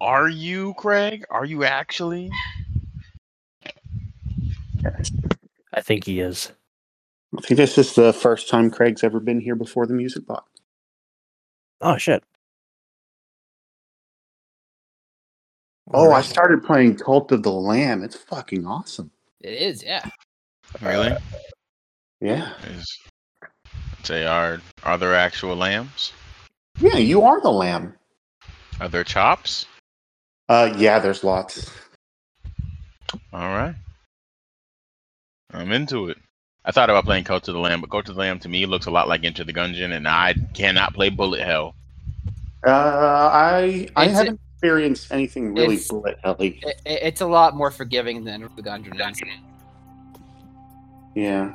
Are you, Craig? Are you actually? I think he is. I think this is the first time Craig's ever been here before the music box. Oh shit. Oh, I started playing Cult of the Lamb. It's fucking awesome. It is, yeah. Really? Yeah. Is say are are there actual lambs? Yeah, you are the lamb. Are there chops? Uh, yeah, there's lots. All right. I'm into it. I thought about playing Cult of the Lamb, but Cult of the Lamb to me looks a lot like Enter the Gungeon, and I cannot play Bullet Hell. Uh, I I It's- haven't experienced anything really bullet helly. It, it- it's a lot more forgiving than the Gungeon is. Yeah.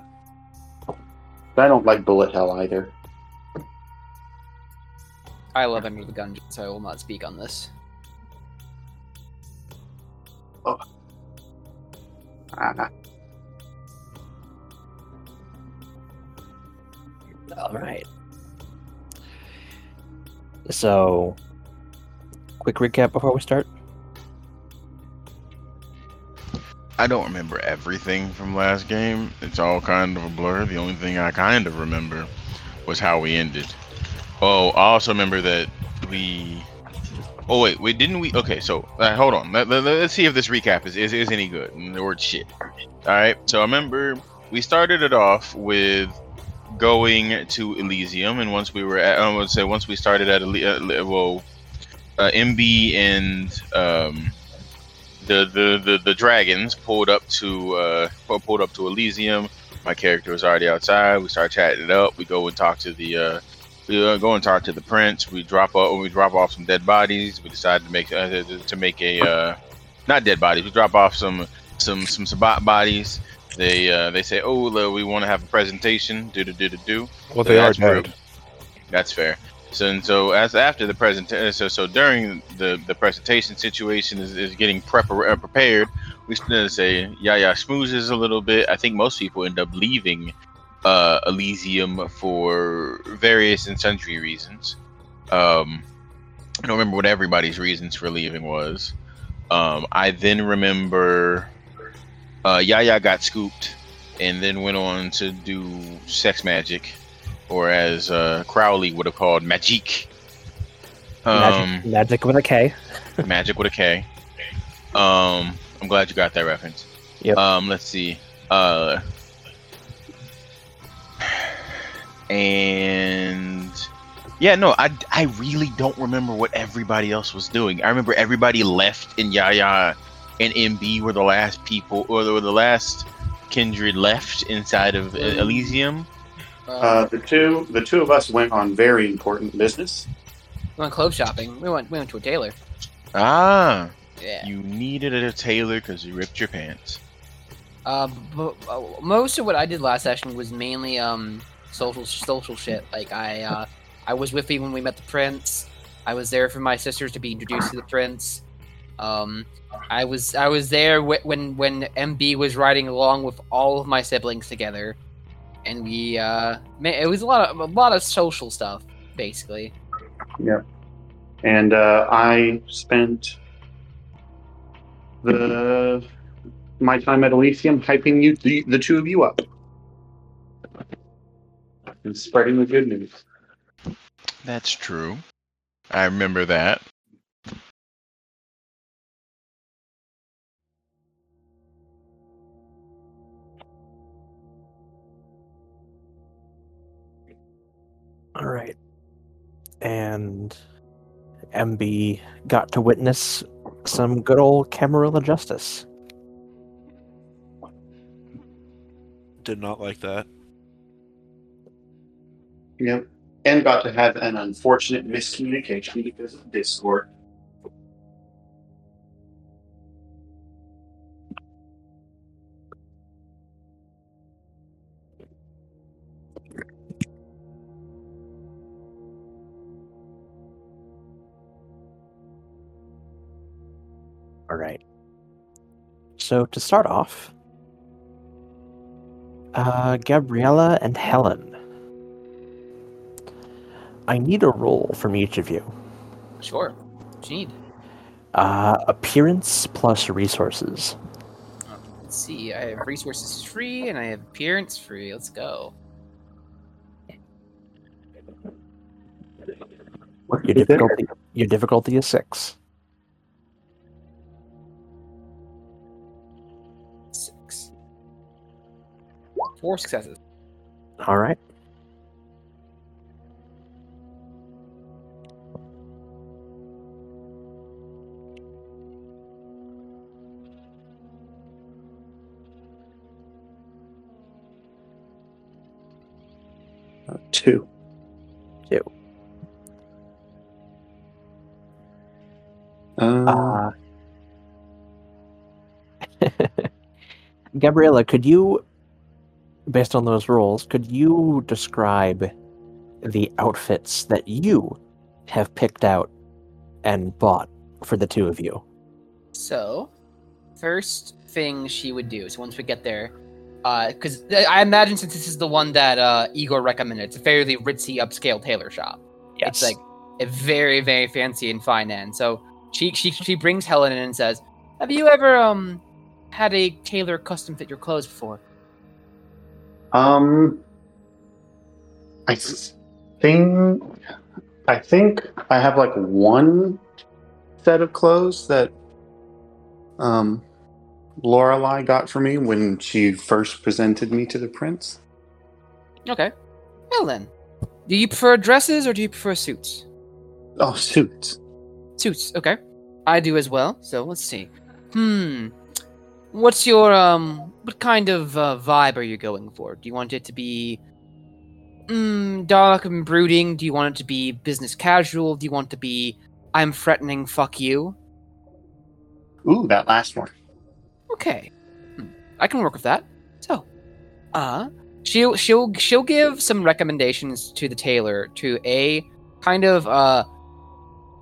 I don't like bullet hell either. I love Enter the Gungeon, so I will not speak on this. Ah, All right. So, quick recap before we start. I don't remember everything from last game. It's all kind of a blur. The only thing I kind of remember was how we ended. Oh, I also remember that we. Oh wait, wait, didn't we? Okay, so uh, hold on. Let, us see if this recap is, is is any good. The word shit. All right. So I remember we started it off with going to Elysium, and once we were at, I would say once we started at Ele- uh, well, uh, MB and um, the, the the the dragons pulled up to uh pulled up to Elysium. My character was already outside. We start chatting it up. We go and talk to the uh, we uh, go and talk to the prince. We drop off we drop off some dead bodies. We decided to make uh, to make a uh, not dead bodies. We drop off some some some Sabbat bodies. They uh, they say, oh, uh, we want to have a presentation. Do do do do do. Well, So they are dead. That's fair. So and so as after the presentation, so so during the the presentation situation is, is getting prepar- uh, prepared. We uh, say yeah yeah schmoozes a little bit. I think most people end up leaving uh, Elysium for various and sundry reasons. Um, I don't remember what everybody's reasons for leaving was. Um, I then remember uh, Yaya got scooped and then went on to do sex magic or as uh, Crowley would have called magic. Um, magic, magic with a K. magic with a K. Um, I'm glad you got that reference. Yep. Um, let's see. Uh, and yeah, no, I, I really don't remember what everybody else was doing. I remember everybody left, and Yaya and MB were the last people, or they were the last kindred left inside of uh, Elysium. Uh, the two the two of us went on very important business. we went clothes shopping. We went we went to a tailor. Ah, Yeah. you needed a tailor because you ripped your pants. Um, but, uh, most of what I did last session was mainly um social social shit. Like I uh, I was with you when we met the prince. I was there for my sisters to be introduced to the prince. Um, I was I was there wh- when when MB was riding along with all of my siblings together, and we uh, ma- it was a lot of a lot of social stuff basically. Yep. And uh, I spent the my time at Elysium hyping you the, the two of you up and spreading the good news. That's true. I remember that. All right. And MB got to witness some good old Camarilla justice. Did not like that. Yep. And got to have an unfortunate miscommunication because of Discord. All right. So to start off, uh, Gabriella and Helen. I need a roll from each of you. Sure. What you need? Uh, appearance plus resources. Let's see. I have resources free and I have appearance free. Let's go. Your difficulty, your difficulty is six. Six. Four successes. All right. Two. Two. Uh, Uh, Gabriella, could you, based on those rules, could you describe the outfits that you have picked out and bought for the two of you? So, first thing she would do. So once we get there, because I imagine since this is the one that uh, Igor recommended, it's a fairly ritzy, upscale tailor shop. Yes. It's like a very, very fancy and fine end. So she she she brings Helen in and says, "Have you ever um had a tailor custom fit your clothes before?" um, I s- think I think I have like one set of clothes that um Lorelai got for me when she first presented me to the prince. Okay. Well then, do you prefer dresses or do you prefer suits? Oh, suits. Suits. Okay. I do as well. So let's see. Hmm. What's your um? What kind of uh, vibe are you going for? Do you want it to be, mm, dark and brooding? Do you want it to be business casual? Do you want to be, I'm threatening, fuck you? Ooh, that last one. Okay. I can work with that. So, uh, she'll she'll she'll give some recommendations to the tailor to a kind of uh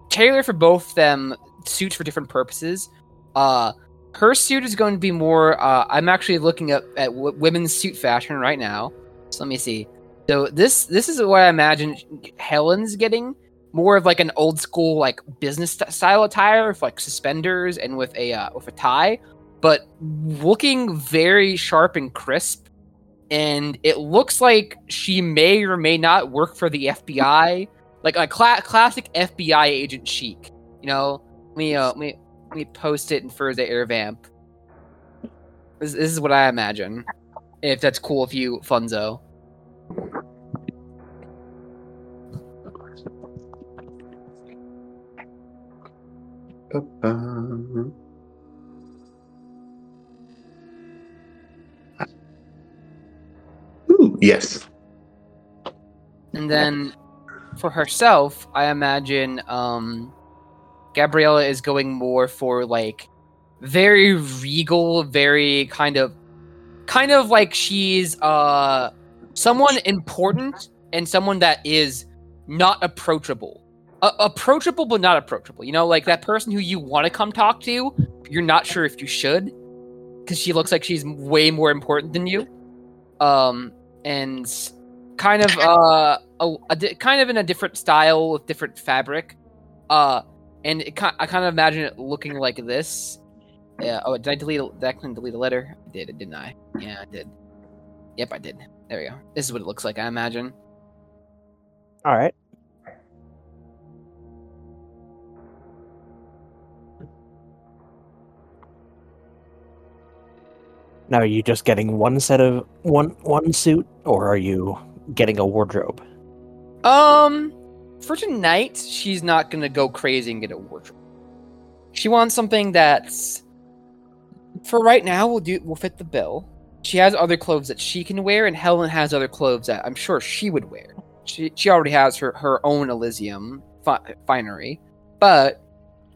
tailor for both them suits for different purposes. Uh, her suit is going to be more. Uh, I'm actually looking at at w- women's suit fashion right now. So let me see. So this this is what I imagine Helen's getting more of like an old school like business style attire with like suspenders and with a uh, with a tie but looking very sharp and crisp. And it looks like she may or may not work for the FBI, like a cla- classic FBI agent chic. You know, let me uh, let me let me post it in further air vamp. This, this is what I imagine. If that's cool with you, Funzo. Uh, Ooh, yes. And then for herself, I imagine um Gabriella is going more for like very regal, very kind of kind of like she's uh someone important and someone that is not approachable. Uh, approachable but not approachable. You know, like that person who you want to come talk to, you're not sure if you should cuz she looks like she's way more important than you. Um and kind of uh a, a di- kind of in a different style with different fabric. Uh and it, i kind of imagine it looking like this. Yeah oh did i delete did i delete a letter? I did didn't i? Yeah i did. Yep i did. There we go. This is what it looks like i imagine. All right. Now, are you just getting one set of one one suit, or are you getting a wardrobe? um for tonight she's not gonna go crazy and get a wardrobe. She wants something that's for right now will do will fit the bill. She has other clothes that she can wear and helen has other clothes that i'm sure she would wear. She, she already has her, her own elysium fi- finery. But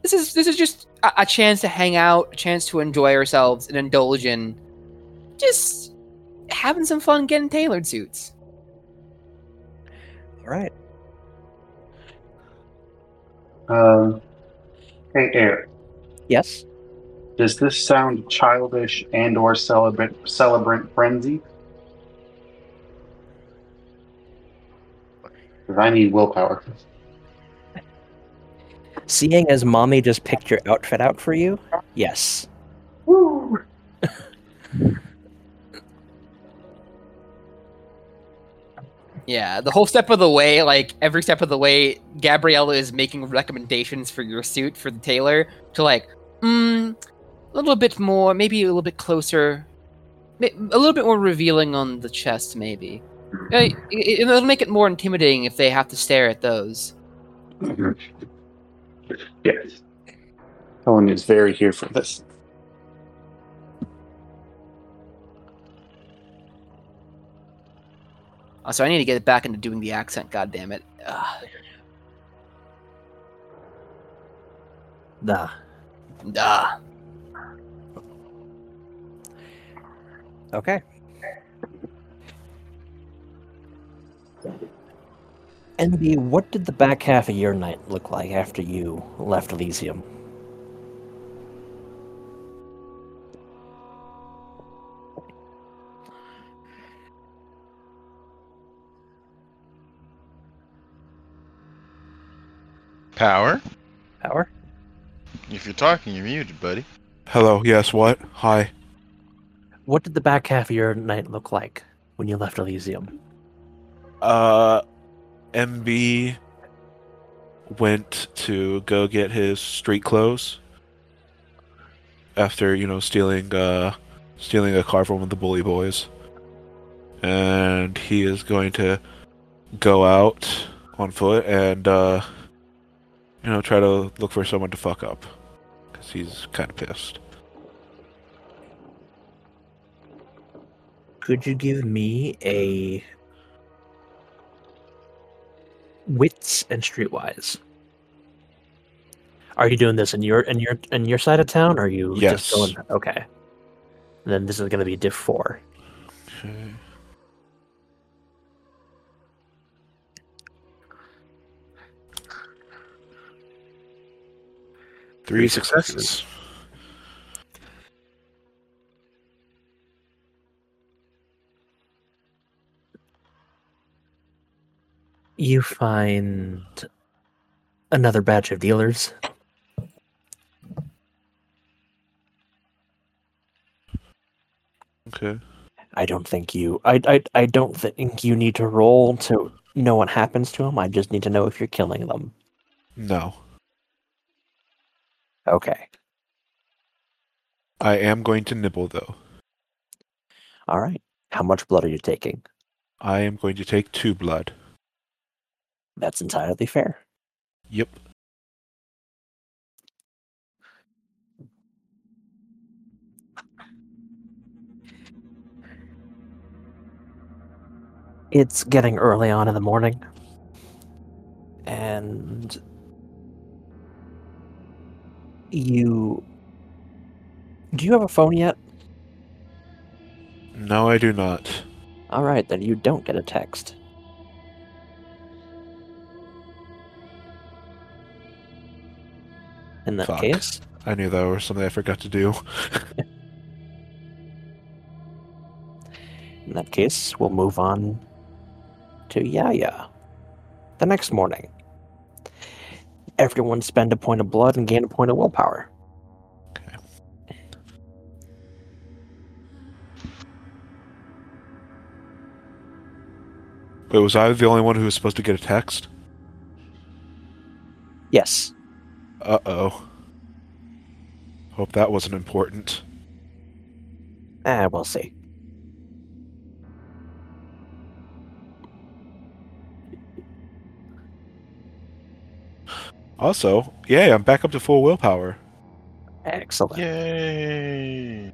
this is this is just a, a chance to hang out a chance to enjoy ourselves and indulge in just having some fun getting tailored suits All right. Um, hey, Air. Yes. Does this sound childish and/or celebrant celebrant frenzy? Because I need willpower. Seeing as mommy just picked your outfit out for you, yes. Yeah, the whole step of the way, like every step of the way, Gabriella is making recommendations for your suit for the tailor to like, mm, a little bit more, maybe a little bit closer, a little bit more revealing on the chest, maybe. It- It'll make it more intimidating if they have to stare at those. Yes. Helen is very here for this. Also, I need to get back into doing the accent. God damn it! Ugh. Nah. Ah. Okay. MB, what did the back half of your night look like after you left Elysium? Power? Power? If you're talking, you're muted, buddy. Hello. Yes. What? Hi. What did the back half of your night look like when you left Elysium? Uh, MB went to go get his street clothes after you know stealing uh stealing a car from one of the bully boys, and he is going to go out on foot and uh you know try to look for someone to fuck up because he's kind of pissed. Could you give me a wits and streetwise? Are you doing this in your in your in your side of town? Or are you Yes. just going okay? Then this is going to be diff four. Okay. Three successes. You find another batch of dealers. Okay. I don't think you. I, I I don't think you need to roll to know what happens to them. I just need to know if you're killing them. No. Okay. I am going to nibble though. All right. How much blood are you taking? I am going to take two blood. That's entirely fair. Yep. It's getting early on in the morning. And you Do you have a phone yet? No, I do not. All right, then you don't get a text. In that Fuck. case, I knew that was something I forgot to do. in that case, we'll move on to Yaya. The next morning, everyone spend a point of blood and gain a point of willpower. Wait, was I the only one who was supposed to get a text? Yes. Uh oh. Hope that wasn't important. Eh, we'll see. Also, yay, I'm back up to full willpower. Excellent. Yay!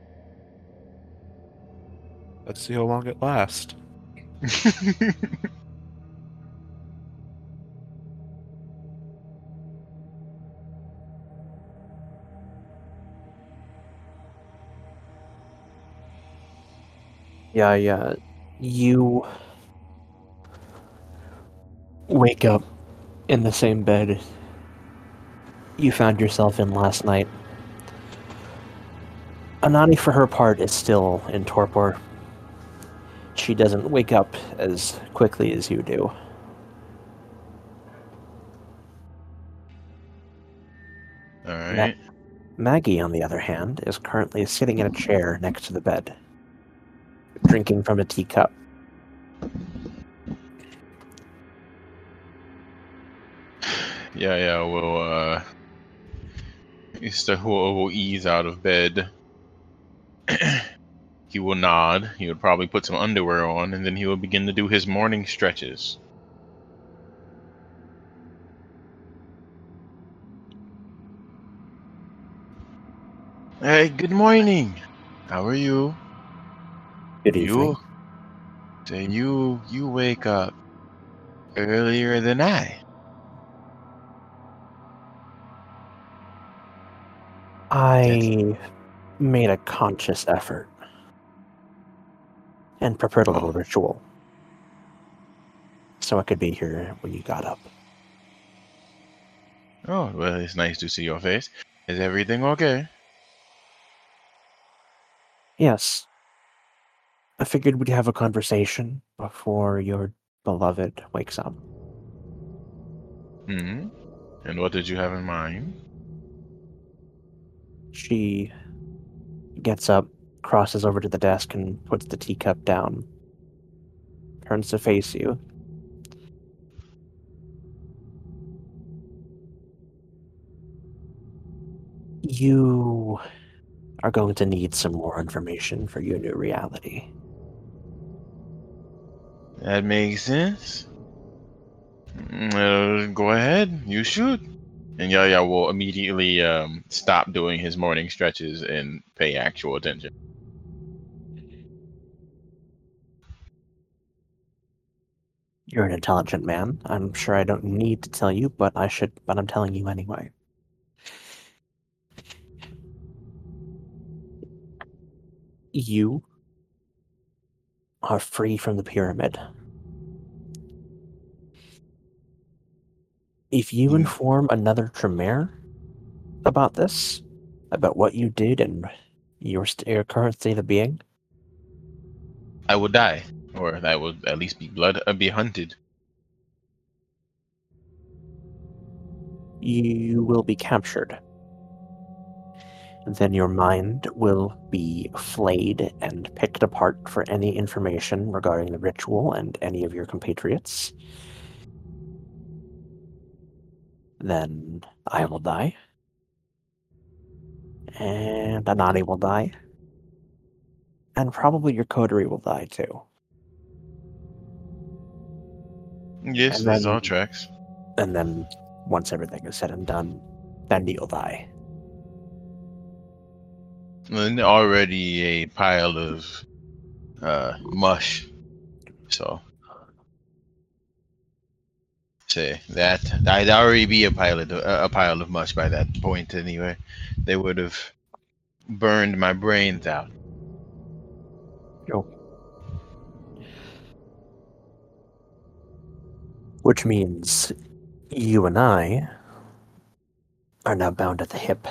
Let's see how long it lasts. Yeah, yeah. You wake up in the same bed you found yourself in last night. Anani, for her part, is still in torpor. She doesn't wake up as quickly as you do. All right. Maggie, on the other hand, is currently sitting in a chair next to the bed, drinking from a teacup. Yeah, yeah. We'll uh, Mr. Huo will ease out of bed. he will nod. He would probably put some underwear on, and then he will begin to do his morning stretches. Hey, good morning. How are you? Good evening. You? So you you wake up earlier than I. I made a conscious effort and prepared a little ritual so I could be here when you got up. Oh, well, it's nice to see your face. Is everything okay? Yes. I figured we'd have a conversation before your beloved wakes up. Hmm. And what did you have in mind? She gets up, crosses over to the desk, and puts the teacup down. Turns to face you. You are going to need some more information for your new reality. That makes sense. Mm, Uh, go ahead. You shoot. And Yaya will immediately um, stop doing his morning stretches and pay actual attention. You're an intelligent man. I'm sure I don't need to tell you, but I should but I'm telling you anyway. You are free from the pyramid. If you inform another Tremere about this, about what you did and your, st- your current state of being, I will die, or I will at least be blood uh, be hunted. you will be captured. Then your mind will be flayed and picked apart for any information regarding the ritual and any of your compatriots. Then I will die. And Anani will die. And probably your coterie will die too. Yes, And then- all tracks. And then once everything is said and done, then you'll die. And already a pile of uh, mush. So say that I'd already be a pile of a pile of mush by that point anyway. They would have burned my brains out. Which means you and I are now bound at the hip.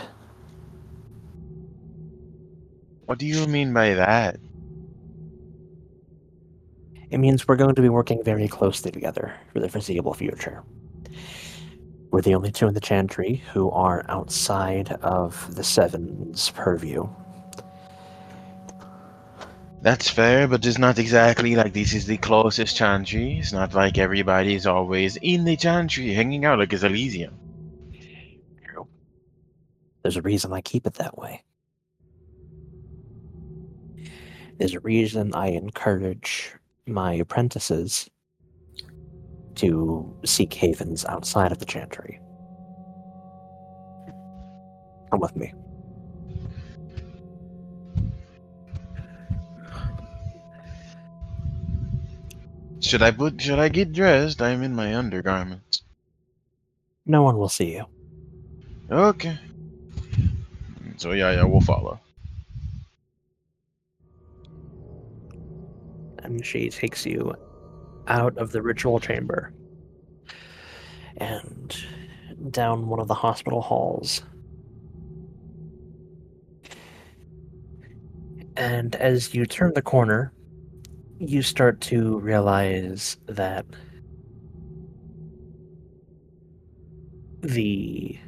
What do you mean by that? It means we're going to be working very closely together for the foreseeable future. We're the only two in the Chantry who are outside of the Seven's purview. That's fair, but it's not exactly like this is the closest chantry. It's not like everybody is always in the chantry hanging out like it's Elysium. There's a reason I keep it that way. There's a reason I encourage my apprentices to seek havens outside of the Chantry. Come with me. Should I put should I get dressed? I'm in my undergarments. No one will see you. Okay. So yeah, yeah, we'll follow. And she takes you out of the ritual chamber and down one of the hospital halls. And as you turn the corner, you start to realize that the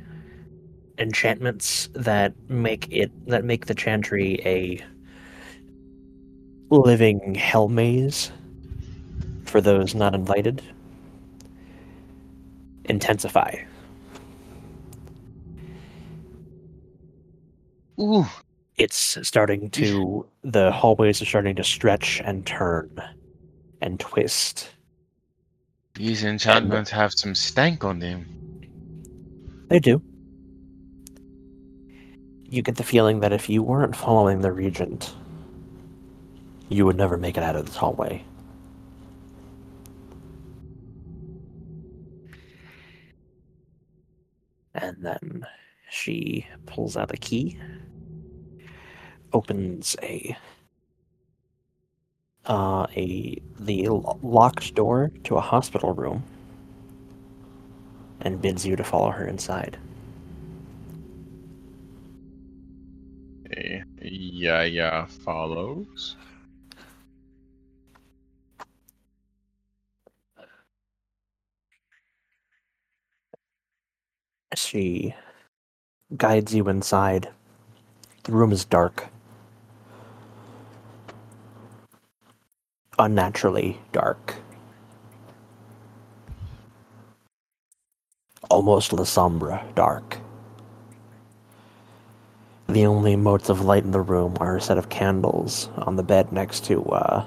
enchantments that make it that make the chantry a living hell maze for those not invited intensify. Ooh. It's starting to the hallways are starting to stretch and turn and twist. These enchantments have some stank on them. They do. You get the feeling that if you weren't following the regent, you would never make it out of this hallway. And then she pulls out a key, opens a uh, a the locked door to a hospital room, and bids you to follow her inside. Yeah, yeah, follows. She guides you inside. The room is dark. Unnaturally dark. Almost Lasombra dark. The only motes of light in the room are a set of candles on the bed next to, uh,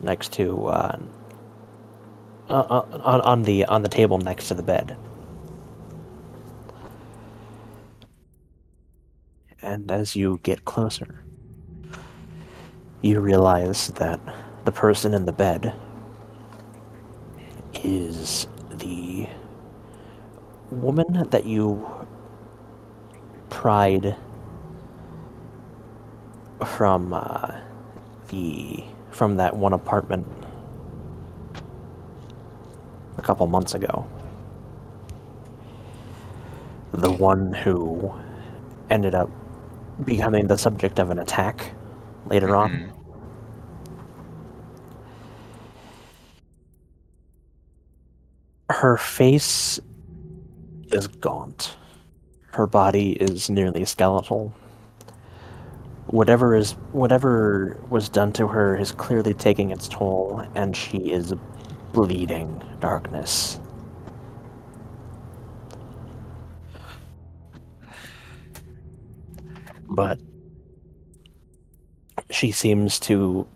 next to, uh, uh, uh, on, on the on the table next to the bed. And as you get closer, you realize that the person in the bed is the woman that you pried from uh, the from that one apartment a couple months ago. The one who ended up becoming the subject of an attack later on. Mhm. Her face is gaunt. Her body is nearly skeletal. Whatever is whatever was done to her is clearly taking its toll, and she is bleeding darkness. But she seems to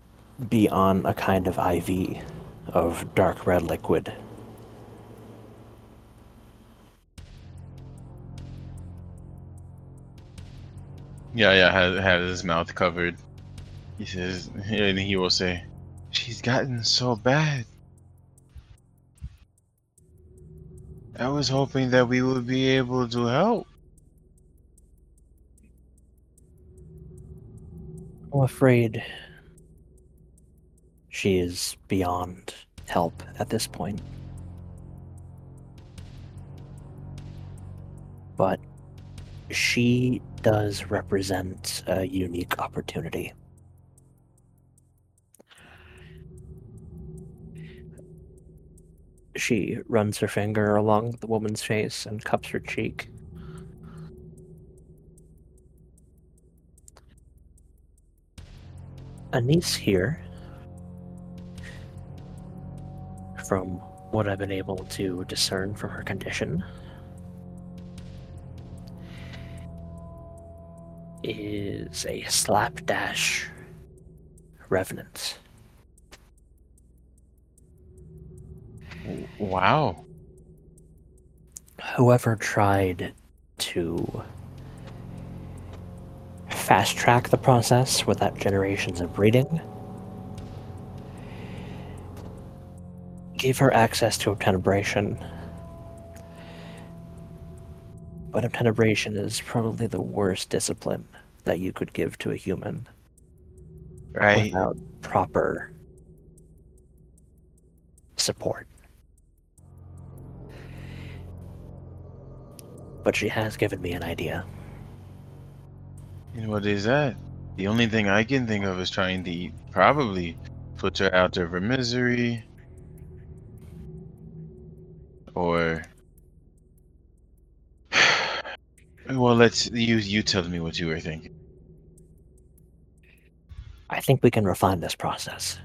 be on a kind of IV of dark red liquid. Yeah, yeah, has, has his mouth covered. He says, and he will say, She's gotten so bad. I was hoping that we would be able to help. I'm afraid she is beyond help at this point. But she does represent a unique opportunity. She runs her finger along the woman's face and cups her cheek. a niece here, from what I've been able to discern from her condition, is a slapdash revenant. Wow. Whoever tried to fast track the process without generations of breeding gave her access to obtenebration. But obtenebration is probably the worst discipline that you could give to a human Right. without proper support. But she has given me an idea. And what is that? The only thing I can think of is trying to eat, probably put her out of her misery. Or Well, let's you. You tell me what you were thinking. I think we can refine this process.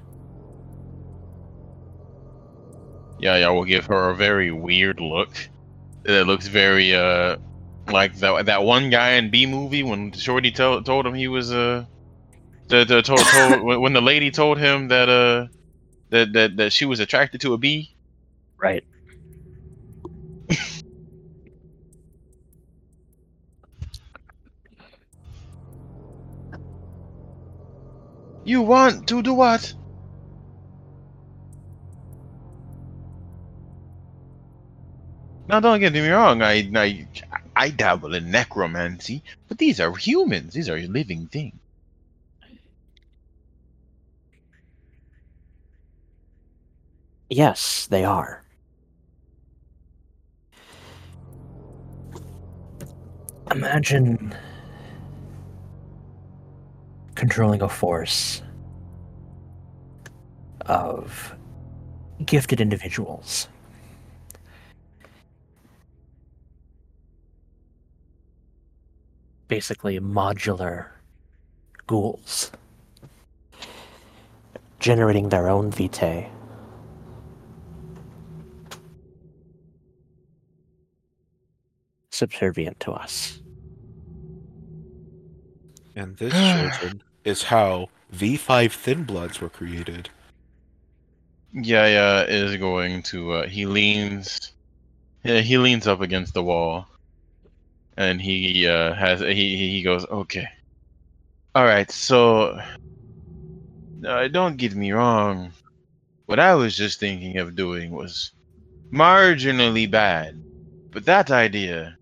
Yeah, yeah. Will give her a very weird look. It looks very uh like that that one guy in Bee Movie when Shorty told told him he was uh the, the told, told when when the lady told him that uh that that that she was attracted to a bee. Right. You want to do what? Now, don't get me wrong. I, I, I dabble in necromancy, but these are humans. These are living things. Yes, they are. Imagine controlling a force of gifted individuals. Basically, modular ghouls generating their own vitae subservient to us. And this, children, is how V5 Thin Bloods were created. Yaya is going to. Uh, he leans. Yeah, he leans up against the wall, and he uh, has. He he goes. Okay. All right. So. Uh, don't get me wrong. What I was just thinking of doing was marginally bad, but that idea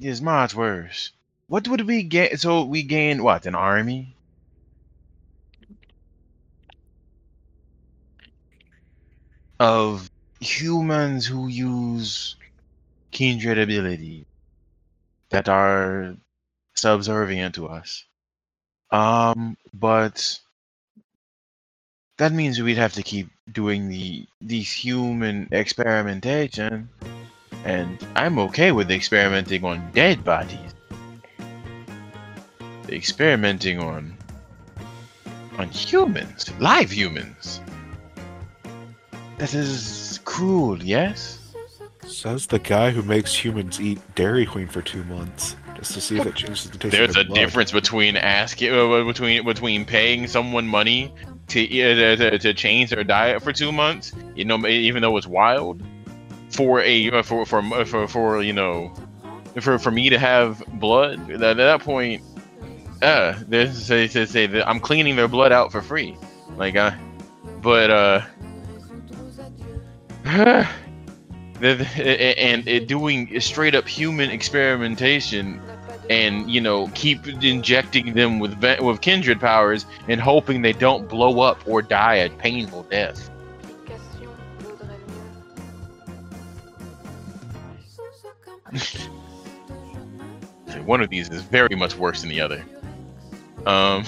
is much worse. What would we get? So we gain what? An army? of humans who use kindred ability that are subservient to us. Um, but that means we'd have to keep doing the these human experimentation, and I'm okay with experimenting on dead bodies. Experimenting on on humans, live humans. That is cruel, yes? Says the guy who makes humans eat Dairy Queen for two months just to see if it changes the taste There's of a blood. difference between asking uh, between between paying someone money to, uh, to to change their diet for two months, you know, even though it's wild, for a uh, for for for, for you know, for for me to have blood. At, at that point, uh, they say, say, say that I'm cleaning their blood out for free, like uh, but uh. and it doing straight up human experimentation and you know keep injecting them with with kindred powers and hoping they don't blow up or die a painful death one of these is very much worse than the other um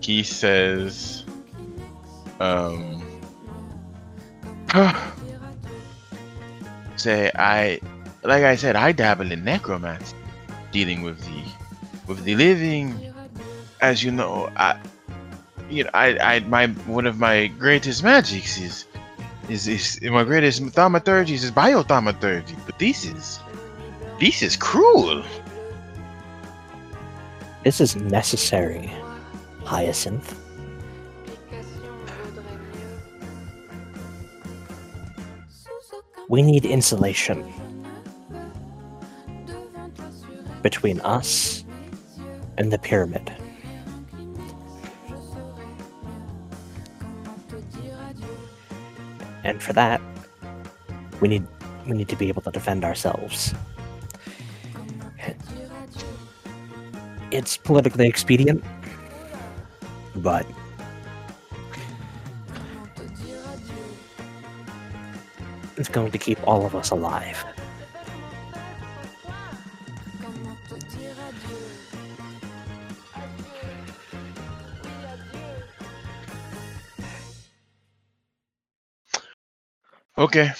he says um say I like I said I dabble in necromancy dealing with the with the living as you know I you know I I my one of my greatest magics is is is my greatest thaumaturgies is biothaumaturgy but this is this is cruel This is necessary, Hyacinth. We need insulation between us and the pyramid. And for that, we need we need to be able to defend ourselves. It's politically expedient, but it's going to keep all of us alive. okay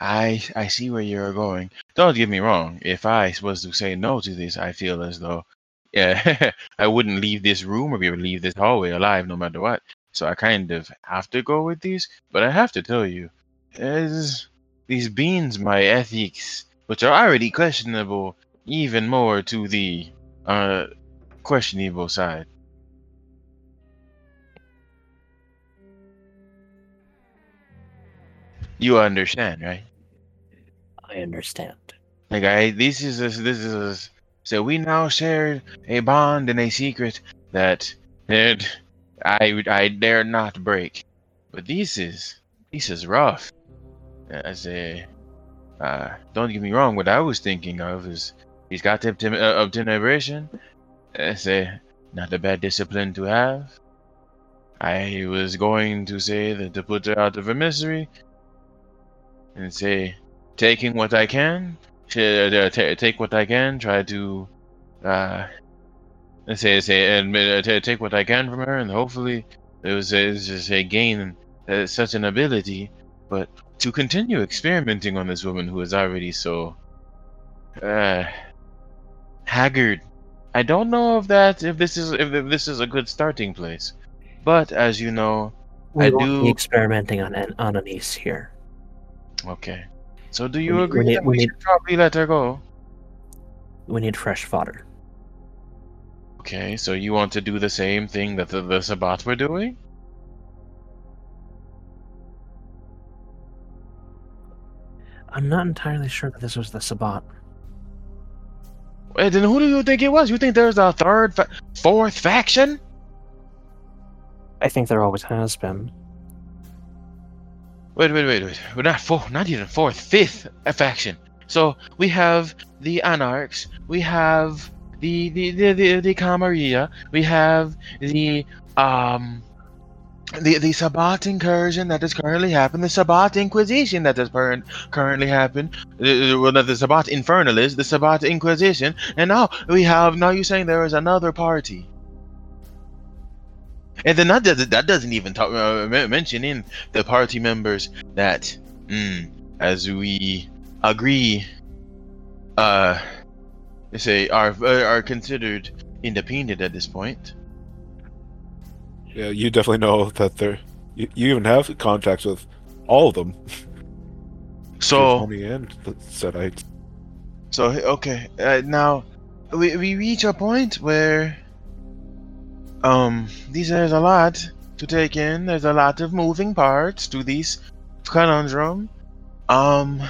I I see where you're going. Don't get me wrong. If I was to say no to this, I feel as though yeah, I wouldn't leave this room or be able to leave this hallway alive no matter what. So I kind of have to go with these. But I have to tell you, as these beans my ethics, which are already questionable, even more to the uh questionable side. You understand, right? I understand. Like I, this is a, this is a, so we now share a bond and a secret that that I I dare not break. But this is this is rough. I say, uh, don't get me wrong. What I was thinking of is he's got the obtem- uh. That's a not a bad discipline to have. I was going to say that to put her out of her misery and say taking what I can, t- uh, t- take what I can, try to, uh, say, say, admit, uh, t- take what I can from her, and hopefully it was, just a gain uh, such an ability, but to continue experimenting on this woman who is already so, uh, haggard. I don't know if that if this is if this is a good starting place, but as you know, We I do- be experimenting on an, on Anise here. okay. So do you We need- we agree need- that we we need- should probably let her go? We need fresh fodder. Okay, so you want to do the same thing that the, the Sabbat were doing? I'm not entirely sure that this was the Sabbat. Wait, then who do you think it was? You think there's a third, fa- fourth faction? I think there always has been. Wait, wait, wait, wait. We're not four, not even fourth, fifth faction. So we have the Anarchs, we have the the the the, the Camarilla, we have the um the the Sabbat incursion that has currently happened, the Sabbat Inquisition that has current, currently happened, uh, well, not the Sabbat Infernalis, the Sabbat Inquisition, and now we have now you're saying there is another party. And then that doesn't that doesn't even talk uh, mention in the party members that, mm, as we agree, uh, let's say are are considered independent at this point. Yeah, you definitely know that they're. You, you even have contacts with all of them. So Tony and the Setites. so okay uh, now we we reach a point where um these there's a lot to take in. There's a lot of moving parts to this conundrum. Um,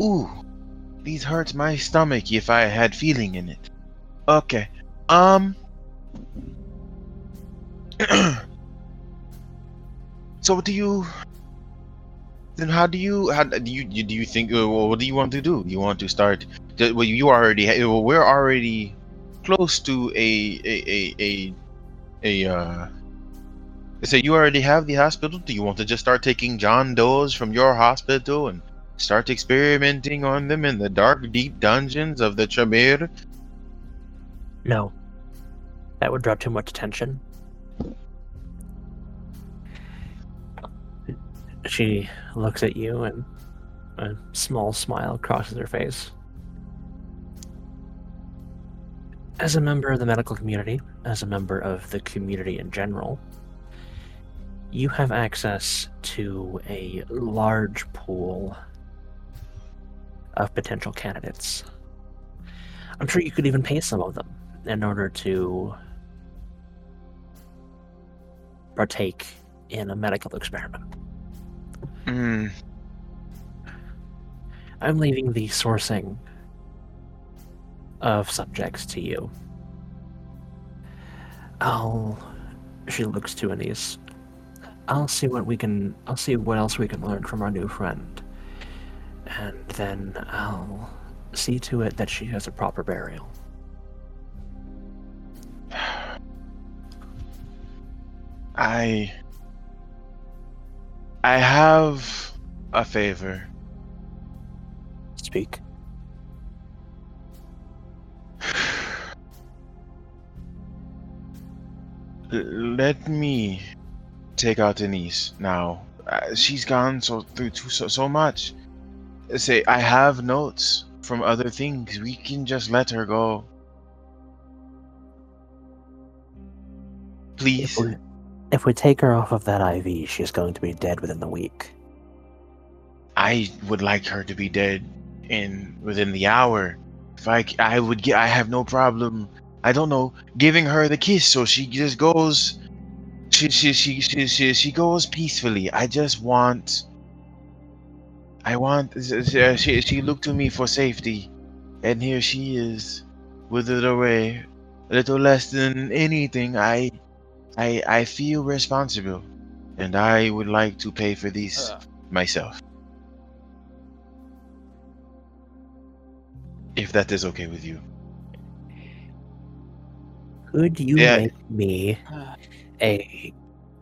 ooh, these hurt my stomach if I had feeling in it. Okay. Um. so what do you? Then how do you? How do you? Do you think? Uh, what do you want to do? You want to start? Well, you already. We're already close to a a a a, a uh. Say you already have the hospital. Do you want to just start taking John Doe's from your hospital and start experimenting on them in the dark, deep dungeons of the Tremere? No. That would draw too much attention. She looks at you and a small smile crosses her face. As a member of the medical community, as a member of the community in general, you have access to a large pool of potential candidates. I'm sure you could even pay some of them in order to partake in a medical experiment. Hmm. I'm leaving the sourcing of subjects to you. I'll. She looks to Anise. I'll see what we can. I'll see what else we can learn from our new friend. And then I'll see to it that she has a proper burial. I I have a favor. Speak. Let me take out Denise now. Uh, she's gone so through too, so, so much. Say I have notes from other things. We can just let her go. If Please. we, if we take her off of that IV, she's going to be dead within the week. I would like her to be dead in within the hour. If I, I would get, I have no problem. I don't know, giving her the kiss so she just goes. She she she she she, she goes peacefully. I just want. I want. She, she she looked to me for safety, and here she is, withered away, a little less than anything. I, I I feel responsible, and I would like to pay for these Uh, myself. If that is okay with you. Could you Yeah. make me a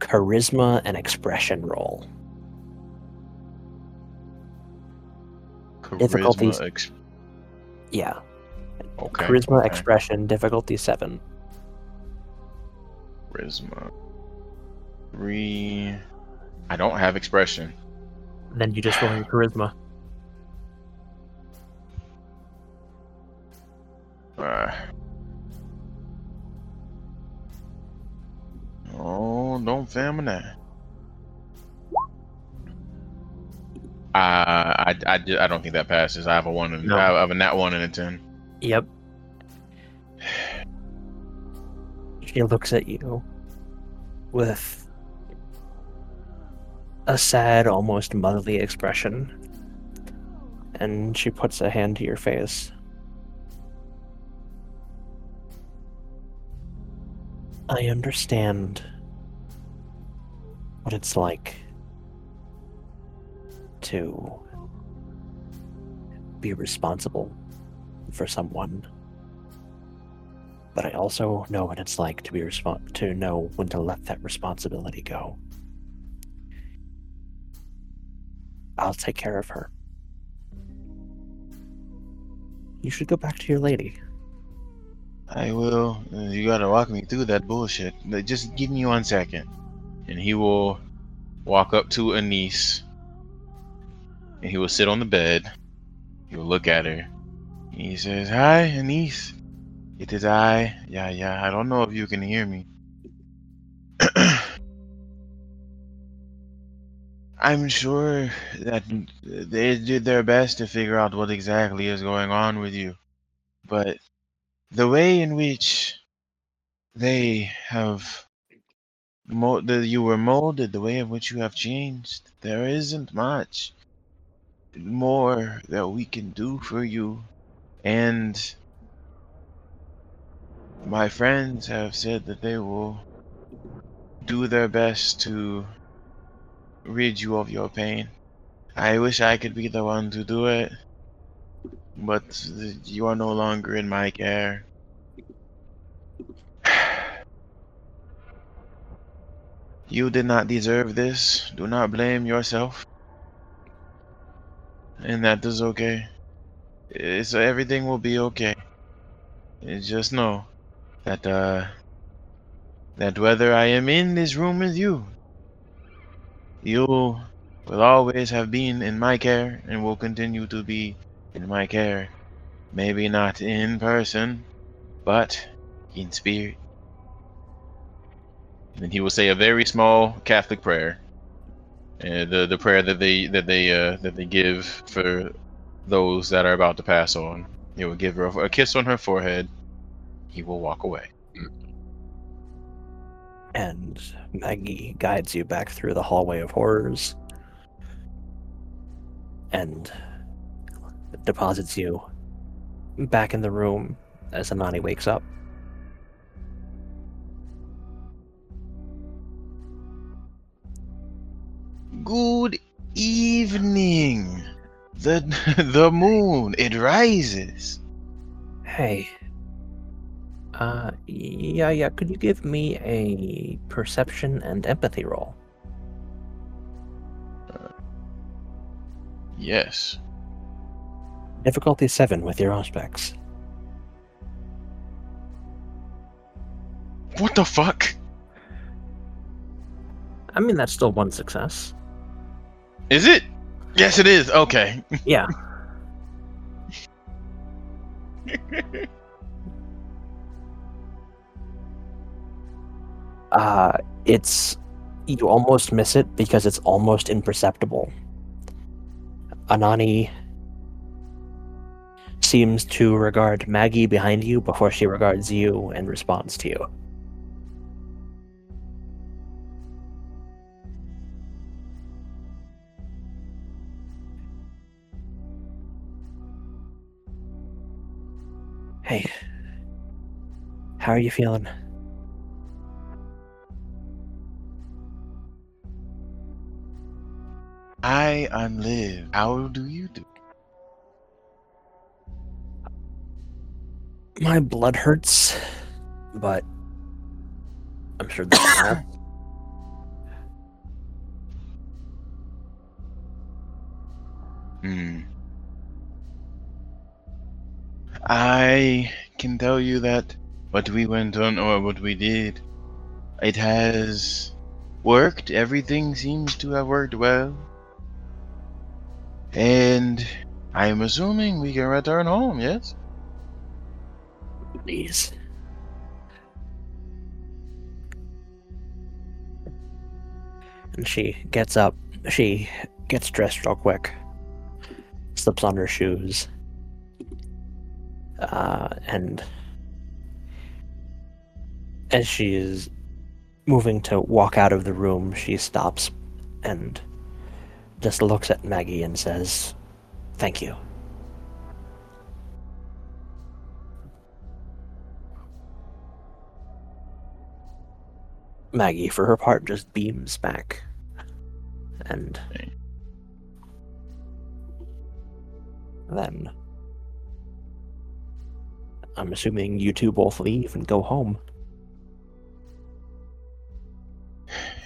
charisma and expression roll? Difficulties. Charisma ex- Yeah. okay. charisma, okay. expression, difficulty seven. Charisma. Three. I don't have expression. Then you just roll your charisma. Uh, oh, don't fail me Uh, I, I, I don't think that passes. I have a one and No. I have a nat one and a ten. Yep. She looks at you with a sad, almost motherly expression. And she puts a hand to your face. I understand what it's like to be responsible for someone. But I also know what it's like to be respon to know when to let that responsibility go. I'll take care of her. You should go back to your lady. I will. You gotta walk me through that bullshit. Just give me one second. And he will walk up to Anise. And he will sit on the bed. He will look at her. He says, Hi, Anise. It is I. Yeah, yeah. I don't know if you can hear me. I'm sure that they did their best to figure out what exactly is going on with you. But the way in which they have mo- that you were molded, the way in which you have changed, there isn't much more that we can do for you. And my friends have said that they will do their best to rid you of your pain. I wish I could be the one to do it, but you are no longer in my care. You did not deserve this. Do not blame yourself. And that is okay. It's everything will be okay. You just know that uh that whether I am in this room with you, you will always have been in my care and will continue to be in my care. Maybe not in person, but in spirit. And he will say a very small Catholic prayer. The the prayer that they that they uh, that they give for those that are about to pass on. He will give her a, a kiss on her forehead. He will walk away. And Maggie guides you back through the hallway of horrors and deposits you back in the room as Anani wakes up. Good evening. The the moon it rises. Hey. Uh, yeah, yeah. Could you give me a perception and empathy roll? Yes. Difficulty seven with your aspects. What the fuck? I mean, that's still one success. Is it? Yes, it is. Okay. Yeah. uh, it's you almost miss it because it's almost imperceptible. Anani seems to regard Maggie behind you before she regards you and responds to you. Hey, how are you feeling? I am Liv. How do you do? My blood hurts, but I'm sure that's all. Hmm. I can tell you that what we went on or what we did, it has worked. Everything seems to have worked well. And I am assuming we can return home, yes? Please. And she gets up. She gets dressed real quick. Slips on her shoes. Uh, and as she is moving to walk out of the room, she stops and just looks at Maggie and says, Thank you. Maggie, for her part, just beams back. And then I'm assuming you two both leave and go home.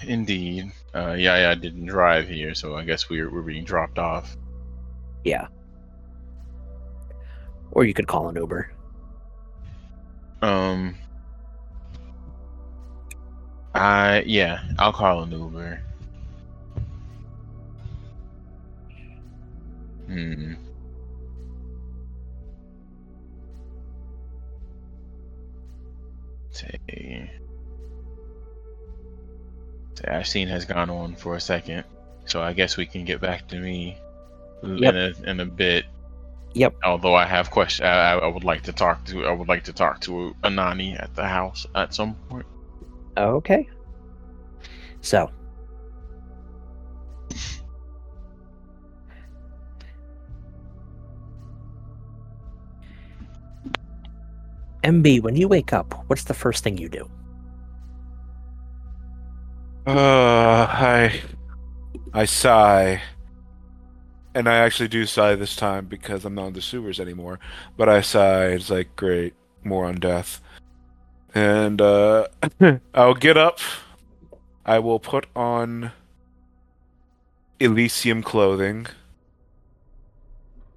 Indeed. Uh, yeah, yeah, I didn't drive here, so I guess we're, we're being dropped off. Yeah. Or you could call an Uber. Um. I yeah, I'll call an Uber. Hmm. Say. Scene has gone on for a second, so I guess we can get back to me Yep. in a in a bit. Yep. Although I have questions, I, I would like to talk to. I would like to talk to Anani at the house at some point. Okay. So. MB, when you wake up, what's the first thing you do? Uh, I, I sigh, and I actually do sigh this time because I'm not in the sewers anymore. But I sigh. It's like great, more on death, and uh, I'll get up. I will put on Elysium clothing,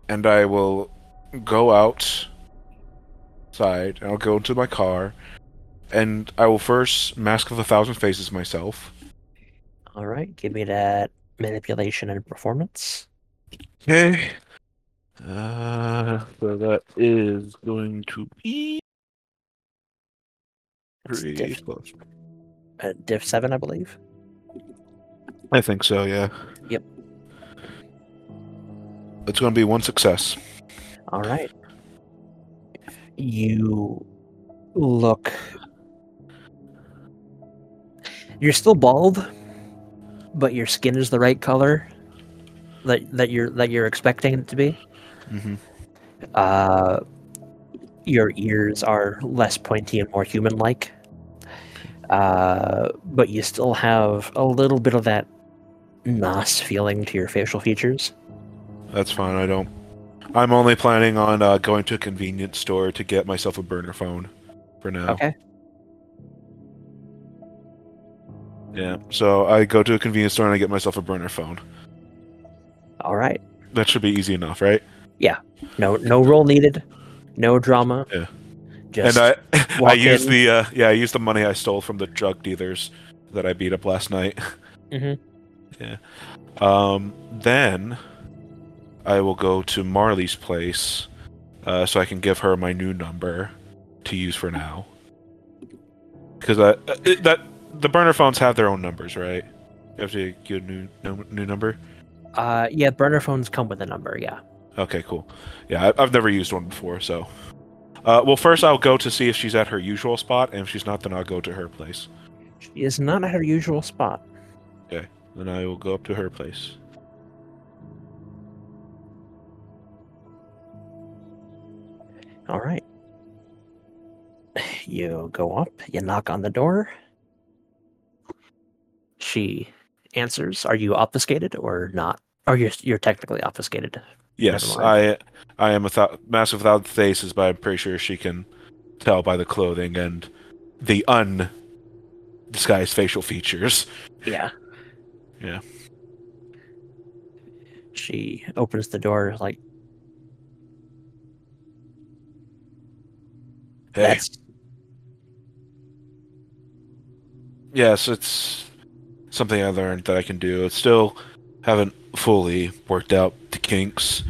and I will go outside. And I'll go into my car, and I will first mask of a thousand faces myself. All right, give me that manipulation and performance. Okay. Uh, so that is going to be That's three diff, plus. uh, diff 7, I believe. I think so. Yeah. Yep. It's going to be one success. All right. You look. You're still bald, but your skin is the right color that that you're that you're expecting it to be. Mm-hmm. Uh, your ears are less pointy and more human-like. Uh, but you still have a little bit of that Nos feeling to your facial features. That's fine. I don't. I'm only planning on uh, going to a convenience store to get myself a burner phone for now. Okay. Yeah. So I go to a convenience store and I get myself a burner phone. All right. That should be easy enough, right? Yeah. No, no roll needed. No drama. Yeah. Just and I, I used in. the uh, yeah, I used the money I stole from the drug dealers that I beat up last night. Mhm. Yeah. Um. Then I will go to Marley's place, uh, so I can give her my new number to use for now. Because uh, that the burner phones have their own numbers, right? You have to get a new new number. Uh, yeah, burner phones come with a number. Yeah. Okay, cool. Yeah, I've never used one before, so. Uh, well, first I'll go to see if she's at her usual spot, and if she's not, then I'll go to her place. She is not at her usual spot. Okay, then I will go up to her place. All right. You go up, you knock on the door. She answers. Are you obfuscated or not? Or you're you're technically obfuscated. Yes. I I am without massive without faces, but I'm pretty sure she can tell by the clothing and the undisguised facial features. Yeah. Yeah. She opens the door like that's Yes, it's something I learned that I can do. It's still haven't fully worked out the kinks.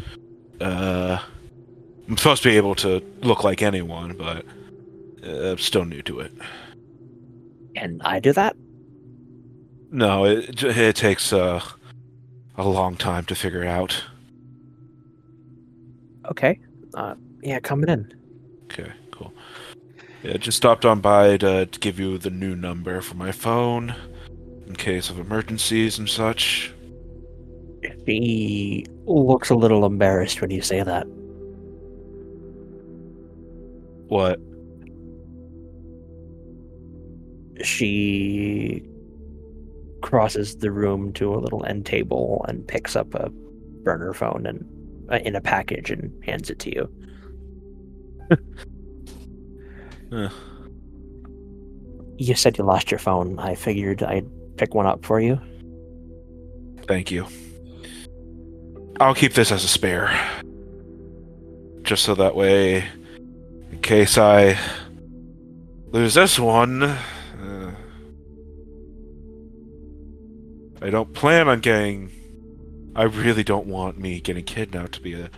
Uh, I'm supposed to be able to look like anyone, but uh, I'm still new to it. and I do that? No, it it takes uh, a long time to figure out. Okay. Uh yeah, coming in. Okay. Yeah, just stopped on by to, to give you the new number for my phone in case of emergencies and such. She looks a little embarrassed when you say that. What? She crosses the room to a little end table and picks up a burner phone and uh, in a package and hands it to you. You said you lost your phone. I figured I'd pick one up for you. Thank you. I'll keep this as a spare. Just so that way, in case I lose this one, uh, I don't plan on getting. I really don't want me getting kidnapped to be a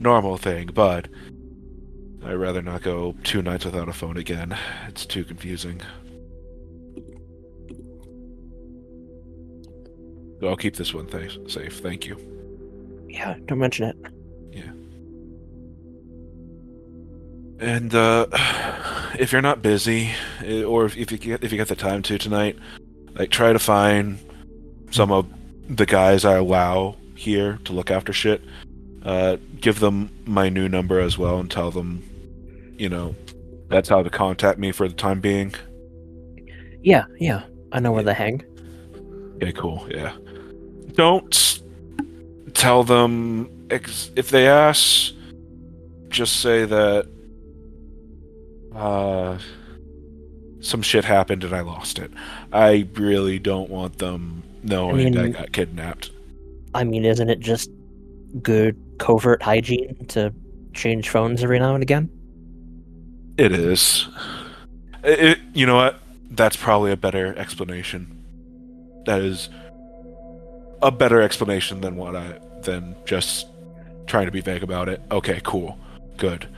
normal thing, but I'd rather not go two nights without a phone again. It's too confusing. So I'll keep this one th- safe. Thank you. Yeah, don't mention it. Yeah. And uh, if you're not busy, eh, or if, if you get if you get the time to tonight, like try to find some of the guys I allow here to look after shit. Uh, give them my new number as well, and tell them, you know, that's how to contact me for the time being. Yeah, yeah. I know where they hang. Okay, cool. Yeah. Don't tell them ex- if they ask. Just say that uh, some shit happened and I lost it. I really don't want them knowing I, mean- got kidnapped. I mean, isn't it just good covert hygiene to change phones every now and again? It is. It, you know what? That's probably a better explanation. That is a better explanation than what I than just trying to be vague about it. Okay, cool. Good.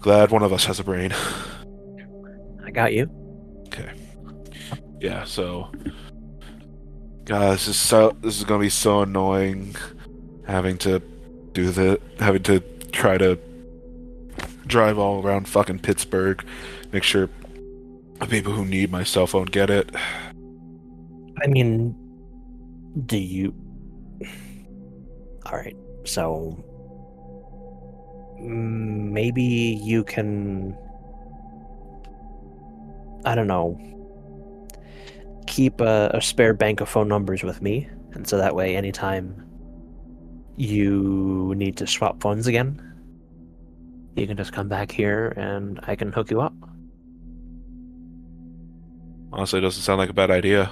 Glad one of us has a brain. I got you. Okay. Yeah, so God, this is so this is gonna be so annoying having to do the having to try to drive all around fucking Pittsburgh, make sure the people who need my cell phone get it. I mean, do you? All right, so maybe you can. I don't know. Keep a, a spare bank of phone numbers with me, and so that way, anytime you need to swap phones again, you can just come back here and I can hook you up. Honestly, it doesn't sound like a bad idea.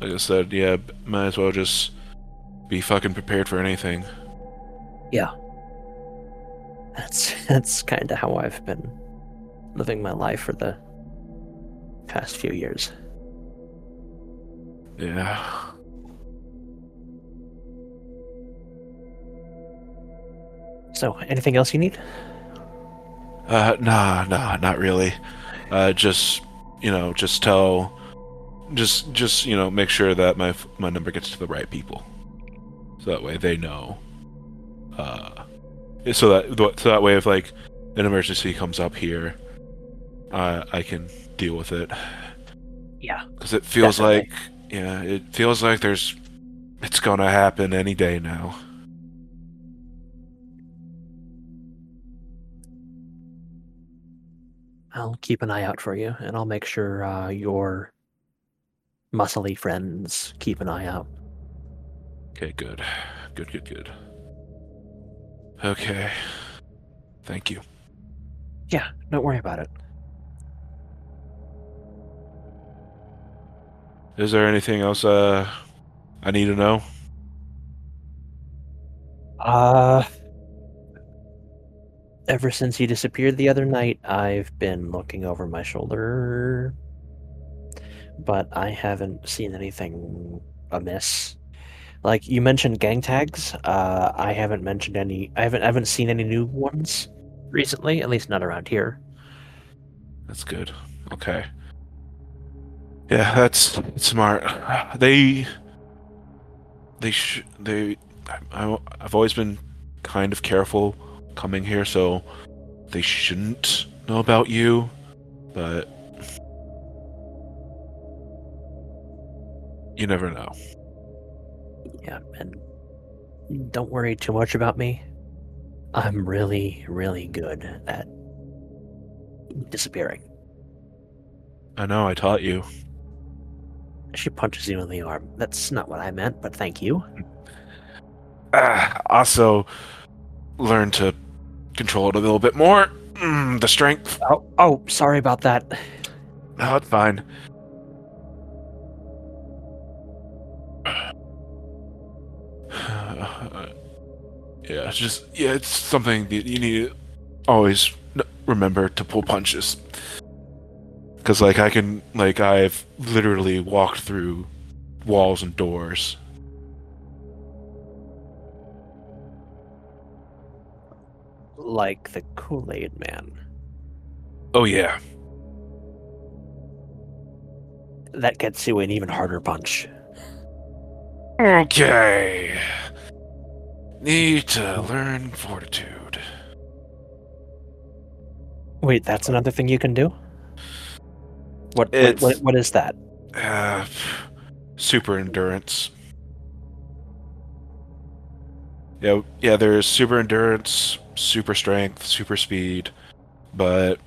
Like I said, yeah, might as well just be fucking prepared for anything. Yeah. That's that's kind of how I've been living my life for the past few years. Yeah. So, anything else you need? Uh, nah, nah, not really. Uh, just you know, just tell, just just you know, make sure that my my number gets to the right people, so that way they know. Uh, so that so that way if like an emergency comes up here, uh, I can deal with it. Yeah. Because it feels Definitely. like yeah, it feels like there's it's gonna happen any day now. I'll keep an eye out for you, and I'll make sure uh, your muscly friends keep an eye out. Okay, good. Good, good, good. Okay. Thank you. Yeah, don't worry about it. Is there anything else uh I need to know? Uh, ever since you disappeared the other night, I've been looking over my shoulder, but I haven't seen anything amiss. Like you mentioned gang tags, uh, I haven't mentioned any. I haven't I haven't seen any new ones recently, at least not around here. That's good. Okay. Yeah, that's smart. They they sh- they I, I've always been kind of careful coming here, so they shouldn't know about you, but you never know. Yeah, and don't worry too much about me. I'm really, really good at disappearing. I know I taught you. She punches you in the arm. That's not what I meant, but thank you. Ah, also learn to control it a little bit more. Mm, the strength. Oh, oh, sorry about that. No, it's fine. yeah, it's just yeah, it's something that you need to always remember to pull punches. Cause like I can like I've literally walked through walls and doors. Like the Kool Aid Man. Oh yeah, That gets you an even harder punch. Okay. Need to learn fortitude. Wait, that's another thing you can do? What, what, what, what is that? Uh, super endurance. Yeah, yeah. There's super endurance, super strength, super speed, but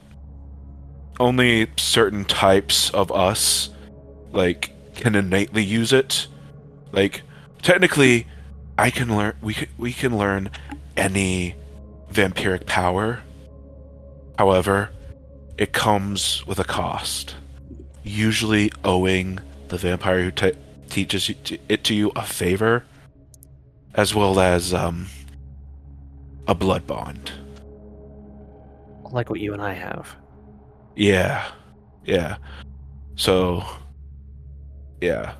only certain types of us like can innately use it. Like technically, I can learn. We can, we can learn any vampiric power. However, it comes with a cost usually owing the vampire who te- teaches it to you a favor, as well as um, a blood bond. Like what you and I have. Yeah, yeah. So, yeah.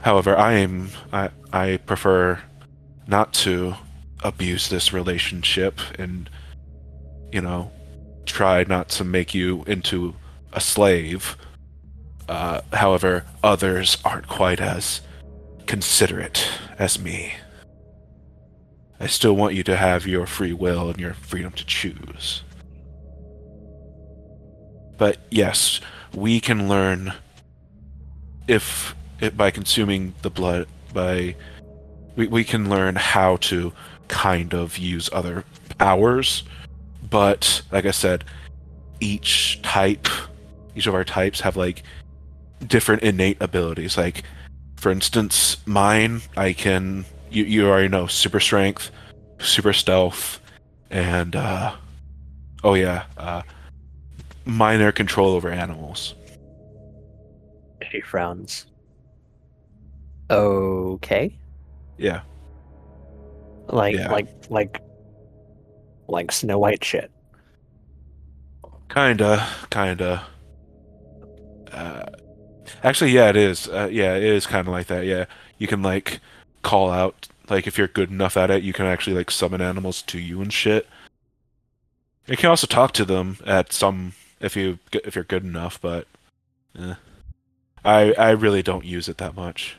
However, I am I I prefer not to abuse this relationship and you know try not to make you into a slave. Uh, however, others aren't quite as considerate as me. I still want you to have your free will and your freedom to choose. But yes, we can learn if it, by consuming the blood by we, we can learn how to kind of use other powers but like i said each type each of our types have like different innate abilities like for instance mine i can you, you already know super strength super stealth and uh oh yeah uh minor control over animals She frowns. Okay. yeah Like Yeah. like like like Snow White shit. Kinda, kinda. Uh, Actually, yeah, it is. Uh, yeah, it is kind of like that. Yeah, you can like call out like if you're good enough at it, you can actually like summon animals to you and shit. You can also talk to them at some if you if you're good enough, but eh. I I really don't use it that much.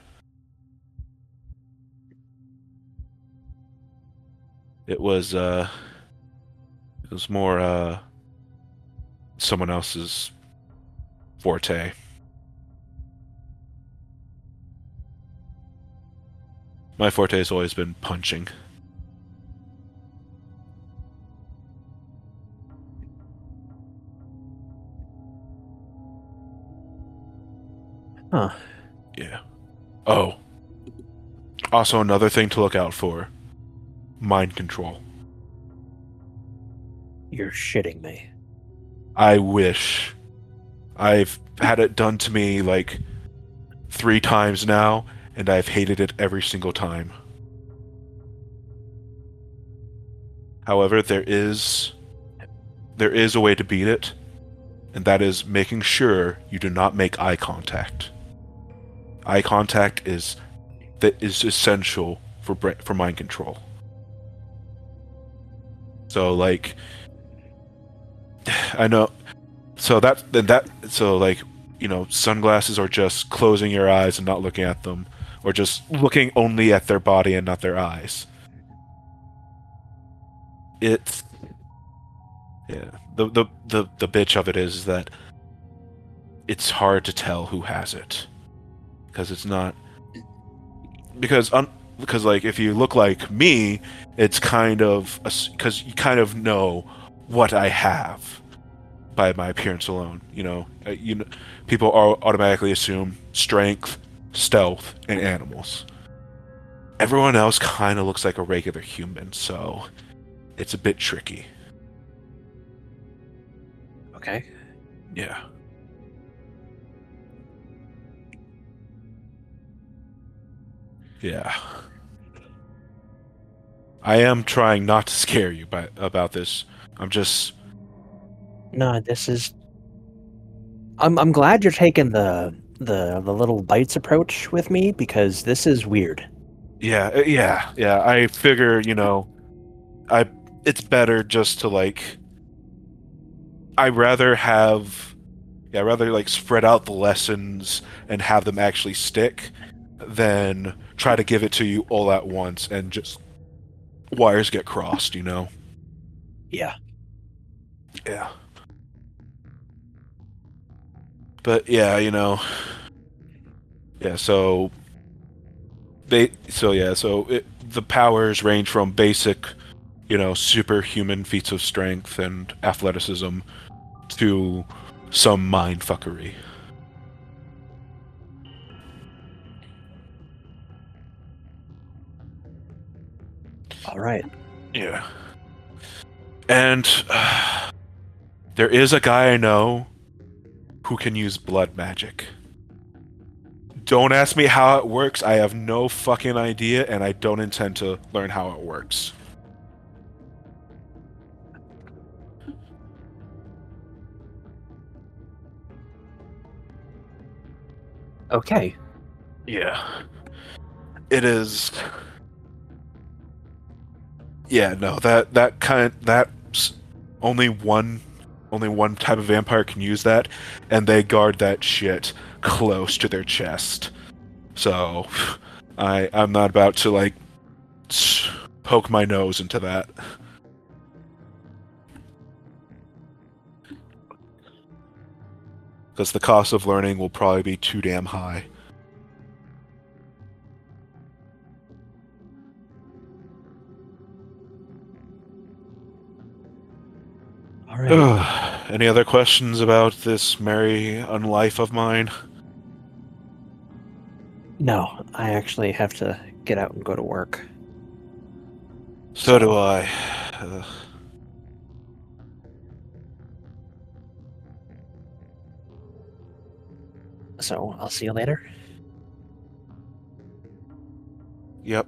It was uh it was more uh someone else's forte. My forte has always been punching. Huh. Yeah. Oh. Also, another thing to look out for mind control. You're shitting me. I wish. I've had it done to me like three times now, and I've hated it every single time. However, there is there is a way to beat it, and that is making sure you do not make eye contact. Eye contact is that is essential for for mind control. So like I know so that that so like you know sunglasses are just closing your eyes and not looking at them or just looking only at their body and not their eyes. It's yeah. The the the the bitch of it is that it's hard to tell who has it because it's not because un, because like if you look like me, it's kind of because you kind of know what I have by my appearance alone. You know, uh, you know, people automatically assume strength, stealth, and animals. Everyone else kind of looks like a regular human, so it's a bit tricky. Okay. Yeah. Yeah. I am trying not to scare you by, about this. I'm just No, this is. I'm I'm glad you're taking the the the little bites approach with me because this is weird. yeah, uh, yeah, yeah. I figure, you know, I it's better just to like I rather have yeah, I'd rather like spread out the lessons and have them actually stick than try to give it to you all at once and just wires get crossed, you know. Yeah. Yeah. But yeah, you know. Yeah, so they so yeah, so it, the powers range from basic, you know, superhuman feats of strength and athleticism to some mind fuckery. All right. Yeah. And uh, there is a guy I know who can use blood magic. Don't ask me how it works. I have no fucking idea, and I don't intend to learn how it works. Okay. Yeah. It is. Yeah, no, that that kind that's only one only one type of vampire can use that, and they guard that shit close to their chest. So, I I'm not about to like poke my nose into that. Because the cost of learning will probably be too damn high. All right. Ugh. Any other questions about this merry unlife of mine? no, I actually have to get out and go to work. So do I. Ugh. So I'll see you later. Yep.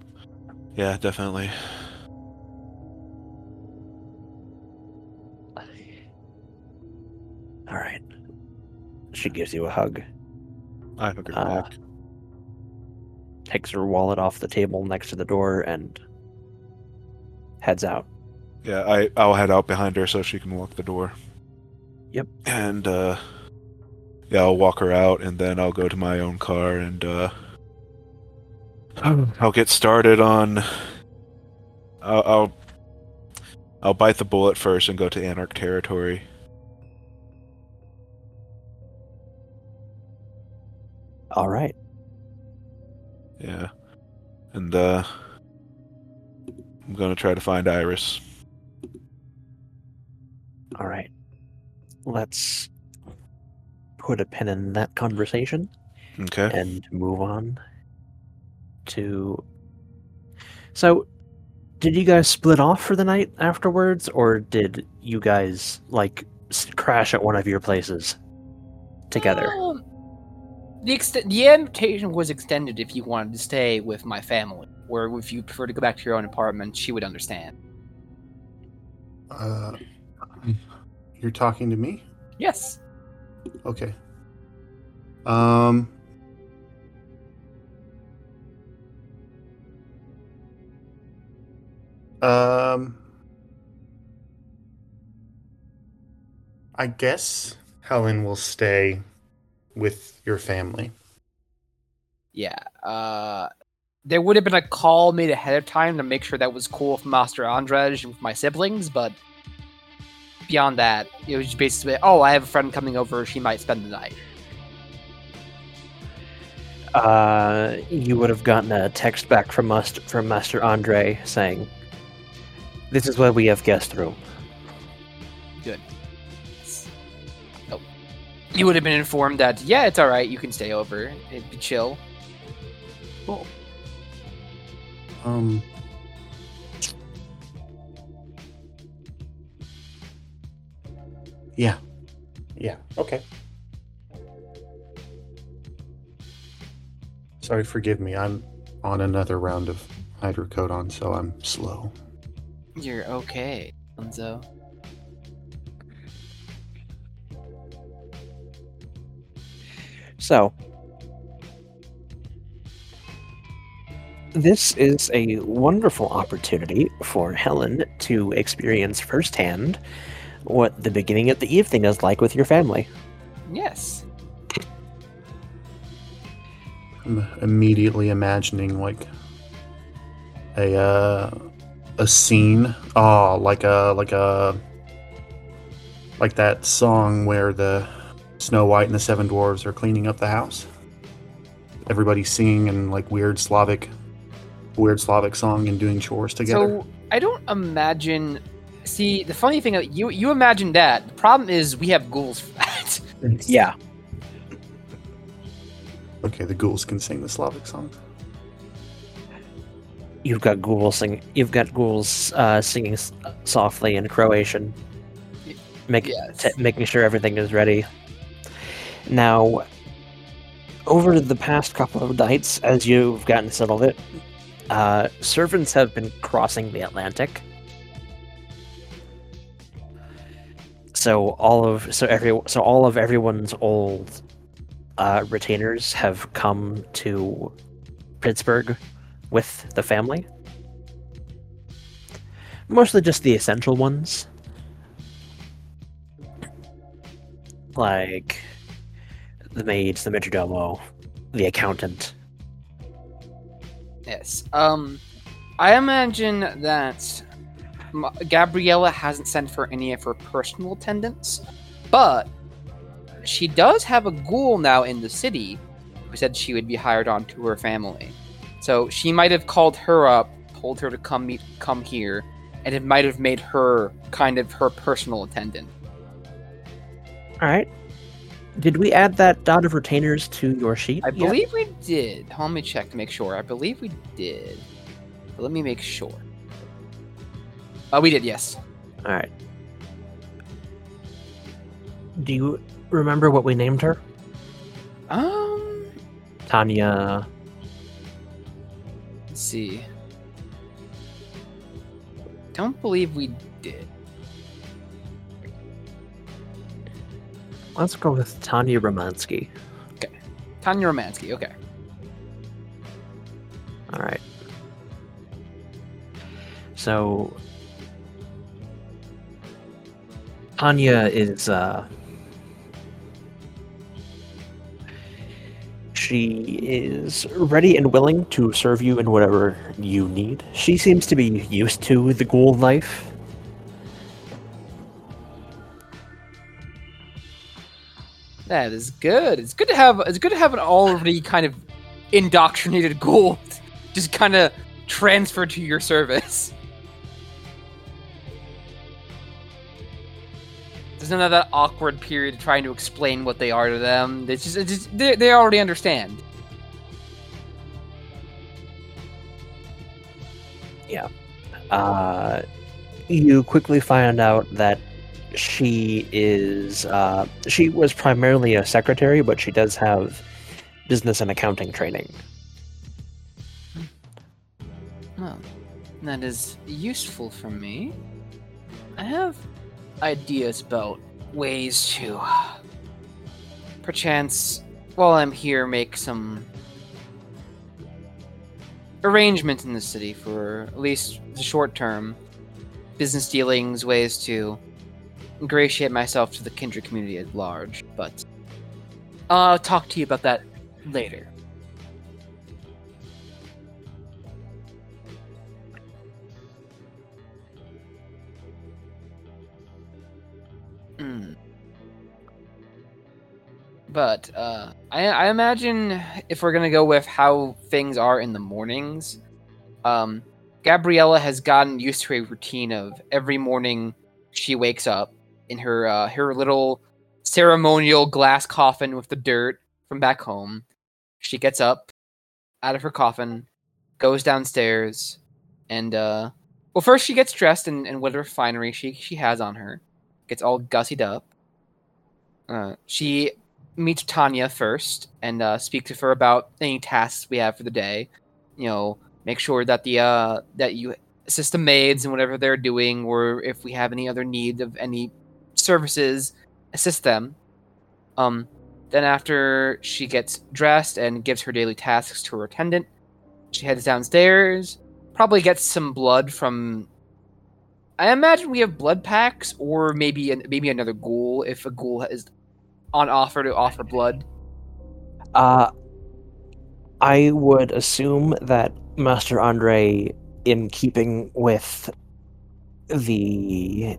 Yeah, definitely. All right. She gives you a hug. I hug her Uh, back. takes her wallet off the table next to the door and heads out. Yeah, I I'll head out behind her so she can lock the door. Yep. And uh yeah, I'll walk her out and then I'll go to my own car and uh I'll get started on I'll I'll, I'll bite the bullet first and go to Anarch territory. All right. Yeah. And uh I'm going to try to find Iris. All right. Let's put a pin in that conversation Okay. and move on to. So, did you guys split off for the night afterwards, or did you guys like crash at one of your places together? Um, the ext- the invitation was extended if you wanted to stay with my family, or if you prefer to go back to your own apartment, she would understand. Uh, you're talking to me? Yes. Okay. Um. Um. I guess Helen will stay with your family. Yeah. Uh, there would have been a call made ahead of time to make sure that was cool with Master Andrej and with my siblings, but beyond that, it was just basically, oh, I have a friend coming over. She might spend the night. Uh, you would have gotten a text back from us from Master Andre saying, "This is where we have guest room." You would have been informed that, yeah, it's all right. You can stay over. It'd be chill. Cool. Um. Yeah. Yeah. Okay. Sorry, forgive me. I'm on another round of hydrocodone, so I'm slow. You're okay, Enzo. So, this is a wonderful opportunity for Helen to experience firsthand what the beginning of the evening is like with your family. Yes. I'm immediately imagining like a uh, a scene. Oh, like a like a like that song where the Snow White and the Seven Dwarves are cleaning up the house. Everybody's singing in like weird Slavic, weird Slavic song and doing chores together. So I don't imagine. See, the funny thing, you you imagine that. The problem is we have ghouls for that. Yeah. okay, the ghouls can sing the Slavic song. You've got ghouls sing. You've got ghouls uh, singing softly in Croatian, make, Yes. t- making sure everything is ready. Now, over the past couple of nights, as you've gotten settled, it uh, servants have been crossing the Atlantic. So all of so every so all of everyone's old uh, retainers have come to Pittsburgh with the family. Mostly just the essential ones. Like the maids, the majordomo, the accountant. Yes. Um, I imagine that Gabriella hasn't sent for any of her personal attendants, but she does have a ghoul now in the city who said she would be hired on to her family. So she might have called her up, told her to come meet, come here, and it might have made her kind of her personal attendant. All right. Did we add that dot of retainers to your sheet? I yet? believe we did. Let me check to make sure. I believe we did. But let me make sure. Oh, we did. Yes. All right. Do you remember what we named her? Um. Tanya. Let's see. Don't believe we Let's go with Tanya Romansky. Okay. Tanya Romansky. Okay. All right. So Tanya is uh she is ready and willing to serve you in whatever you need. She seems to be used to the ghoul life. That is good. It's good to have. It's good to have an already kind of indoctrinated ghoul just kind of transferred to your service. There's none of that awkward period trying to explain what they are to them. It's just, it's just they, they already understand. Yeah. Uh, you quickly find out that she is uh, she was primarily a secretary, but she does have business and accounting training. Well, that is useful for me. I have ideas about ways to, perchance, while I'm here, make some arrangement in the city for at least the short term business dealings, ways to ingratiate myself to the kindred community at large. But I'll talk to you about that later. Hmm. But uh, I, I imagine if we're gonna go with how things are in the mornings, um, Gabriella has gotten used to a routine of every morning she wakes up in her uh, her little ceremonial glass coffin with the dirt from back home. She gets up out of her coffin, goes downstairs, and uh, well, first she gets dressed in, in whatever finery she she has on her, gets all gussied up. Uh, she meets Tanya first and uh, speaks with her about any tasks we have for the day. You know, make sure that the uh, that you assist the maids and whatever they're doing, or if we have any other need of any services, assist them. Um, then after she gets dressed and gives her daily tasks to her attendant, she heads downstairs. Probably gets some blood from. I imagine we have blood packs, or maybe an, maybe another ghoul if a ghoul is on offer to offer blood. Uh, I would assume that Master Andre, in keeping with the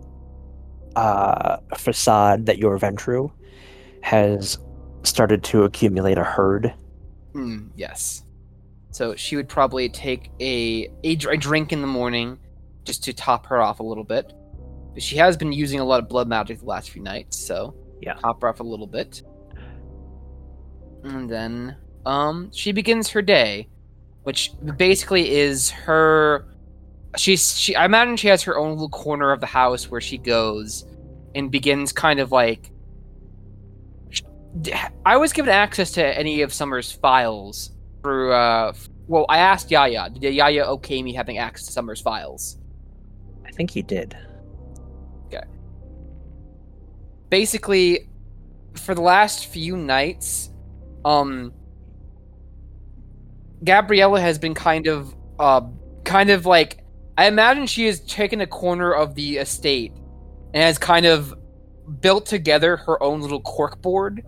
uh, facade that you're Ventrue, has started to accumulate a herd. Hmm, yes. So she would probably take a, a a drink in the morning just to top her off a little bit. But she has been using a lot of blood magic the last few nights, so Yeah. top her off a little bit. And then um she begins her day, which basically is her she's she I imagine she has her own little corner of the house where she goes and begins kind of like I was given access to any of Summer's files through. Uh, well, I asked Yaya. Did Yaya okay me having access to Summer's files? I think he did. Okay. Basically, for the last few nights, um, Gabriella has been kind of, uh, kind of like. I imagine she has taken a corner of the estate and has kind of built together her own little corkboard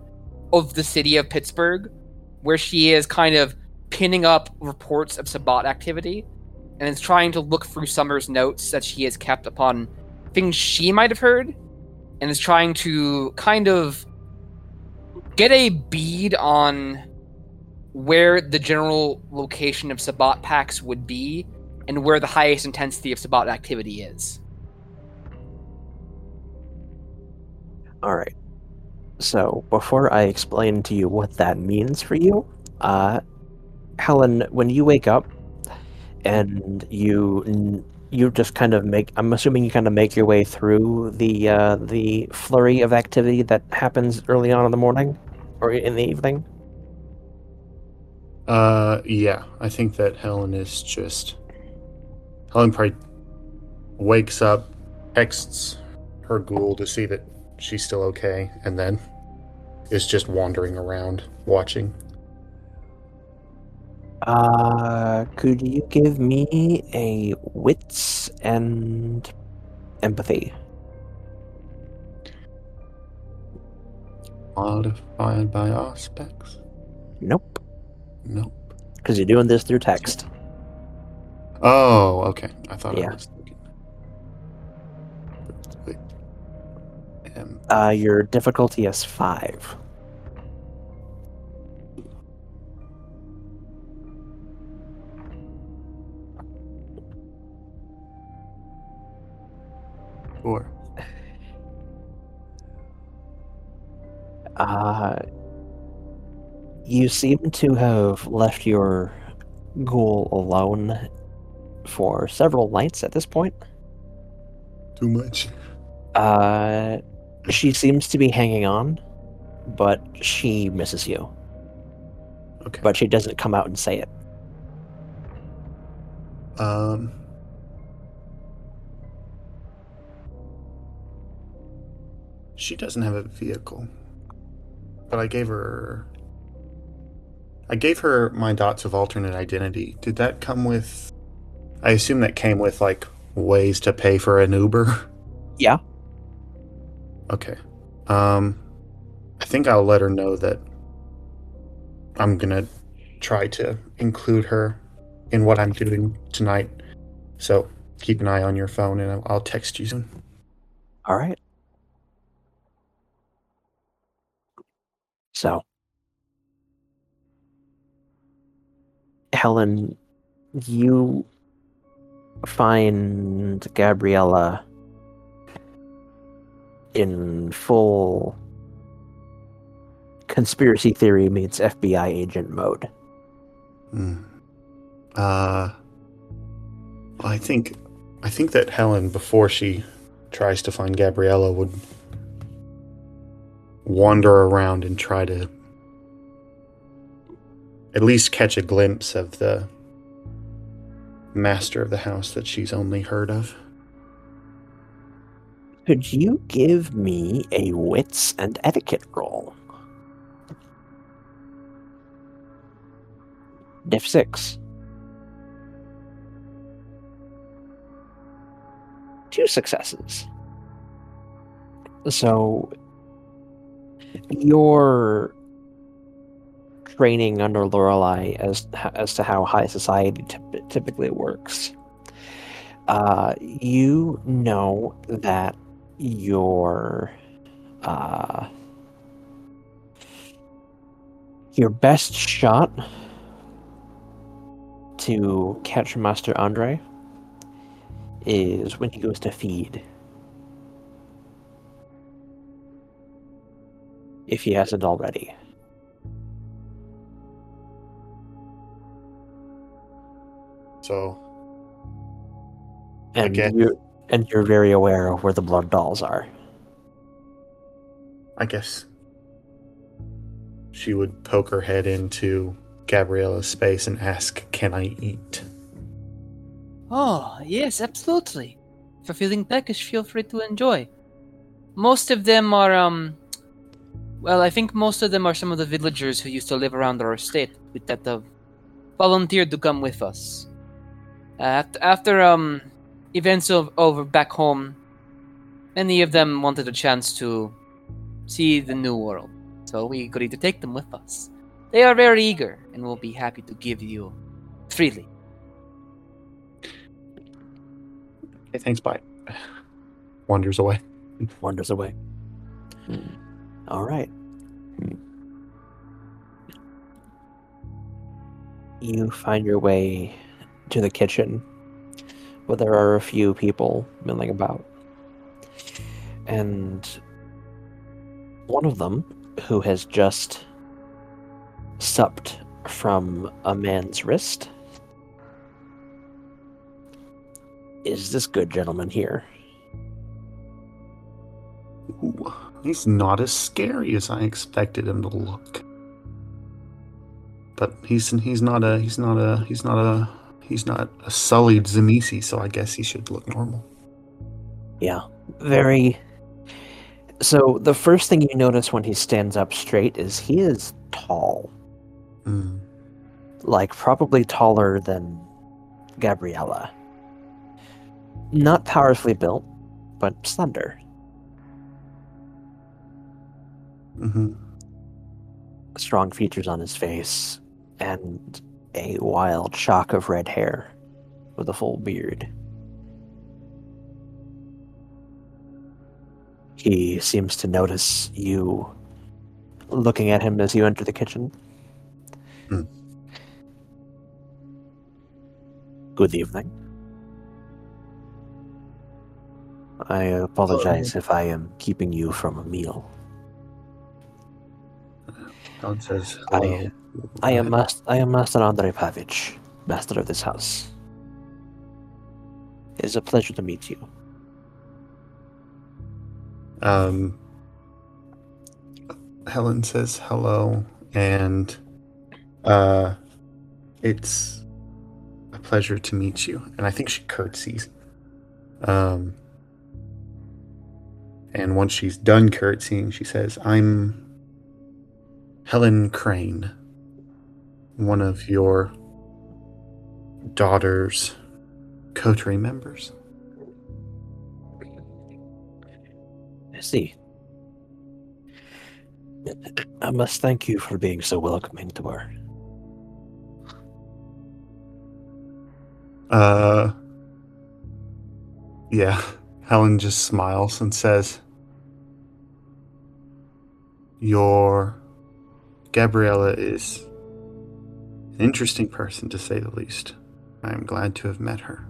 of the city of Pittsburgh, where she is kind of pinning up reports of Sabbat activity and is trying to look through Summer's notes that she has kept upon things she might have heard and is trying to kind of get a bead on where the general location of Sabbat packs would be and where the highest intensity of Sabbat activity is. All right. So before I explain to you what that means for you, uh, Helen, when you wake up and you you just kind of make, I'm assuming you kind of make your way through the uh, the flurry of activity that happens early on in the morning or in the evening. Uh, yeah, I think that Helen is just. Helen probably wakes up, texts her ghoul to see that she's still okay, and then is just wandering around watching. Uh, could you give me a wits and empathy? Modified by aspects? Nope, Nope. because you're doing this through text. Oh, okay. I thought Yeah. I was. Um, Uh, your difficulty is five. four. Uh, you seem to have left your ghoul alone for several nights at this point. Too much. Uh, she seems to be hanging on, but she misses you. Okay. But she doesn't come out and say it. Um. She doesn't have a vehicle, but I gave her. I gave her my dots of alternate identity. Did that come with? I assume that came with like ways to pay for an Uber. Yeah. Okay. Um, I think I'll let her know that I'm gonna try to include her in what I'm doing tonight. So keep an eye on your phone, and I'll- I'll text you soon. All right. So, Helen, you find Gabriella in full conspiracy theory meets FBI agent mode. Hmm. Uh, I think, I think that Helen, before she tries to find Gabriella, would wander around and try to at least catch a glimpse of the master of the house that she's only heard of. Could you give me a wits and etiquette roll? Diff 6. Two successes. So, your training under Lorelei as as to how high society typ- typically works. Uh, you know that your uh, your best shot to catch Master Andre is when he goes to feed. If he hasn't already. So And guess- you and you're very aware of where the blood dolls are. I guess she would poke her head into Gabriella's space and ask, "Can I eat?" Oh, yes, absolutely. If you're feeling peckish, feel free to enjoy. Most of them are, um. Well, I think most of them are some of the villagers who used to live around our estate with that have volunteered to come with us. Uh, after, after, um, events of, over back home, many of them wanted a chance to see the new world. So we agreed to take them with us. They are very eager and will be happy to give you freely. Hey, thanks. Bye. Wanders away. wanders away. All right. You find your way to the kitchen where there are a few people milling about. And one of them, who has just supped from a man's wrist, is this good gentleman here. Ooh, he's not as scary as I expected him to look. But he's he's not a he's not a he's not a he's not a sullied Tzimisce, so I guess he should look normal. Yeah, very. So the first thing you notice when he stands up straight is he is tall. Mm. like probably taller than Gabriella. Not powerfully built, but slender. hmm Strong features on his face, and a wild shock of red hair with a full beard. He seems to notice you looking at him as you enter the kitchen. Hmm. Good evening. I apologize if I am keeping you from a meal. Helen I-. I am master, I am Master Andrei Pavich, master of this house. It is a pleasure to meet you. Um, Helen says hello, and uh, it's a pleasure to meet you. And I think she curtsies. Um, and once she's done curtsying, she says, "I'm Helen Crane, one of your daughter's coterie members." I see. I must thank you for being so welcoming to her. Uh, yeah. Helen just smiles and says, Your Gabriella is an interesting person, to say the least. I am glad to have met her.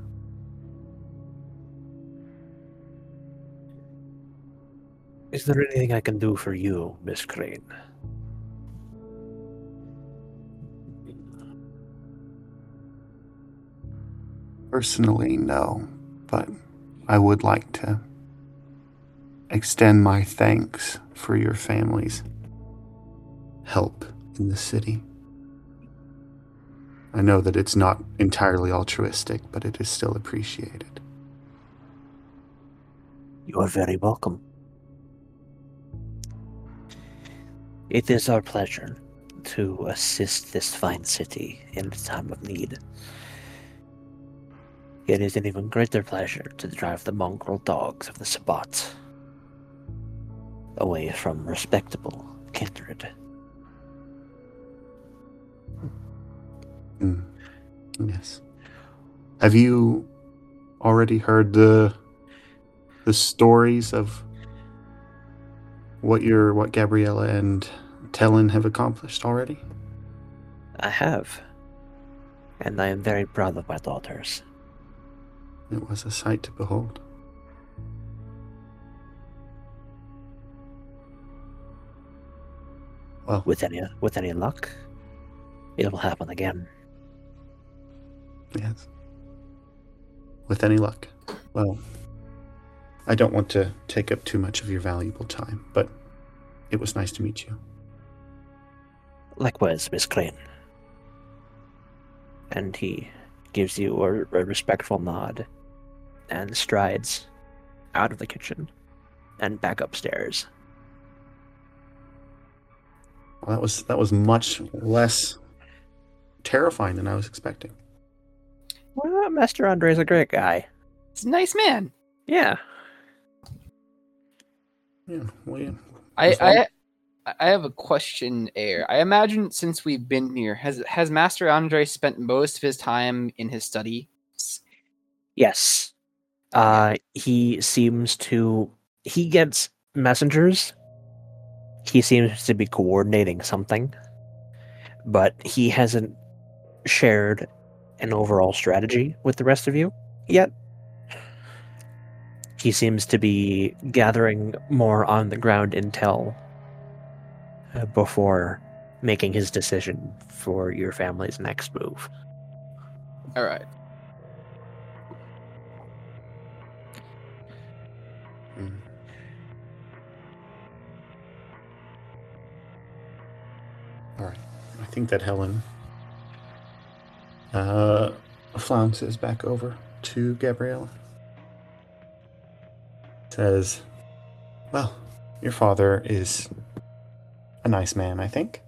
Is there anything I can do for you, Miss Crane? Personally, no, but I would like to extend my thanks for your family's help in the city. I know that it's not entirely altruistic, but it is still appreciated. You are very welcome. It is our pleasure to assist this fine city in time of need. It is an even greater pleasure to drive the mongrel dogs of the Sabbat away from respectable kindred. Mm. Yes. Have you already heard the the stories of what your what Gabriella and Tellin have accomplished already? I have, and I am very proud of my daughters. It was a sight to behold. Well, With any with any luck, it will happen again. yes. With any luck. Well, I don't want to take up too much of your valuable time, but it was nice to meet you. Likewise, Miss Crane. And he gives you a, a respectful nod and strides out of the kitchen and back upstairs. Well, that was that was much less terrifying than I was expecting. Well, Master Andre's a great guy. He's a nice man. Yeah. Yeah, well, yeah. I, I I have a question, Air. I imagine since we've been here, has has Master Andre spent most of his time in his study? Yes. Uh, he seems to. He gets messengers. He seems to be coordinating something, but he hasn't shared an overall strategy with the rest of you yet. He seems to be gathering more on the ground intel uh, before making his decision for your family's next move. All right. Mm. All right. I think that Helen uh, flounces back over to Gabriella. Says, Well, your father is a nice man, I think.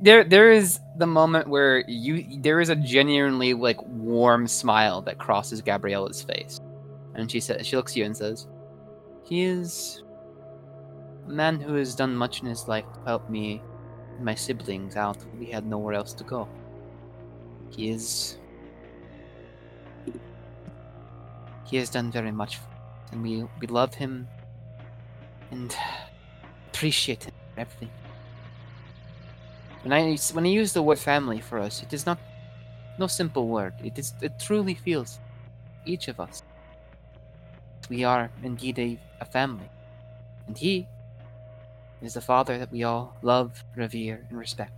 there there is the moment where you there is a genuinely like warm smile that crosses Gabriella's face, and she says she looks at you and says, "He is a man who has done much in his life to help me my siblings out. We had nowhere else to go. He is he has done very much, and we we love him and appreciate him for everything." When I when I use the word family for us, it is not no simple word. It is it truly feels each of us. We are indeed a, a family. And he is the father that we all love, revere, and respect.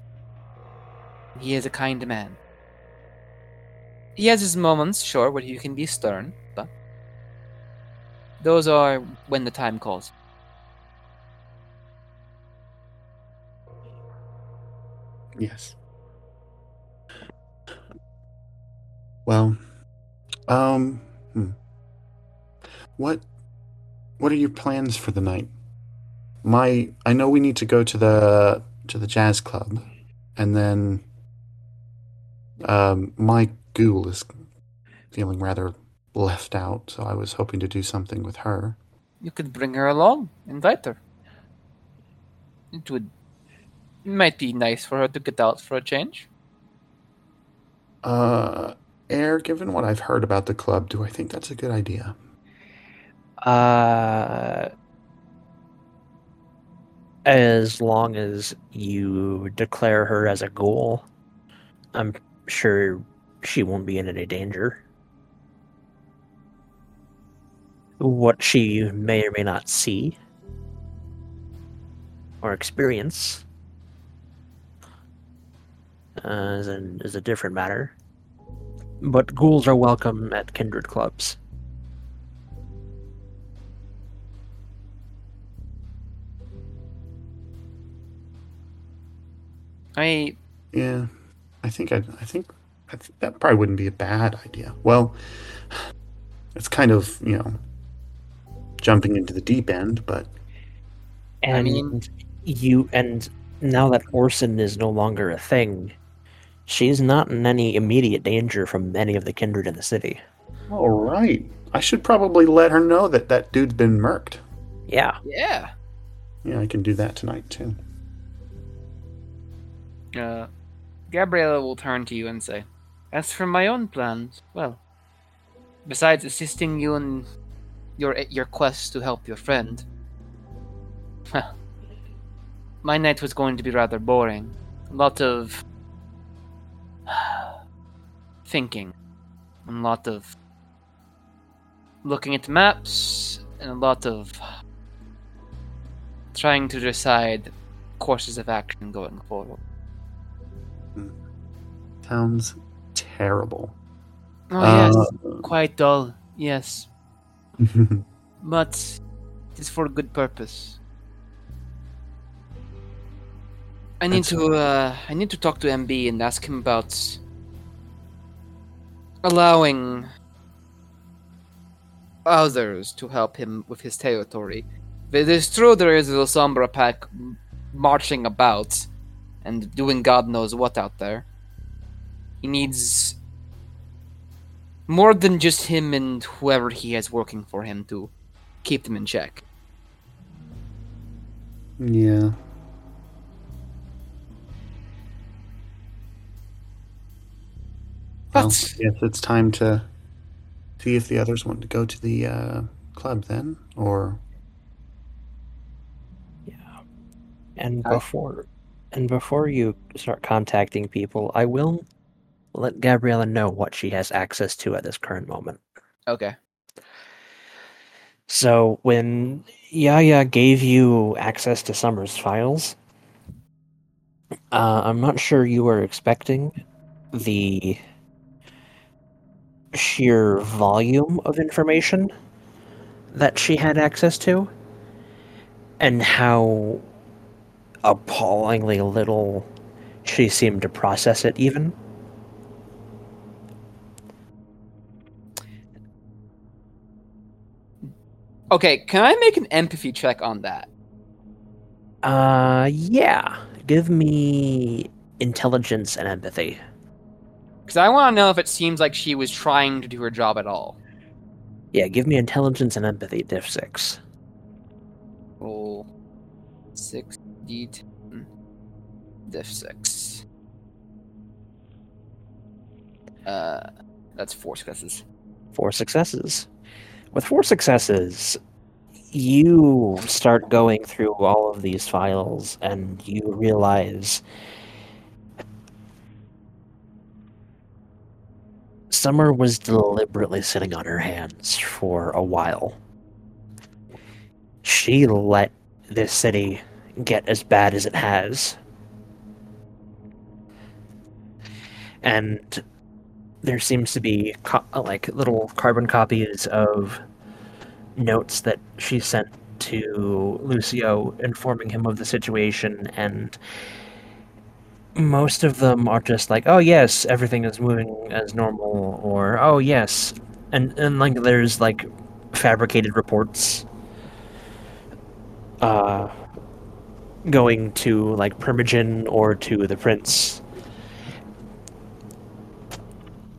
He is a kind man. He has his moments, sure, where he can be stern, but those are when the time calls. Yes. Well, um, hmm. what what are your plans for the night? My I know we need to go to the to the jazz club, and then um, my ghoul is feeling rather left out, so I was hoping to do something with her. You could bring her along, invite her. It would might be nice for her to get out for a change. Uh, Air, given what I've heard about the club, do I think that's a good idea? Uh, as long as you declare her as a ghoul, I'm sure she won't be in any danger. What she may or may not see or experience uh, is, an, is a different matter. But ghouls are welcome at kindred clubs. I Yeah, I think I, I think I think that probably wouldn't be a bad idea. Well, it's kind of you know jumping into the deep end, but And I mean- you and now that Orson is no longer a thing, she's not in any immediate danger from any of the kindred in the city. all right. I should probably let her know that that dude's been murked. Yeah. yeah. Yeah, I can do that tonight too. Uh, Gabriella will turn to you and say, As for my own plans, well, besides assisting you in your your quest to help your friend, my night was going to be rather boring. A lot of thinking, a lot of looking at maps, and a lot of trying to decide courses of action going forward. Sounds terrible. Oh yes, Uh, quite dull. Yes, but it is for a good purpose. I need to. Uh, I need to talk to MB and ask him about allowing others to help him with his territory. It is true there is Lasombra pack marching about and doing God knows what out there. He needs more than just him and whoever he has working for him to keep them in check. yeah. Well, yes, it's time to see if the others want to go to the uh, club then, or yeah. And I- before and before you start contacting people, I will let Gabriella know what she has access to at this current moment. okay, So when Yaya gave you access to Summer's files, uh, I'm not sure you were expecting the sheer volume of information that she had access to, and how appallingly little she seemed to process it, even. Okay. Can I make an empathy check on that? Uh, yeah. Give me intelligence and empathy. Because I want to know if it seems like she was trying to do her job at all. Yeah, give me intelligence and empathy, diff six. Roll six d10, diff six. Uh, that's four successes. Four successes. With four successes, you start going through all of these files and you realize Summer was deliberately sitting on her hands for a while. She let this city get as bad as it has. And there seems to be co- like little carbon copies of notes that she sent to Lucio informing him of the situation and most of them are just like oh yes everything is moving as normal or oh yes and and like there's like fabricated reports uh going to like Primogen or to the prince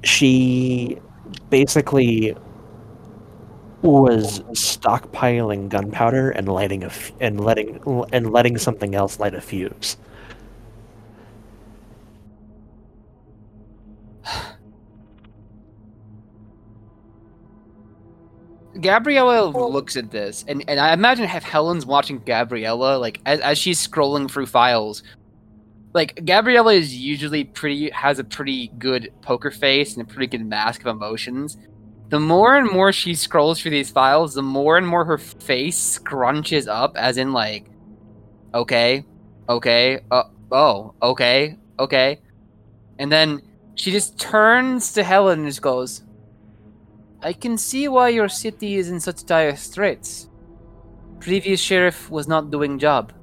she basically was stockpiling gunpowder and lighting a f- and letting and letting something else light a fuse. Gabriella looks at this, and, and I imagine if Helen's watching Gabriella, like as, as she's scrolling through files, like Gabriella is usually pretty has a pretty good poker face and a pretty good mask of emotions. The more and more she scrolls through these files, the more and more her face scrunches up, as in like, okay, okay, uh, oh, okay, okay, and then she just turns to Helen and just goes, "I can see why your city is in such dire straits. Previous sheriff was not doing job."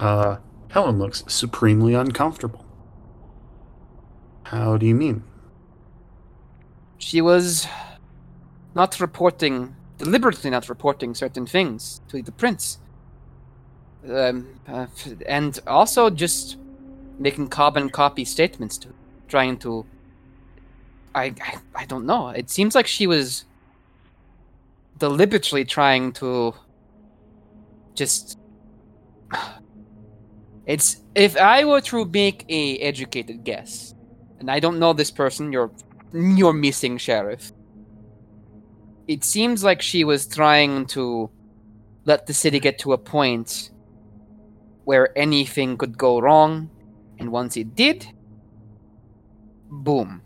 Uh, Helen looks supremely uncomfortable. How do you mean? she was not reporting, deliberately not reporting certain things to the prince. Um, uh, and also just making carbon copy statements to trying to. I, I I don't know. It seems like she was deliberately trying to just. It's if I were to make a educated guess, and I don't know this person. You're you're missing sheriff. It seems like she was trying to let the city get to a point where anything could go wrong, and once it did, boom.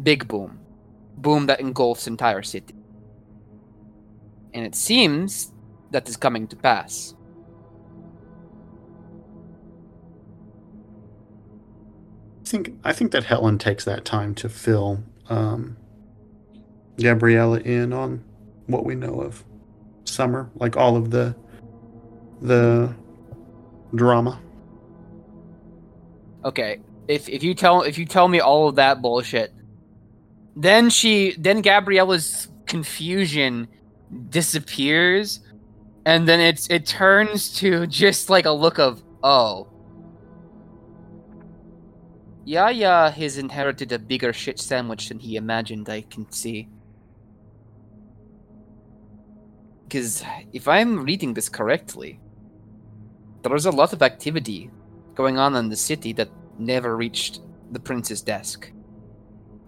Big boom. Boom that engulfs entire city. And it seems that is coming to pass. Think I think that Helen takes that time to fill um, Gabriella in on what we know of Summer, like all of the the drama. Okay, if if you tell if you tell me all of that bullshit, then she then Gabriella's confusion disappears, and then it's it turns to just like a look of oh. Yaya has inherited a bigger shit sandwich than he imagined. I can see. Because if I'm reading this correctly, there's a lot of activity going on in the city that never reached the prince's desk.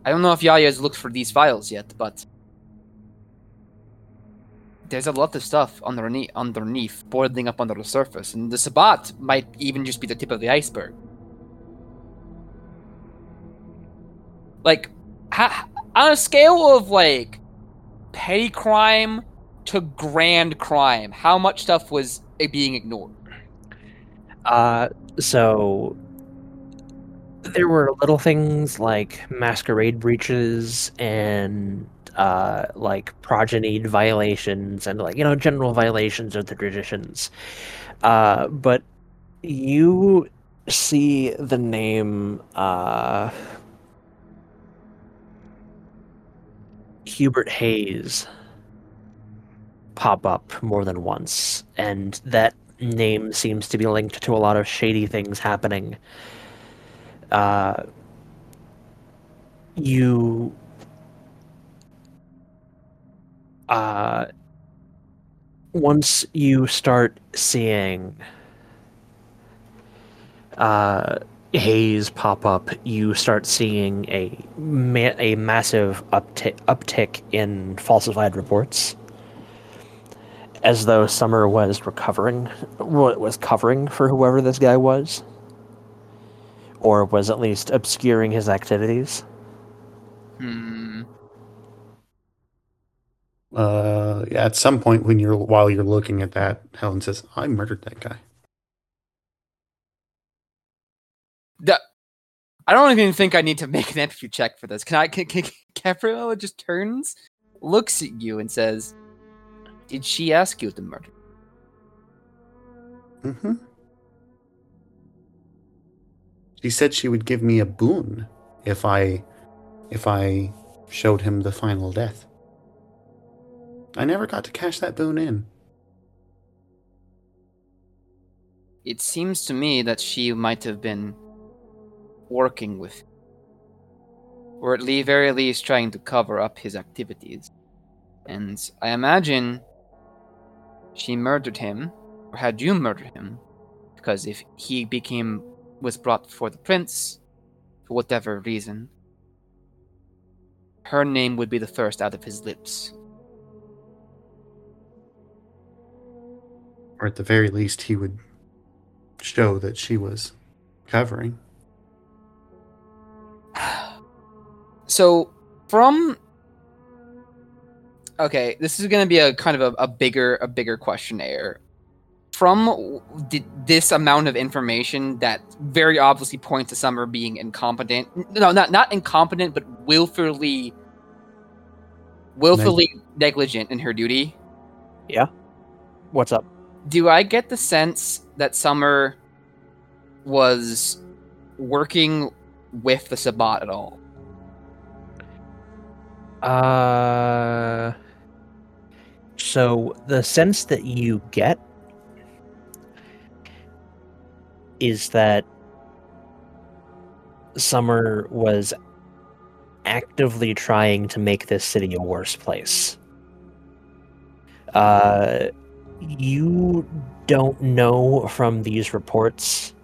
I don't know if Yaya has looked for these files yet, but there's a lot of stuff underneath, underneath boiling up under the surface, and the Sabbat might even just be the tip of the iceberg. Like, on a scale of like petty crime to grand crime, how much stuff was uh, being ignored? Uh, so there were little things like masquerade breaches and uh, like progeny violations and like you know general violations of the traditions. Uh, but you see the name uh, Hubert Hayes pop up more than once, and that name seems to be linked to a lot of shady things happening. Uh, you uh, once you start seeing uh, haze pop up, you start seeing a ma- a massive uptick uptick in falsified reports, as though Summer was recovering, wa- was covering for whoever this guy was, or was at least obscuring his activities. Hmm. Uh, at some point when you're while you're looking at that, Helen says, "I murdered that guy." I don't even think I need to make an aptitude check for this. Can I? Can, can Gabriella just turns, looks at you, and says, "Did she ask you to murder?" Mm-hmm. She said she would give me a boon if I if I showed him the final death. I never got to cash that boon in. It seems to me that she might have been working with, or at the very least trying to cover up his activities. And I imagine she murdered him, or had you murdered him, because if he became was brought before the prince, for whatever reason, her name would be the first out of his lips. Or at the very least he would show that she was covering. So from okay, this is going to be a kind of a, a bigger a bigger questionnaire. From this amount of information that very obviously points to Summer being incompetent. No, not not incompetent, but willfully willfully negligent in her duty. Yeah. What's up? Do I get the sense that Summer was working with the Sabbat at all? Uh, so the sense that you get is that Summer was actively trying to make this city a worse place. Uh, you don't know from these reports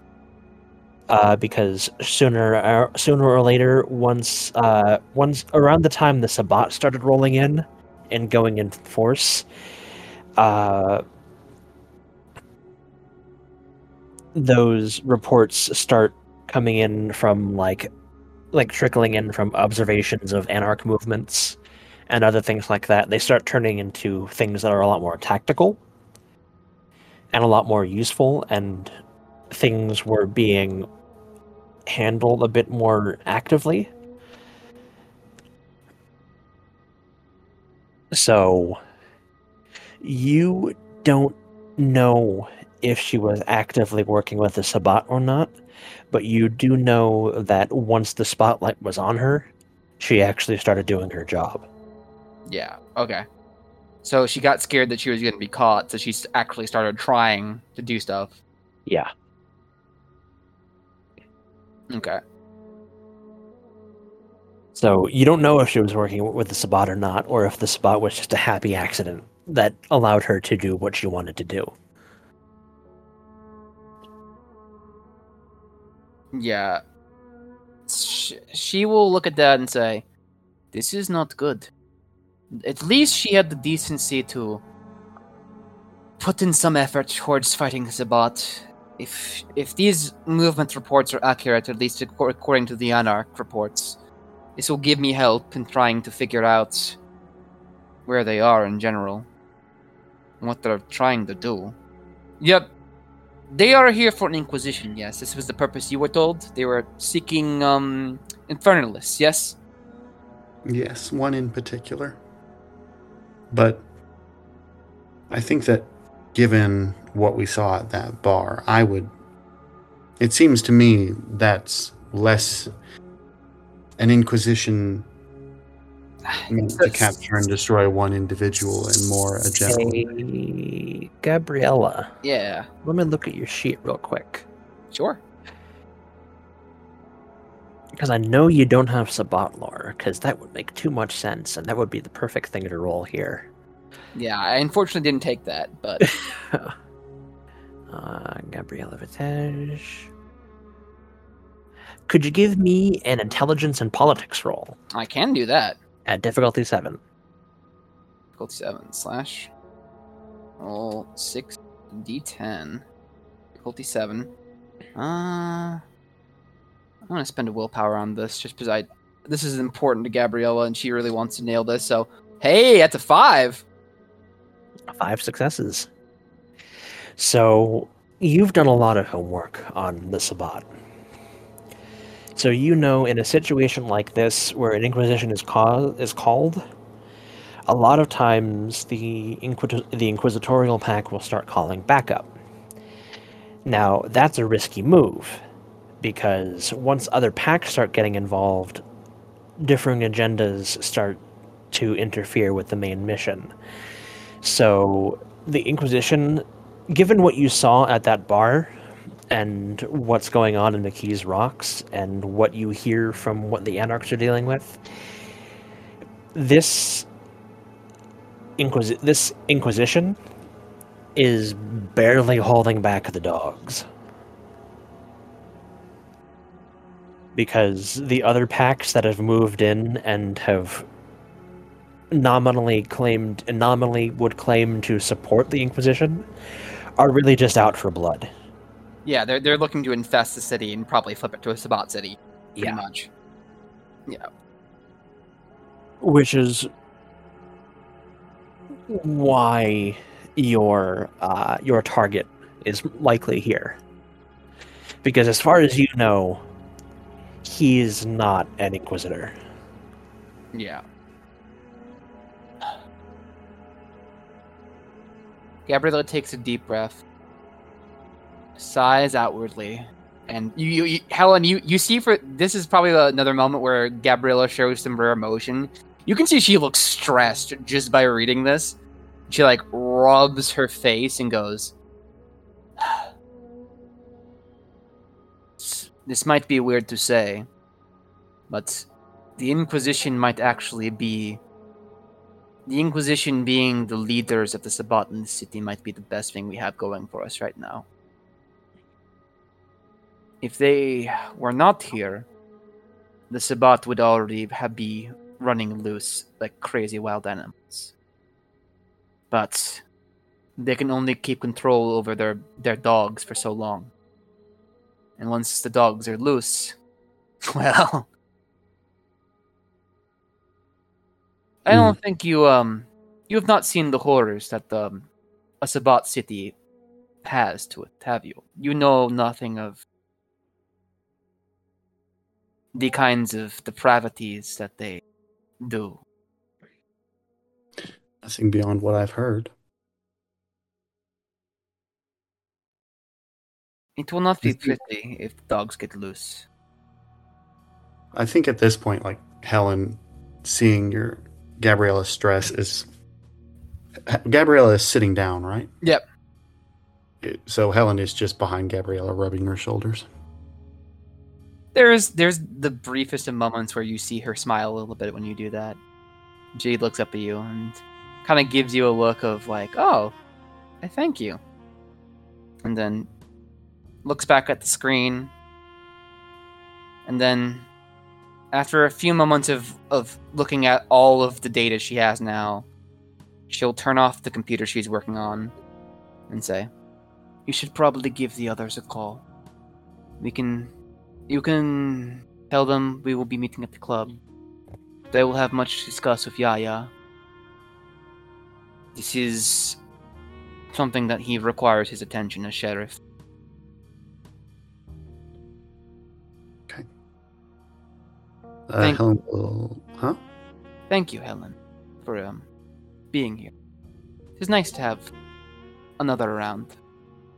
uh, because sooner or, sooner or later, once uh, once around the time the Sabbat started rolling in and going in force, uh, those reports start coming in from like like trickling in from observations of anarch movements and other things like that. They start turning into things that are a lot more tactical and a lot more useful and things were being handled a bit more actively. So you don't know if she was actively working with the Sabbat or not, but you do know that once the spotlight was on her, she actually started doing her job. Yeah. Okay. So she got scared that she was going to be caught, so she actually started trying to do stuff. Yeah. Okay. So you don't know if she was working with the Sabbat or not, or if the Sabbat was just a happy accident that allowed her to do what she wanted to do. Yeah. Sh- she will look at that and say, "This is not good." At least she had the decency to put in some effort towards fighting Sabbat. If if these movement reports are accurate, at least according to the Anarch reports, this will give me help in trying to figure out where they are in general, and what they're trying to do. Yep, they are here for an inquisition, yes. This was the purpose you were told. They were seeking um infernalists, yes? Yes, one in particular. But I think that given what we saw at that bar, I would. It seems to me that's less an inquisition meant to capture and destroy one individual and more a general. Hey, Gabriella, Yeah, let me look at your sheet real quick. sure. Because I know you don't have Sabbat lore, because that would make too much sense, and that would be the perfect thing to roll here. Yeah, I unfortunately didn't take that, but uh, Gabriella Vitege. Could you give me an intelligence and politics roll I can do that. at difficulty seven? Difficulty seven slash roll six d10. Difficulty seven. Uh, I'm gonna spend a willpower on this just because I. This is important to Gabriella and she really wants to nail this. So hey, that's a five. Five successes. So you've done a lot of homework on the Sabbat. So you know, in a situation like this, where an inquisition is called, is called, a lot of times the inquis- the inquisitorial pack will start calling backup. Now that's a risky move, because once other packs start getting involved, differing agendas start to interfere with the main mission. So the Inquisition, given what you saw at that bar and what's going on in the Keys Rocks and what you hear from what the Anarchs are dealing with, this Inquisi- this Inquisition is barely holding back the dogs. Because the other packs that have moved in and have nominally claimed nominally would claim to support the Inquisition are really just out for blood. Yeah, they're they're looking to infest the city and probably flip it to a Sabbat city. Pretty Yeah. much. Yeah. Which is why your uh, your target is likely here. Because as far as you know, he is not an Inquisitor. Yeah. Gabriella takes a deep breath, sighs outwardly, and you, you, you Helen, you, you see for this is probably another moment where Gabriella shows some rare emotion. You can see she looks stressed just by reading this. She like rubs her face and goes, "This might be weird to say, but the Inquisition might actually be. The Inquisition being the leaders of the Sabbat in the city might be the best thing we have going for us right now. If they were not here, the Sabbat would already have be running loose like crazy wild animals. But they can only keep control over their, their dogs for so long. And once the dogs are loose, well, I don't think you um you have not seen the horrors that um a Sabbat city has to it, have you? You know nothing of the kinds of depravities that they do. Nothing beyond what I've heard. It will not be pretty if dogs get loose. I think at this point, like Helen, seeing your Gabriella's stress is Gabriella is sitting down, right? Yep. So Helen is just behind Gabriella, rubbing her shoulders. There's there's the briefest of moments where you see her smile a little bit when you do that. Jade looks up at you and kind of gives you a look of like, "Oh, I thank you," and then looks back at the screen, and then after a few moments of of looking at all of the data she has now, she'll turn off the computer she's working on and say, "You should probably give the others a call. We can you can tell them we will be meeting at the club. They will have much to discuss with Yaya. This is something that he requires his attention as sheriff. Uh, Thank- Helen will, huh? Thank you, Helen, for um being here. It's nice to have another around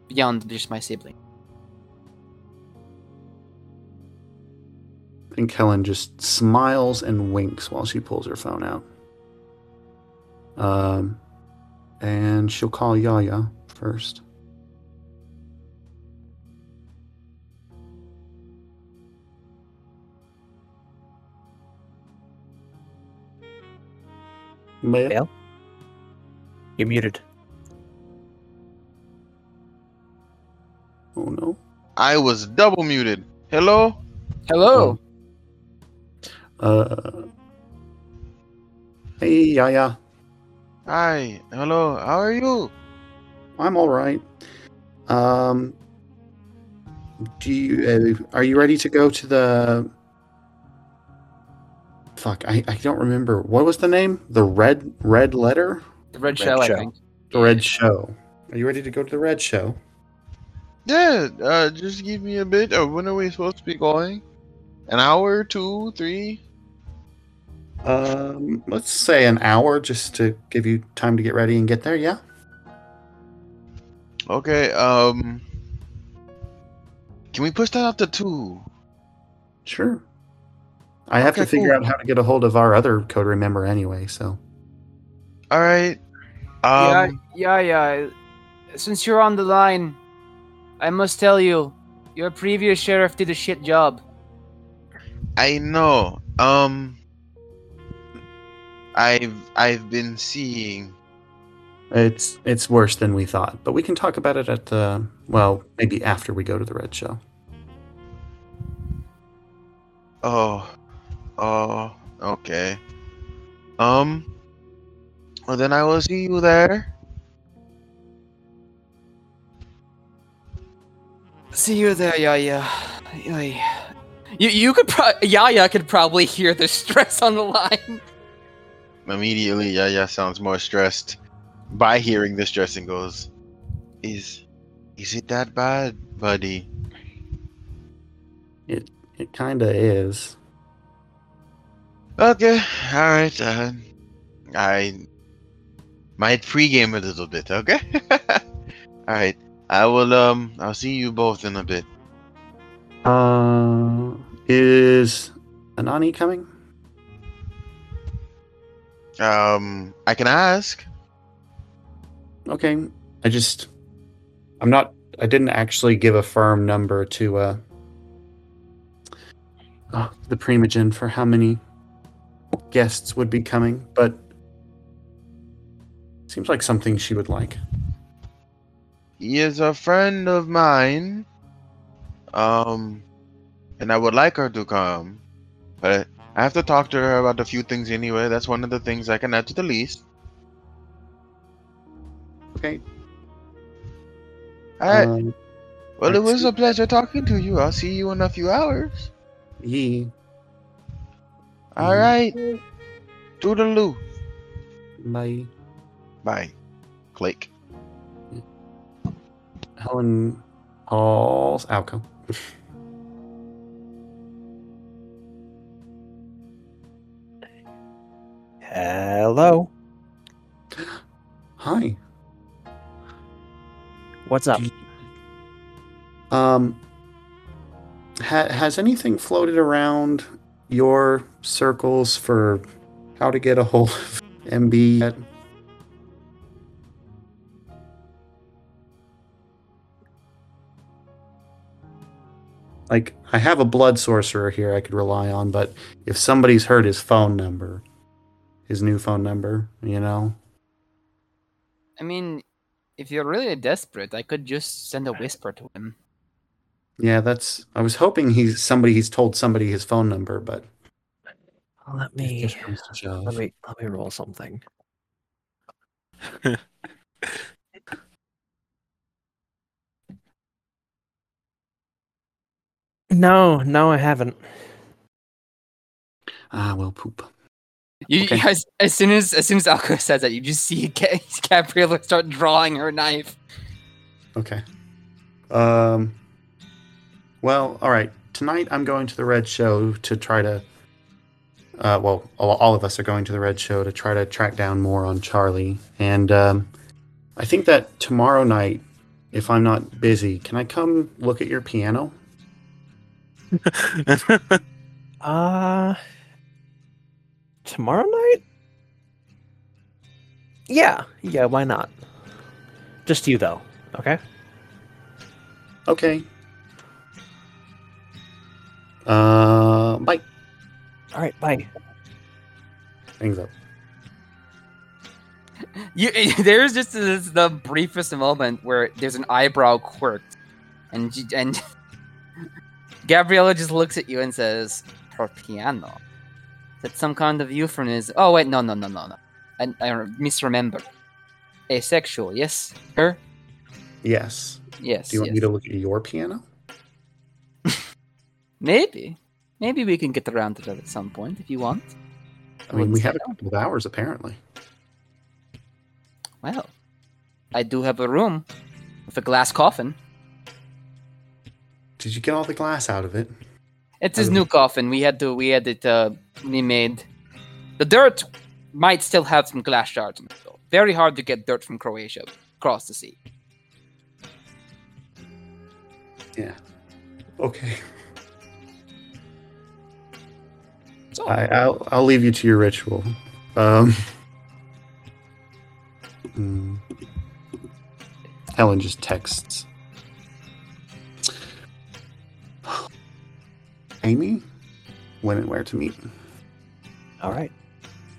beyond just my sibling. And Helen just smiles and winks while she pulls her phone out. Um, and she'll call Yaya first. Maya? Yeah. You're muted. Oh no. I was double muted. Hello? Hello. Uh. Hey, Yaya. Hi. Hello. How are you? I'm all right. Um. Do you uh, are you ready to go to the? Fuck, I, I don't remember. What was the name? The red red letter. The Red, Red Show, Show. I think. The red show. Are you ready to go to the red show? Yeah, uh, just give me a bit. Uh, when are we supposed to be going? An hour, two, three? Um, let's say an hour just to give you time to get ready and get there. Yeah. Okay, um. Can we push that up to two? Sure. I have to figure cool. out how to get a hold of our other code member anyway. So Alright. yeah, Um, yeah, yeah. Since you're on the line, I must tell you, your previous sheriff did a shit job. I know. Um. I've I've been seeing. it's it's worse than we thought. But we can talk about it at the well, maybe after we go to the red show. Oh, oh, okay. Um. Well, then I will see you there. See you there, Yaya. Yaya. You, you could pro- Yaya could probably hear the stress on the line. Immediately, Yaya sounds more stressed by hearing the stress and goes, "Is, is it that bad, buddy?" It it kind of is. Okay, all right. Uh, I might pregame a little bit. Okay. all right. I will. Um. I'll see you both in a bit. Uh, is Anani coming? Um. I can ask. Okay. I just I'm not I didn't actually give a firm number to uh uh, the Primogen for how many guests would be coming, but seems like something she would like. He is a friend of mine. Um, and I would like her to come, but I have to talk to her about a few things anyway. That's one of the things I can add to the list. Okay. All right. Um, well, it was see. a pleasure talking to you. I'll see you in a few hours. ye All Mhm. right. Toodaloo. by Bye. Click. Helen Hall's Alco. Hello. Hi. What's up? Um, ha- has anything floated around your circles for how to get a hold of MB yet? Like, I have a blood sorcerer here I could rely on, but if somebody's heard his phone number, his new phone number, you know, I mean, if you're really desperate, I could just send a whisper to him. yeah, that's. I was hoping he's somebody he's told somebody his phone number, but Let me push comes to shove. let me let me roll something. No, no, I haven't. Ah, well, poop. You, Okay. as, as soon as as soon as Alco says that, you just see Ga- Gabriella start drawing her knife. Okay. Um. Well, all right. Tonight I'm going to the Red Show to try to. Uh, well, all, all of us are going to the Red Show to try to track down more on Charlie, and um, I think that tomorrow night, if I'm not busy, can I come look at your piano? Uh tomorrow night? Yeah, yeah, why not? Just you though, okay? Okay. Uh, bye. All right, bye. Hangs up. You, there's just this, the briefest moment where there's an eyebrow quirk, and you- and Gabriella just looks at you and says, "Her piano." Is that some kind of euphemism? Oh wait, no, no, no, no, no. I, I misremember. Asexual, yes. Her, Yes. yes. Do you want yes. me to look at your piano? Maybe, maybe we can get around to that at some point if you want. I mean, we have a couple of hours apparently. Well, I do have a room with a glass coffin. Did you get all the glass out of it? It's his new coffin. We had to. We had it uh, remade. The dirt might still have some glass shards in it, though. Very hard to get dirt from Croatia across the sea. Yeah. Okay. I, I'll I'll leave you to your ritual. Um. hmm. Helen just texts. Amy, when and where to meet? All right.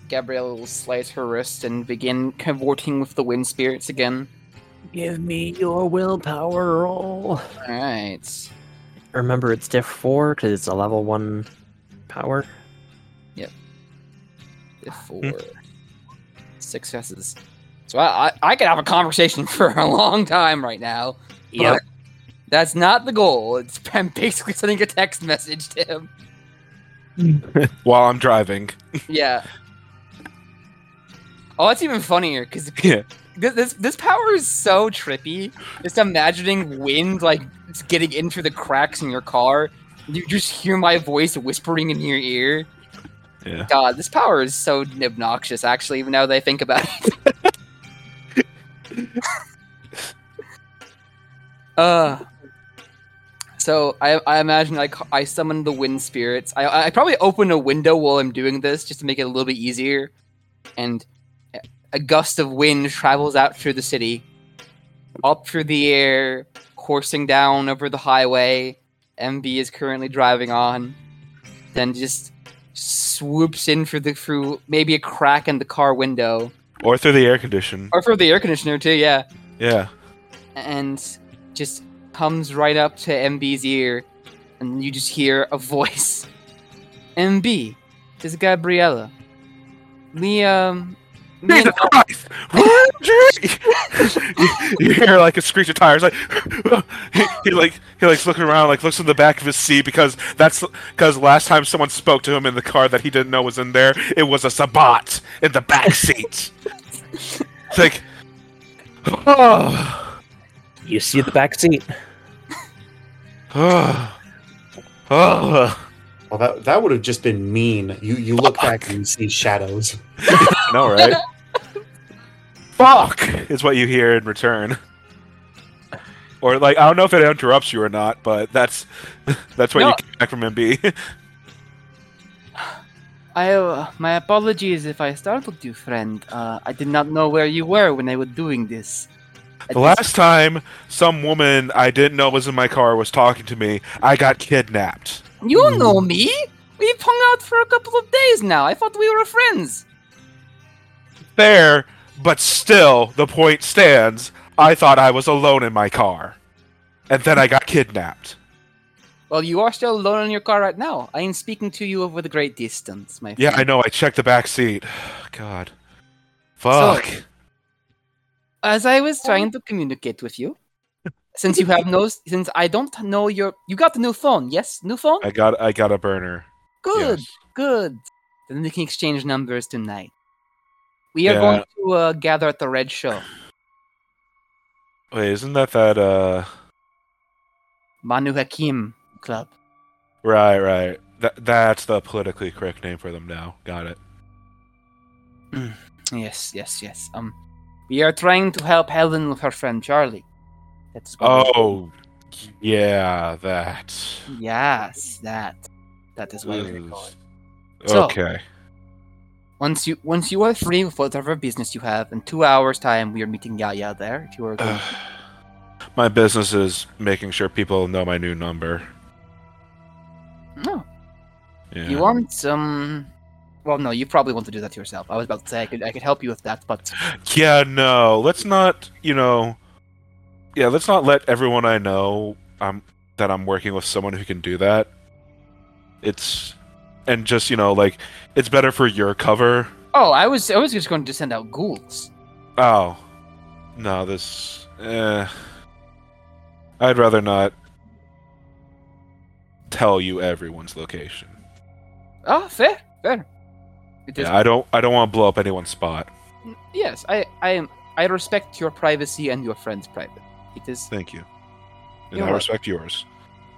Gabrielle will slice her wrist and begin cavorting with the wind spirits again. Give me your willpower roll. All right. Remember, it's diff four because it's a level one power. Four successes. So I, I I could have a conversation for a long time right now. But that's not the goal. It's I'm basically sending a text message to him. While I'm driving. Yeah. Oh, it's even funnier because Yeah. this, this this power is so trippy. Just imagining wind like it's getting in through the cracks in your car. You just hear my voice whispering in your ear. Yeah. God, this power is so obnoxious. Actually, even now that I think about it. uh. So I, I imagine like I summon the wind spirits. I I probably open a window while I'm doing this just to make it a little bit easier, and a gust of wind travels out through the city, up through the air, coursing down over the highway. MB is currently driving on, then just swoops in through the through maybe a crack in the car window Or through the air condition. or through the air conditioner too. Yeah, Yeah. and just comes right up to MB's ear, and you just hear a voice. MB, this is Gabriella. We um. Me and Jesus Christ! you, you hear like a screech of tires, like he, he like he like looking around, like looks in the back of his seat because that's because last time someone spoke to him in the car that he didn't know was in there, it was a Sabbat in the back seat. it's like, oh, You see the back seat. oh, oh. Well, that that would have just been mean. You you look back and you see shadows. No, right? Fuck is what you hear in return. Or like I don't know if it interrupts you or not, but that's that's what No. you get back from MB. I uh, my apologies if I startled you, friend. Uh, I did not know where you were when I was doing this. I the just- last time some woman I didn't know was in my car was talking to me, I got kidnapped. you know me. We've hung out for a couple of days now. I thought we were friends. Fair, but still the point stands. I thought I was alone in my car. And then I got kidnapped. Well, you are still alone in your car right now. I am speaking to you over the great distance, my friend. Yeah, I know, I checked the back seat. God. Fuck. As I was trying to communicate with you, since you have no, since I don't know your, you got the new phone, yes, new phone. I got I got a burner. Good, Yes. good. Then we can exchange numbers tonight. We are Yeah. going to uh, gather at the Red Show. Wait, isn't that that uh Banu Haqim Club. right, right. That that's the politically correct name for them now. Got it. Yes, yes, yes. Um, we are trying to help Helen with her friend Charlie. That's Oh, yeah, that. yes, that. That is why we're calling. So- Okay. Once you once you are free with whatever business you have, in two hours' time we are meeting Yaya there. If you are my business is making sure people know my new number. no, Yeah. you want some. Well, no, you probably want to do that yourself. I was about to say I could I could help you with that, but Yeah, no. Let's not, you know. Yeah, let's not let everyone I know um that I'm working with someone who can do that. It's and just, you know, like it's better for your cover. oh, I was I was just going to send out ghouls. Oh. No, this eh. I'd rather not tell you everyone's location. Oh, fair, fair. Yeah, I don't I don't want to blow up anyone's spot. Yes, I, I am. I respect your privacy and your friend's private. It is. Thank you. And I respect yours.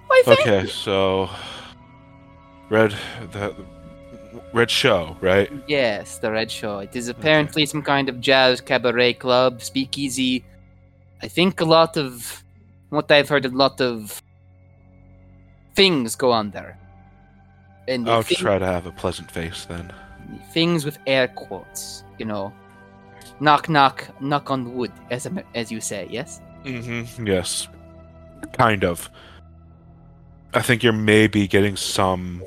Why, thank Okay, you. so red the red show, right? Yes, the Red Show. It is apparently some kind of jazz cabaret club, speakeasy. I think a lot of what I've heard, a lot of things go on there. And I'll thing- try to have a pleasant face then. things with air quotes, you know. Knock, knock, knock on wood, as as you say. Yes. Mm-hmm. Yes. Kind of. I think you're maybe getting some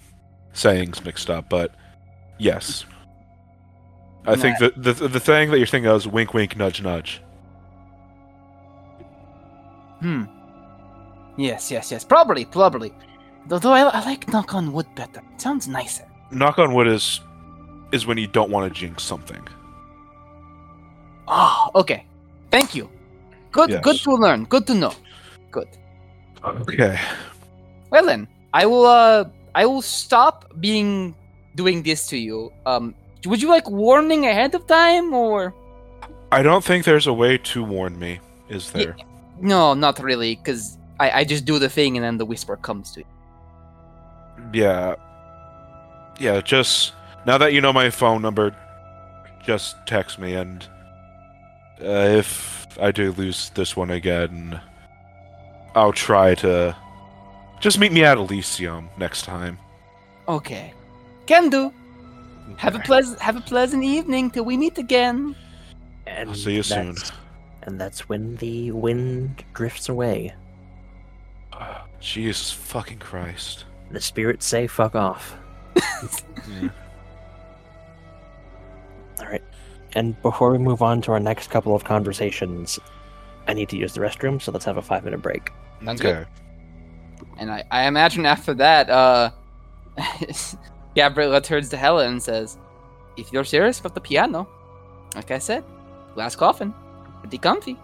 sayings mixed up, but yes. I think the, the the thing that you're thinking of is wink, wink, nudge, nudge. Hmm. Yes, yes, yes. Probably, probably. Although I, I like knock on wood better. It sounds nicer. Knock on wood is is when you don't want to jinx something. Oh, okay. Thank you. Good, Yes. good to learn. Good to know. Good. Okay. Well then, I will. Uh, I will stop being doing this to you. Um, would you like warning ahead of time, or I don't think there's a way to warn me, is Yeah. there? no? Not really, because I, I just do the thing and then the whisper comes to you. Yeah. Yeah, just now that you know my phone number, just text me and uh, if I do lose this one again, I'll try to just meet me at Elysium next time. Okay. Can do. Have a pleasant have a pleasant evening till we meet again. And I'll see you soon. And that's when the wind drifts away. Jesus fucking Christ. The spirits say fuck off. Yeah. All right. And before we move on to our next couple of conversations, I need to use the restroom, so let's have a five minute break. Sounds good. And I, I imagine after that, uh, Gabriella turns to Helen and says, If you're serious about the piano, like I said, glass coffin, pretty comfy.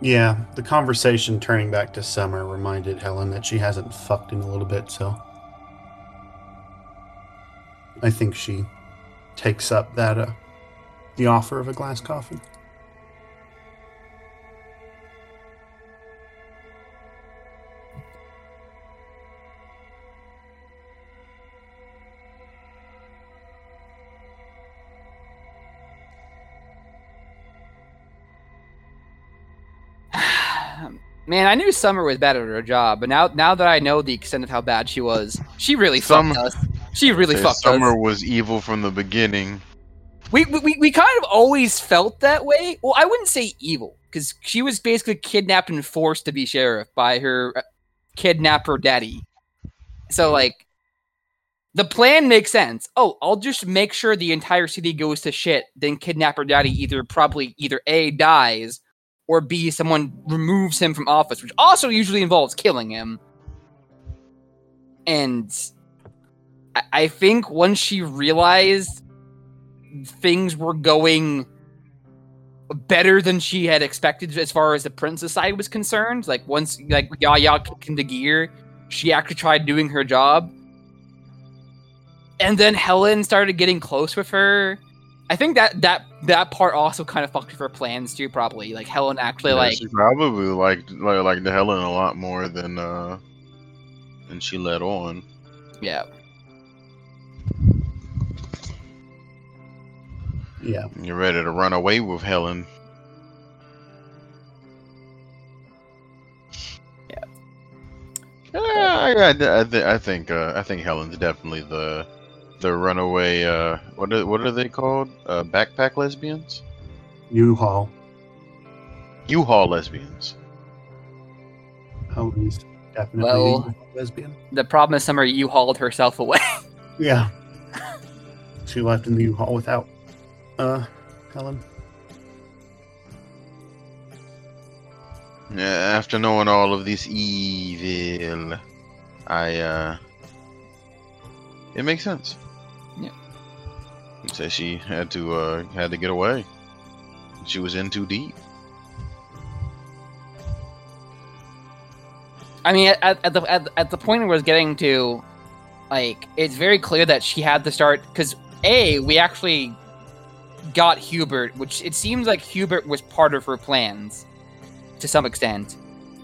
Yeah, the conversation turning back to summer reminded Helen that she hasn't fucked in a little bit, so I think she takes up that uh, the offer of a glass coffin. Man, I knew Summer was bad at her job, but now now that I know the extent of how bad she was, she really Summer- fucked us. She really fucked Summer us. Summer was evil from the beginning. We, we we kind of always felt that way. Well, I wouldn't say evil because she was basically kidnapped and forced to be sheriff by her uh, kidnapper daddy. So like, the plan makes sense. Oh, I'll just make sure the entire city goes to shit. Then kidnapper daddy either probably either a dies or b someone removes him from office, which also usually involves killing him. And I, think once she realized things were going better than she had expected as far as the princess side was concerned. Like once like Yaya kicked into gear, she actually tried doing her job. And then Helen started getting close with her. I think that that that part also kind of fucked with her plans too, probably. Like Helen actually Yeah, like she probably liked like, liked Helen a lot more than uh than she let on. yeah. Yeah. You're ready to run away with Helen. Yeah. Yeah, I, I, I, I, th- I think uh, I think Helen's definitely the the runaway. Uh, what are, what are they called? Uh, backpack lesbians? U-Haul. U-Haul lesbians. Helen's definitely Well- a lesbian. The problem is Summer you hauled herself away. Yeah. she left in the U-Haul without uh Helen. Yeah, after knowing all of this evil, I uh, it makes sense. Yeah. So she had to uh had to get away. She was in too deep. I mean, at, at, the at, at the point where it's getting to, like, it's very clear that she had to start because a we actually got Hubert, which it seems like Hubert was part of her plans to some extent,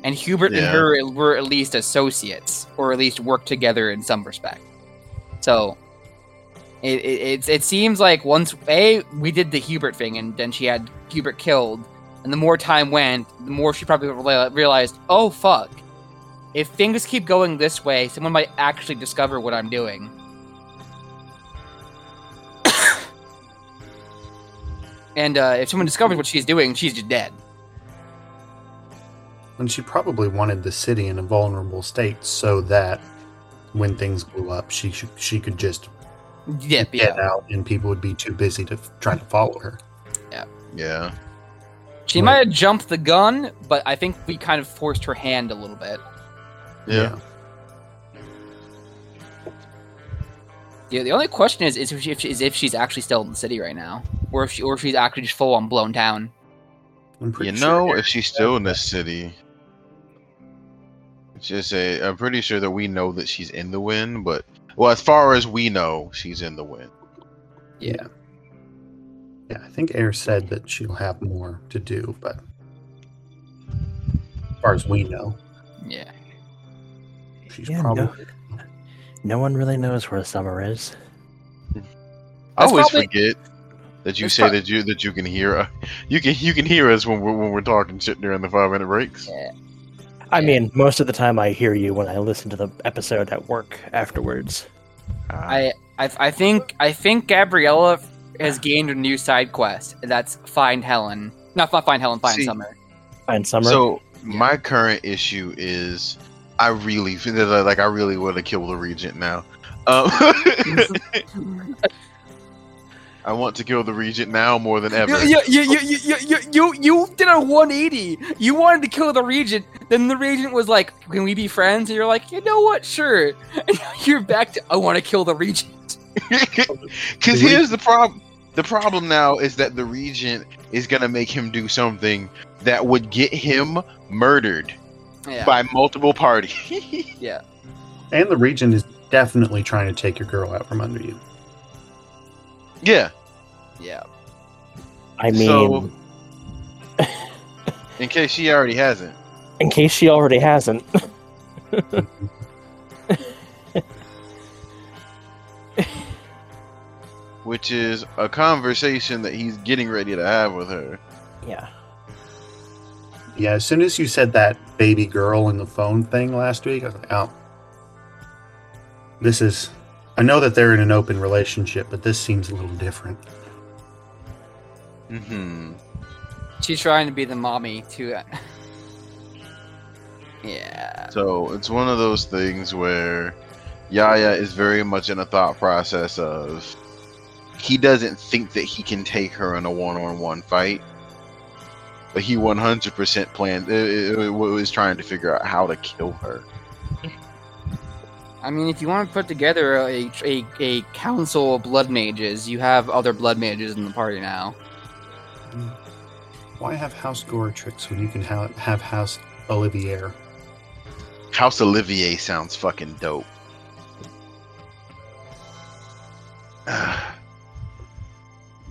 and Hubert and her were at least associates or at least worked together in some respect. So. It, it, it, it seems like once a we did the Hubert thing and then she had Hubert killed, and the more time went, the more she probably realized, oh fuck, if things keep going this way, someone might actually discover what I'm doing. and uh, if someone discovers what she's doing, she's just dead. And she probably wanted the city in a vulnerable state so that when things blew up, she sh- she could just Yep, get yeah. out, and people would be too busy to f- try to follow her. Yeah. Yeah. She might have jumped the gun, but I think we kind of forced her hand a little bit. Yeah. Yeah, the only question is is if, she, if she, is if she's actually still in the city right now, or if she or if she's actually just full on blown down. I'm You pretty know, sure if she's still in this city, it's just a. I'm pretty sure that we know that she's in the wind, but well, as far as we know, she's in the win. Yeah. Yeah, I think Air said that she'll have more to do, but as far as we know, Yeah. she's Yeah, probably No one really knows where Summer is. I always probably- forget that you That's say prob- that you that you can hear. Uh, you can you can hear us when we're when we're talking shit during the five minute breaks. I mean, most of the time I hear you when I listen to the episode at work afterwards. Ah, I, I I think I think Gabriella has gained a new side quest, that's find Helen. Not not find Helen, find See- Summer. Find Summer. So my current issue is I really feel like I really want to kill the regent now. Um, I want to kill the regent now more than ever. You, you, you, you, you, you, you, you did a 180. You wanted to kill the regent, then the regent was like, "Can we be friends?" And you're like, "You know what? Sure." And you're back to, "I want to kill the regent." Because here's the problem. The problem now is that the regent is gonna make him do something that would get him murdered Yeah, by multiple parties. yeah. and the regent is definitely trying to take your girl out from under you. yeah. Yeah. I mean, So- In case she already hasn't. in case she already hasn't. Which is a conversation that he's getting ready to have with her. yeah. Yeah, as soon as you said that baby girl in the phone thing last week, I was like, oh, this is. I know that they're in an open relationship, but this seems a little different. Hmm She's trying to be the mommy too. yeah. So it's one of those things where Yaya is very much in a thought process of he doesn't think that he can take her in a one-on-one fight, but he 100% planned. Was trying to figure out how to kill her. I mean, if you want to put together a, a, a council of blood mages, you have other blood mages in the party now. Why have House Goratrix when you can ha- have House Olivier? House Olivier sounds fucking dope.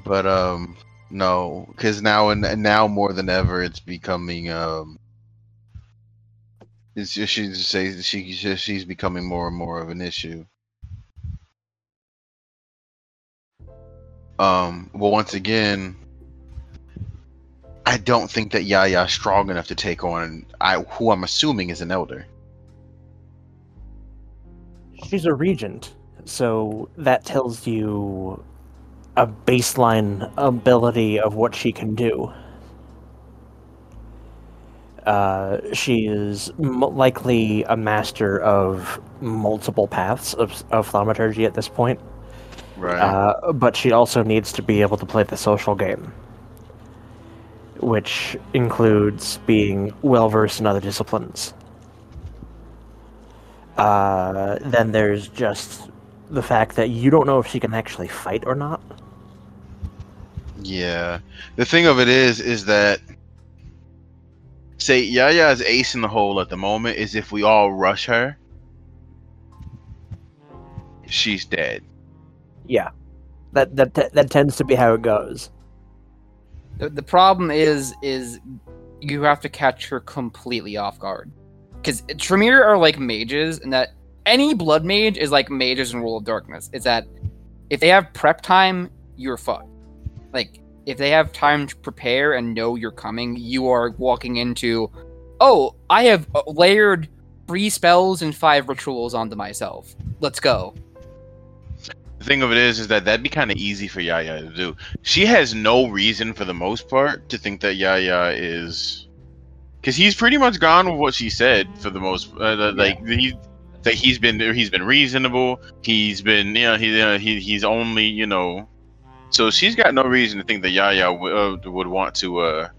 but um no, because now and now more than ever, it's becoming um. It's just she just says she just, she's becoming more and more of an issue. Um. Well, once again, I don't think that Yaya's strong enough to take on I who I'm assuming is an elder. she's a regent, so that tells you a baseline ability of what she can do. Uh, she is m- likely a master of multiple paths of, of thaumaturgy at this point, Right. uh, but she also needs to be able to play the social game, which includes being well versed in other disciplines. Uh, then there's just the fact that you don't know if she can actually fight or not. Yeah. The thing of it is, is that say Yaya's ace in the hole at the moment is if we all rush her, she's dead. Yeah, that that that, that tends to be how it goes. The, the problem is, is you have to catch her completely off guard. Because Tremere are like mages, and that any blood mage is like mages in World of Darkness. Is that if they have prep time, you're fucked. Like if they have time to prepare and know you're coming, you are walking into, oh, I have uh, layered three spells and five rituals onto myself. Let's go. The thing of it is, is that that'd be kind of easy for Yaya to do. She has no reason, for the most part, to think that Yaya is, because he's pretty much gone with what she said for the most. Uh, the- like he, that he's been he's been reasonable. He's been you know he uh, he he's only you know, so she's got no reason to think that Yaya w- uh, would want to uh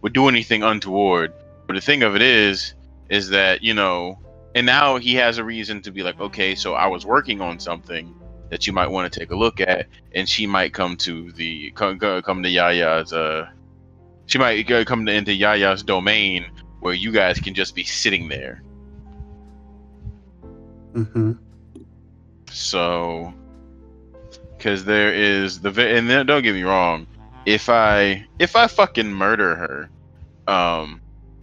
would do anything untoward. But the thing of it is, is that you know, and now he has a reason to be like, okay, so I was working on something that you might want to take a look at, and she might come to the come, come to Yaya's uh, she might go come to, into Yaya's domain where you guys can just be sitting there. Mm hmm So, because there is the and then, don't get me wrong, if I if I fucking murder her, um,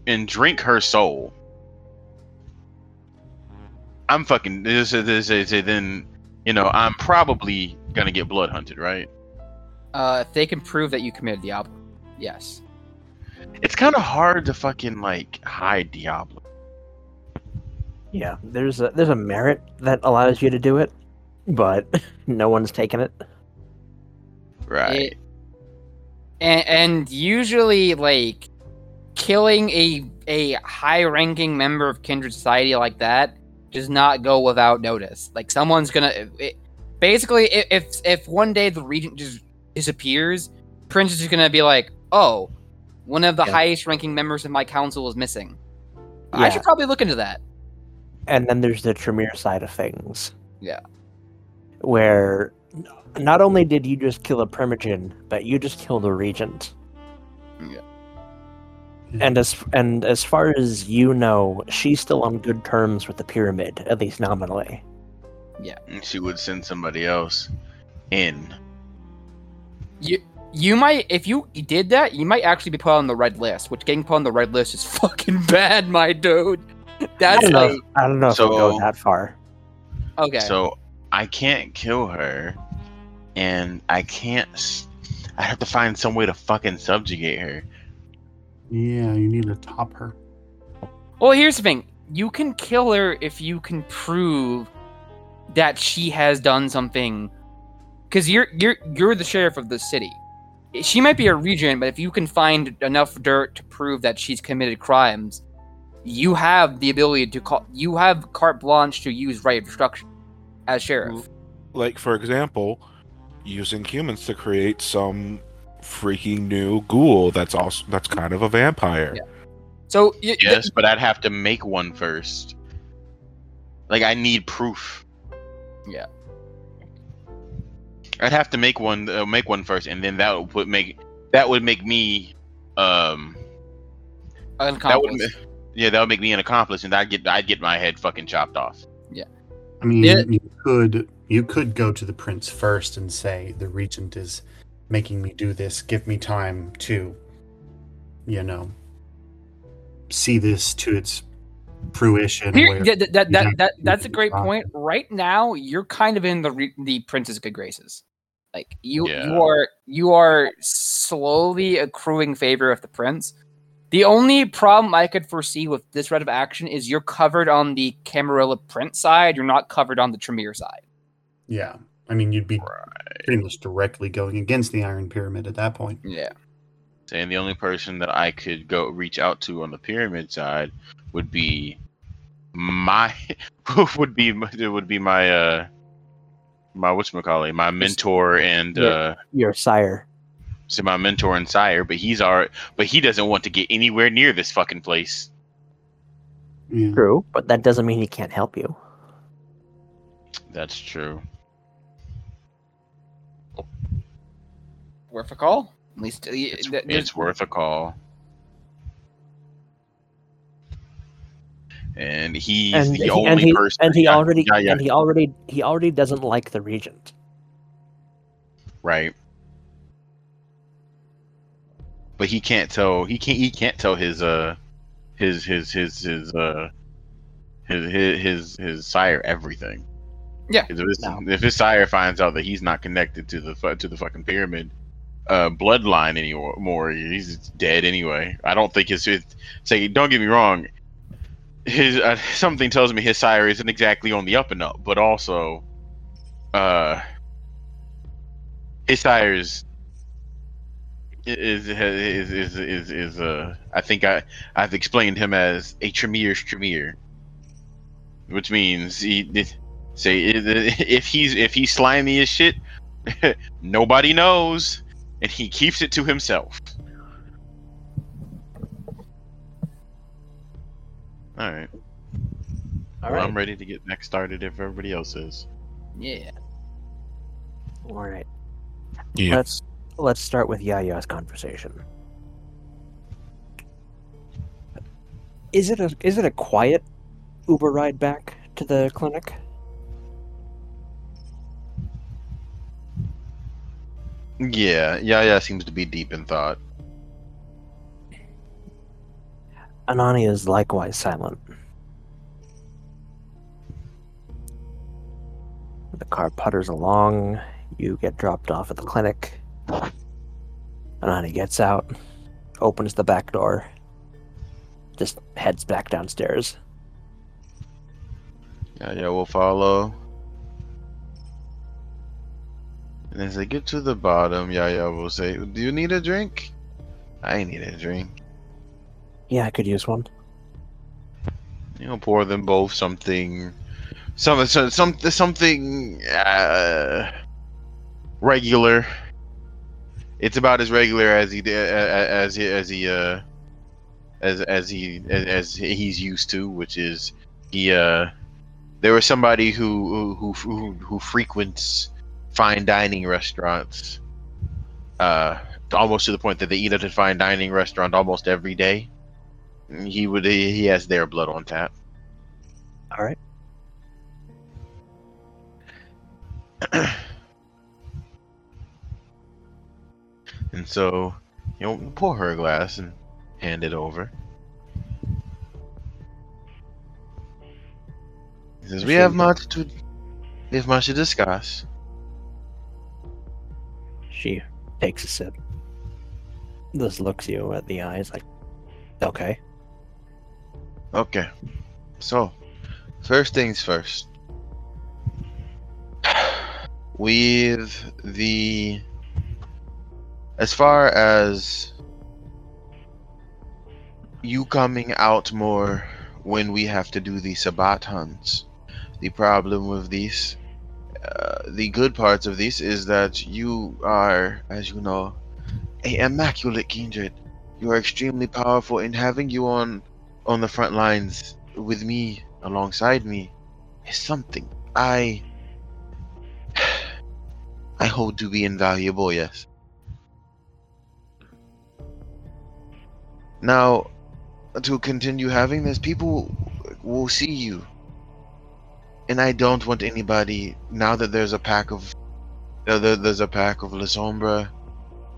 and drink her soul, I'm fucking this this, this, this then you know I'm probably gonna get blood hunted, right? Uh, if they can prove that you committed diablerie, yes. It's kind of hard to fucking like hide diablerie. Yeah, there's a there's a merit that allows you to do it, but no one's taken it. Right. It- and, and usually, like, killing a a high ranking member of Kindred Society like that does not go without notice. Like, someone's gonna. It, basically, if if one day the regent just disappears, Prince is just gonna be like, "Oh, one of the Yeah. highest ranking members of my council is missing." I should probably look into that. And then there's the Tremere side of things. Yeah. Where not only did you just kill a primogen, but you just killed a regent. And as and as far as you know, she's still on good terms with the pyramid, at least nominally. Yeah. she would send somebody else in. You you might if you did that, you might actually be put on the red list. Which getting put on the red list is fucking bad, my dude. That's I don't know. like if- I don't know if it'll go that far. okay. So I can't kill her, and I can't. I have to find some way to fucking subjugate her. Yeah, you need to top her. Well, here's the thing: you can kill her if you can prove that she has done something. Because you're you're you're the sheriff of the city. She might be a regent, but if you can find enough dirt to prove that she's committed crimes, you have the ability to call. You have carte blanche to use right of destruction as sheriff. Like for example, using humans to create some freaking new ghoul that's also that's kind of a vampire. Yeah. So y- Yes, but I'd have to make one first. Like I need proof. Yeah. I'd have to make one, uh, make one first, and then that would put make that would make me, um, an that would, yeah, that would make me an accomplice, and I'd get I'd get my head fucking chopped off. Yeah. I mean, Yeah. you could you could go to the prince first and say the regent is making me do this. Give me time to, you know, see this to its fruition. Here, where- that, that, that, that, that- that's a great it point. Right now, you're kind of in the re- the prince's good graces. Like you, Yeah. you are you are slowly accruing favor of the prince, The only problem I could foresee with this route of action is you're covered on the Camarilla print side. You're not covered on the Tremere side. Yeah. I mean, you'd be pretty much directly going against the Iron Pyramid at that point. Yeah. Saying the only person that I could go reach out to on the pyramid side would be my would be it would be my uh my whatchamacallit, my mentor and Yeah. uh Your sire. so my mentor and sire, but he's our but he doesn't want to get anywhere near this fucking place. Yeah. True, but that doesn't mean he can't help you. That's true. Worth a call. At least uh, It's, th- there's- it's worth a call. And he's and the he, only and he, person. and he yeah, already yeah, yeah, and he already he already doesn't like the regent. right. But he can't tell. He can't. He can't tell his uh, his his his his uh, his his his, his sire everything. Yeah. 'Cause If his, No. if his sire finds out that he's not connected to the to the fucking pyramid uh bloodline anymore, he's dead anyway. I don't think his, his say. Don't get me wrong. His uh, something tells me his sire isn't exactly on the up and up, but also, uh, his sire's is is is is is uh I think I I've explained him as a Tremere's Tremere, which means he say if he's if he's slimy as shit, nobody knows, and he keeps it to himself. All right. All well, right. I'm ready to get next started if everybody else is. yeah. All right. Yeah. Let's let's start with Yaya's conversation. Is it a is it a quiet Uber ride back to the clinic? Yeah, yeah, yeah. Seems to be deep in thought. Anani is likewise silent. The car putters along. You get dropped off at the clinic. Anani gets out, opens the back door, just heads back downstairs. Yeah, yeah, we'll follow. And as they get to the bottom, yeah, we'll say, "Do you need a drink?" I need a drink. Yeah, I could use one. You know, pour them both something, some, some, some something uh, regular. It's about as regular as he did, as he, as he, uh, as as he as, as he's used to, which is he. Uh, there was somebody who who who who frequents fine dining restaurants, uh, almost to the point that they eat at a fine dining restaurant almost every day. He would he has their blood on tap. All right. And so, you know, pour her a glass and hand it over. He says, "We have much to, we have much to discuss." She takes a sip. Just looks you at the eyes like, okay. Okay. So, first things first. With the. As far as. You coming out more when we have to do the Sabbat hunts. The problem with these. Uh, the good parts of this is that you are, as you know, a immaculate kindred. You are extremely powerful, and having you on on the front lines with me alongside me is something I I hold to be invaluable, yes. Now to continue having this, people will see you. And I don't want anybody now that there's a pack of uh, there, there's a pack of Lasombra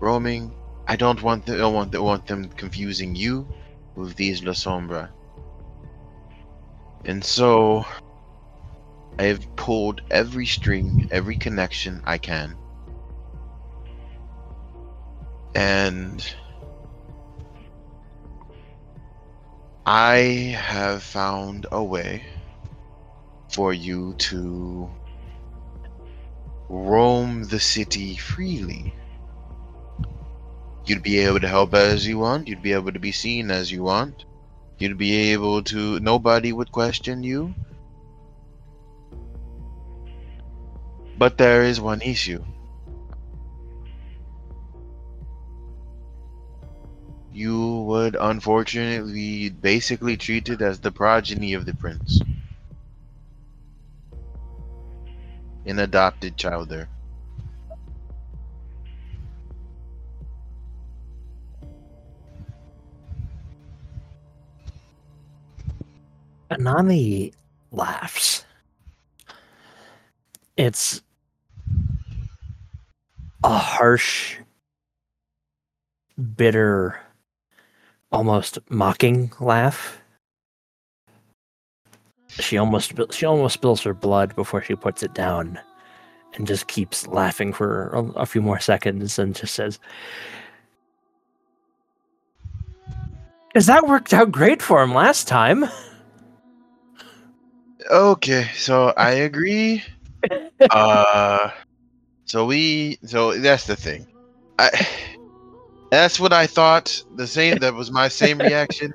roaming. I don't want the, I want, want them confusing you with these Lasombra. And so I have pulled every string, every connection I can. And I have found a way for you to roam the city freely. You'd be able to help as you want, you'd be able to be seen as you want, you'd be able to, nobody would question you. But there is one issue. You would unfortunately be basically treated as the progeny of the prince. An adopted child there. Anani laughs. It's a harsh, bitter, almost mocking laugh. She almost she almost spills her blood before she puts it down, and just keeps laughing for a, a few more seconds, and just says, "Cause that worked out great for him last time." Okay, so I agree. uh, so we, so that's the thing. I, that's what I thought. The same. That was my same reaction.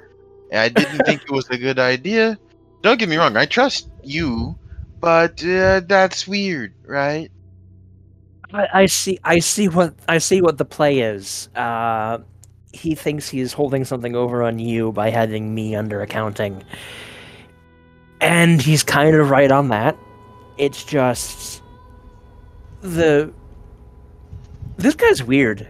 I didn't think it was a good idea. Don't get me wrong. I trust you, but uh, that's weird, right? I, I see. I see what I see. What the play is. Uh, he thinks he's holding something over on you by having me under accounting, and he's kind of right on that. It's just the this guy's weird.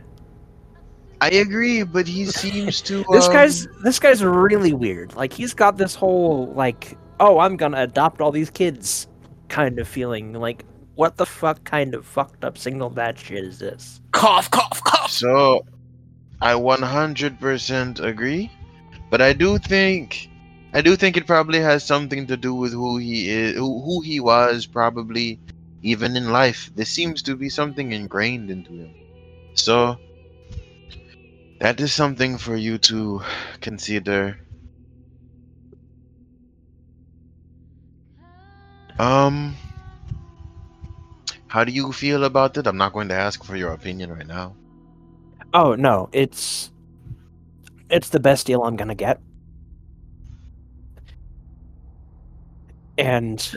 I agree, but he seems to. This um, guy's this guy's really weird. Like he's got this whole like, oh, I'm gonna adopt all these kids kind of feeling. Like, what the fuck kind of fucked up single bad shit is this? Cough, cough, cough. So, I 100% agree, but I do think, I do think it probably has something to do with who he is, who, who he was, probably even in life. There seems to be something ingrained into him. So, that is something for you to consider. Um, how do you feel about it? I'm not going to ask for your opinion right now. Oh no, it's it's the best deal I'm gonna get. And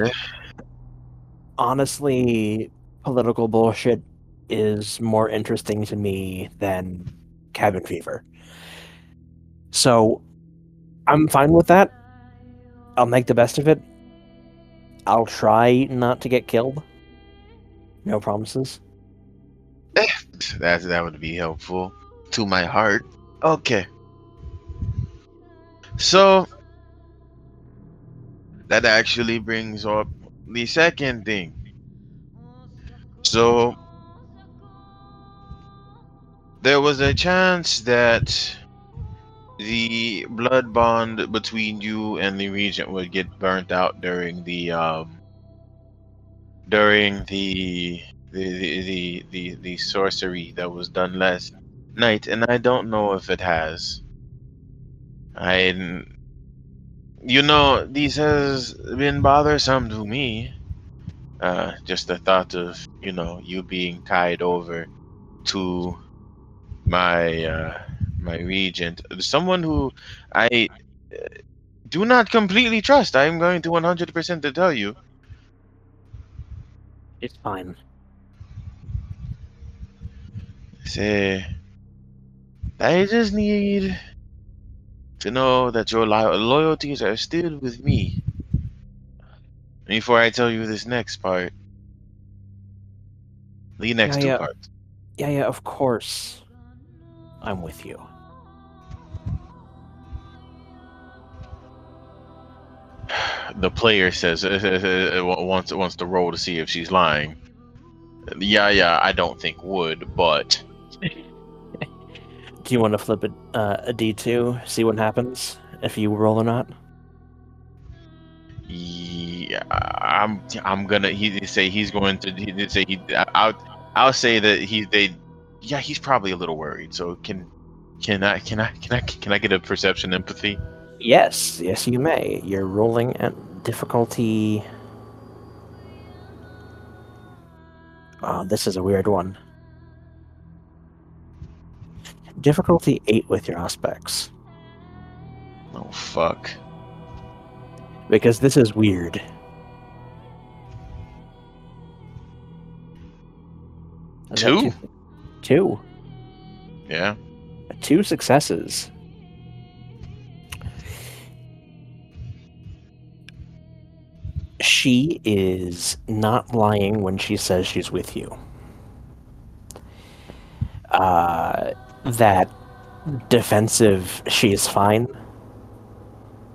honestly, political bullshit is more interesting to me than cabin fever. So I'm fine with that. I'll make the best of it. I'll try not to get killed. No promises. That that would be helpful to my heart. Okay. So that actually brings up the second thing. So there was a chance that the blood bond between you and the regent would get burnt out during the um during the the the the, the, the sorcery that was done last night and I don't know if it has. I you know, this has been bothersome to me. Uh just the thought of, you know, you being tied over to my uh my regent, someone who I uh, do not completely trust. I am going to 100% to tell you. It's fine. Say, I just need to know that your lo- loyalties are still with me. Before I tell you this next part, the next Yeah, two yeah. parts. Yeah, yeah, of course. I'm with you. The player says uh, wants wants to roll to see if she's lying. Yeah, yeah, I don't think would, but Do you want to flip it uh, a d2, see what happens if you roll or not? Yeah, I'm. I'm gonna. He say he's going to. He did say he. I'll. I'll say that he. They. Yeah, he's probably a little worried. So can. Can I? Can I? Can I? Can I get a perception empathy? Yes, yes, you may. You're rolling at difficulty. Oh, this is a weird one. Difficulty 8 with your aspects. Oh fuck. Because this is weird. Is Two? Two. Yeah. Two successes. She is not lying when she says she's with you. Uh, that defensive, she is fine,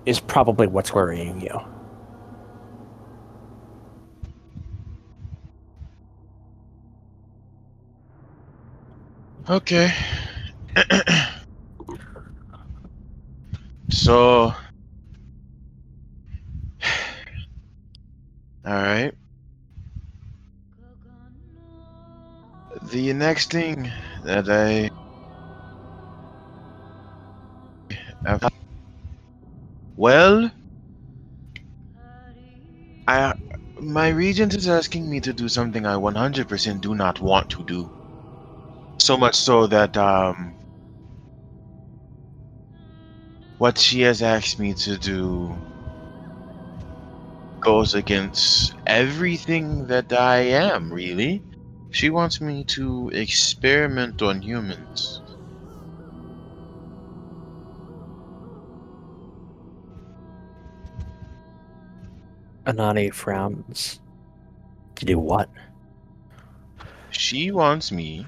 is probably what's worrying you. Okay. so. Alright. The next thing that I. have- Well. I. My regent is asking me to do something I 100% do not want to do. So much so that um what she has asked me to do goes against everything that I am, really. She wants me to experiment on humans. Anani frowns. To do what? She wants me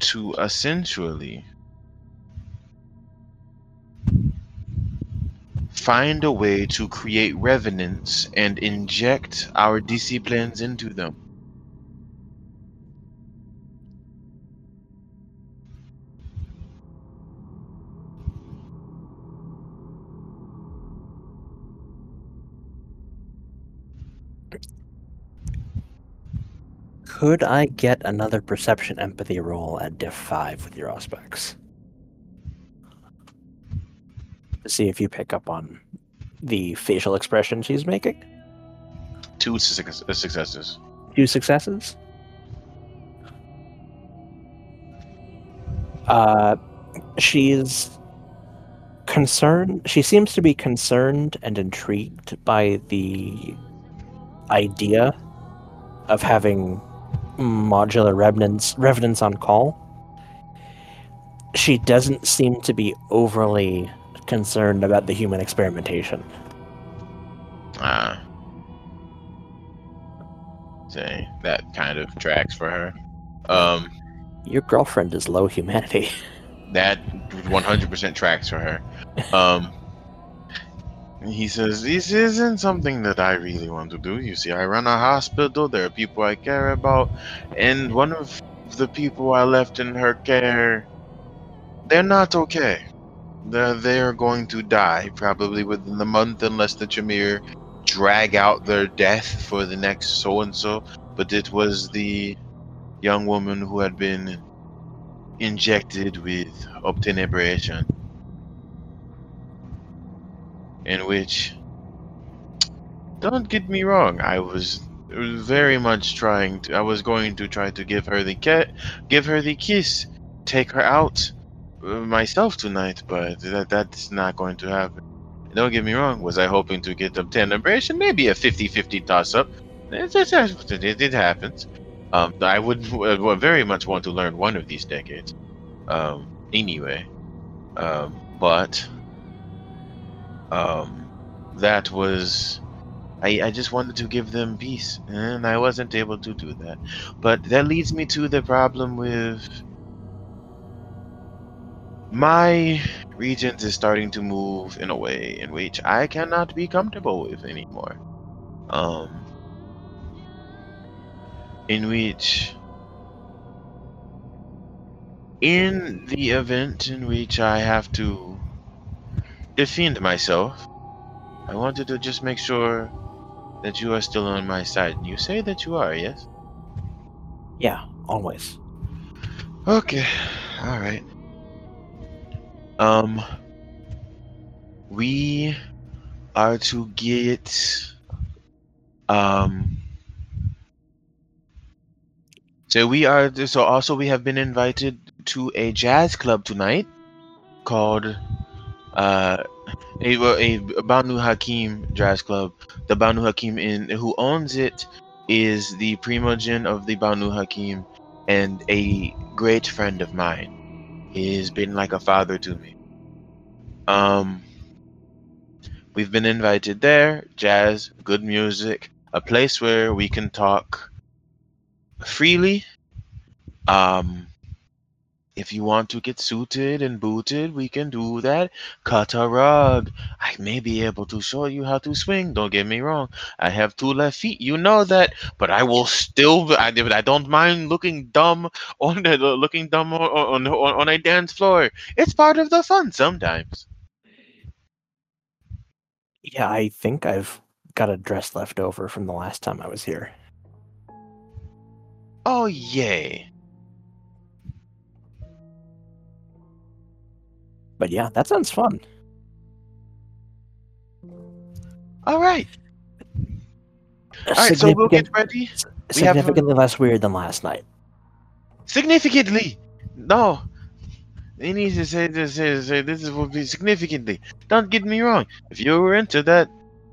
to essentially find a way to create revenants and inject our disciplines into them. Could I get another perception empathy roll at diff 5 with your aspects? To see if you pick up on the facial expression she's making. Two suc- successes. Two successes. Uh, she's concerned. She seems to be concerned and intrigued by the idea of having modular revenants revenants on call. She doesn't seem to be overly concerned about the human experimentation. Ah. Say that kind of tracks for her. Um, Your girlfriend is low humanity. that 100% tracks for her. Um, he says, This isn't something that I really want to do. You see, I run a hospital, there are people I care about, and one of the people I left in her care, they're not okay. They're, they're going to die probably within the month unless the Tremere drag out their death for the next so and so. But it was the young woman who had been injected with obtenebration in which don't get me wrong i was very much trying to i was going to try to give her the cat give her the kiss take her out uh, myself tonight but that that's not going to happen. Don't get me wrong was i hoping to get obtenebration maybe a 50-50 toss up it, it, it, happens. Um, i would, would very much want to learn one of these decades. Um, anyway um, but um, that was I, I just wanted to give them peace and i wasn't able to do that. But that leads me to the problem with my regent is starting to move in a way in which i cannot be comfortable with anymore. Um in which in the event in which i have to defend myself I wanted to just make sure that you are still on my side. You say that you are, yes? Yeah, always. Okay. All right. Um we are to get um so we are so also we have been invited to a jazz club tonight called uh a, a Banu Haqim jazz club. The Banu Haqim in who owns it is the primogen of the Banu Haqim and a great friend of mine. He has been like a father to me. Um we've been invited there, jazz, good music, a place where we can talk freely. Um if you want to get suited and booted, we can do that. Cut a rug. I may be able to show you how to swing. Don't get me wrong. I have two left feet. You know that. But I will still. I, I don't mind looking dumb on the looking dumb on, on on a dance floor. It's part of the fun sometimes. Yeah, I think I've got a dress left over from the last time I was here. Oh yay! But yeah, that sounds fun. All right. All right. So we'll get ready. we have significantly less weird than last night. Significantly. No. He needs to say this. Say this will be significantly. Don't get me wrong. If you were into that,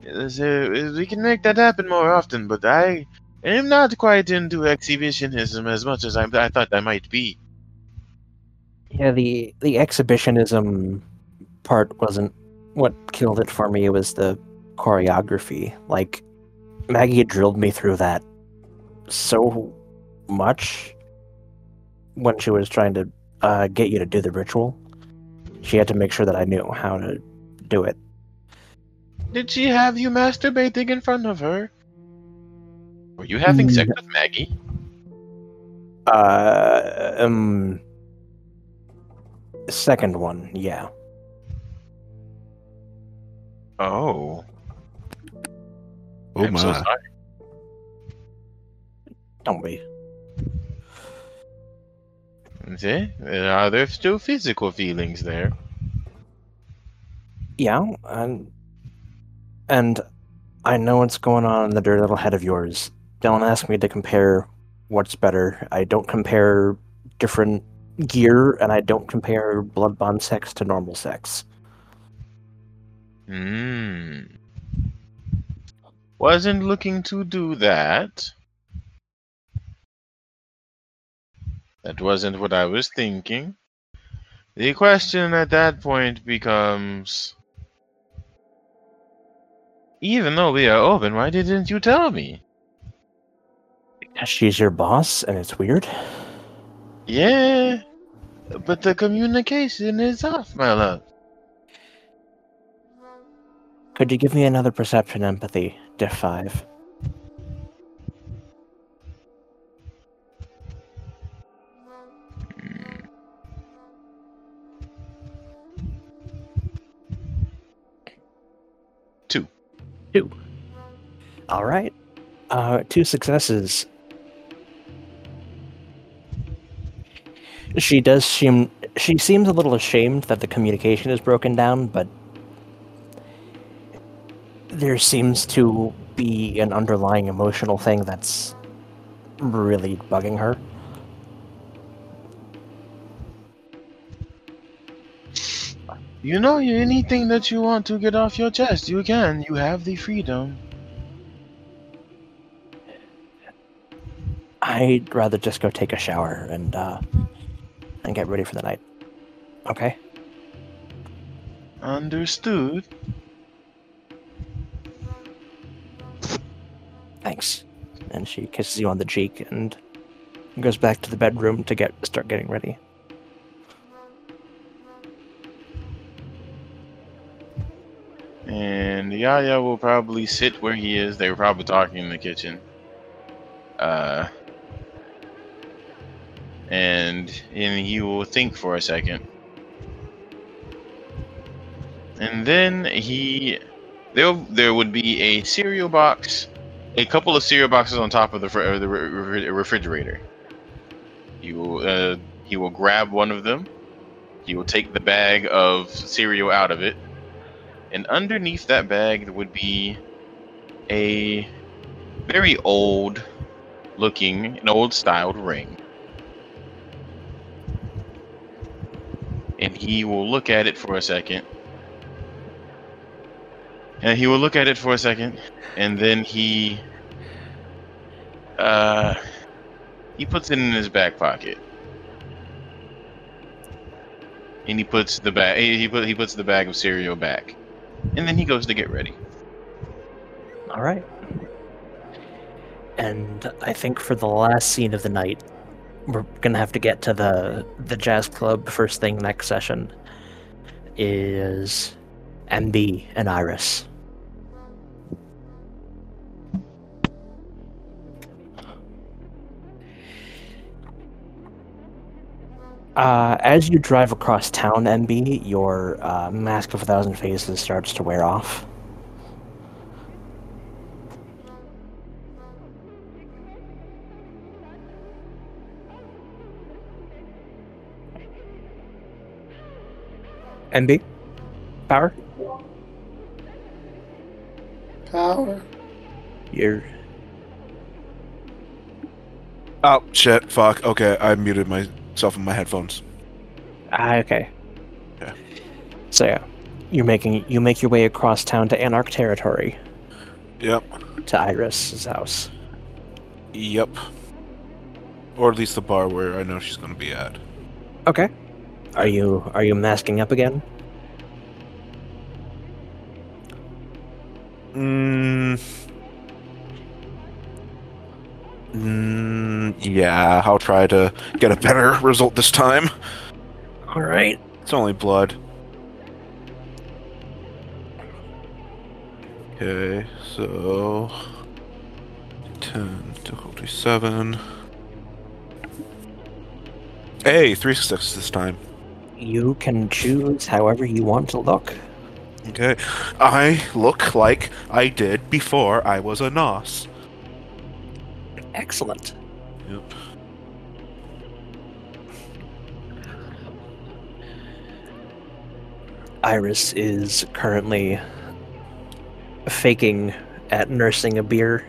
uh, we can make that happen more often. But I am not quite into exhibitionism as much as I, I thought I might be. Yeah, the the exhibitionism part wasn't what killed it for me. It was the choreography. Like Maggie had drilled me through that so much when she was trying to uh, get you to do the ritual. She had to make sure that I knew how to do it. Did she have you masturbating in front of her? Were you having sex with Maggie? Uh, um, second one, yeah. Oh. Oh I'm so my. sorry. Don't be. See? Uh, Are there still physical feelings there? Yeah, and and I know what's going on in the dirty little head of yours. Don't ask me to compare what's better. I don't compare different gear, and I don't compare blood bond sex to normal sex. Hmm. Wasn't looking to do that. That wasn't what I was thinking. The question at that point becomes even though we are open, why didn't you tell me? Because she's your boss, and it's weird. Yeah, but the communication is off, my love. Could you give me another perception empathy, diff five? Two. Two. All right. Uh, two successes. She does seem. She seems a little ashamed that the communication is broken down, but there seems to be an underlying emotional thing that's really bugging her. You know, anything that you want to get off your chest, you can. You have the freedom. I'd rather just go take a shower and uh, and get ready for the night. Okay. Understood. Thanks. And she kisses you on the cheek and goes back to the bedroom to get start getting ready. And Yaya will probably sit where he is. They were probably talking in the kitchen. Uh, and and he will think for a second. And then he there there would be a cereal box, a couple of cereal boxes on top of the fr- the re- refrigerator. He will uh, he will grab one of them. He will take the bag of cereal out of it and underneath that bag would be a very old looking, an old styled ring. He will look at it for a second. And he will look at it for a second, and then he uh he puts it in his back pocket. And he puts the bag he put he puts the bag of cereal back. And then he goes to get ready. All right. And I think for the last scene of the night, we're gonna have to get to the the jazz club first thing next session. Is MB and Iris. Uh, as you drive across town, MB, your uh, mask of a thousand faces starts to wear off. MB? Power? Power. You're. Oh shit! Fuck. Okay, I muted myself in my headphones. Ah, okay. Yeah. So yeah, you're making you make your way across town to Anarch territory Yep. to Iris's house. Yep. Or at least the bar where I know she's gonna be at. Okay. Are you are you masking up again? Mm. Mm, yeah, I'll try to get a better result this time. All right. It's only blood. Okay, so 10 difficulty 7. Hey, three successes this time. You can choose however you want to look. Okay, I look like I did before I was a Nos. Excellent. Yep. Iris is currently faking at nursing a beer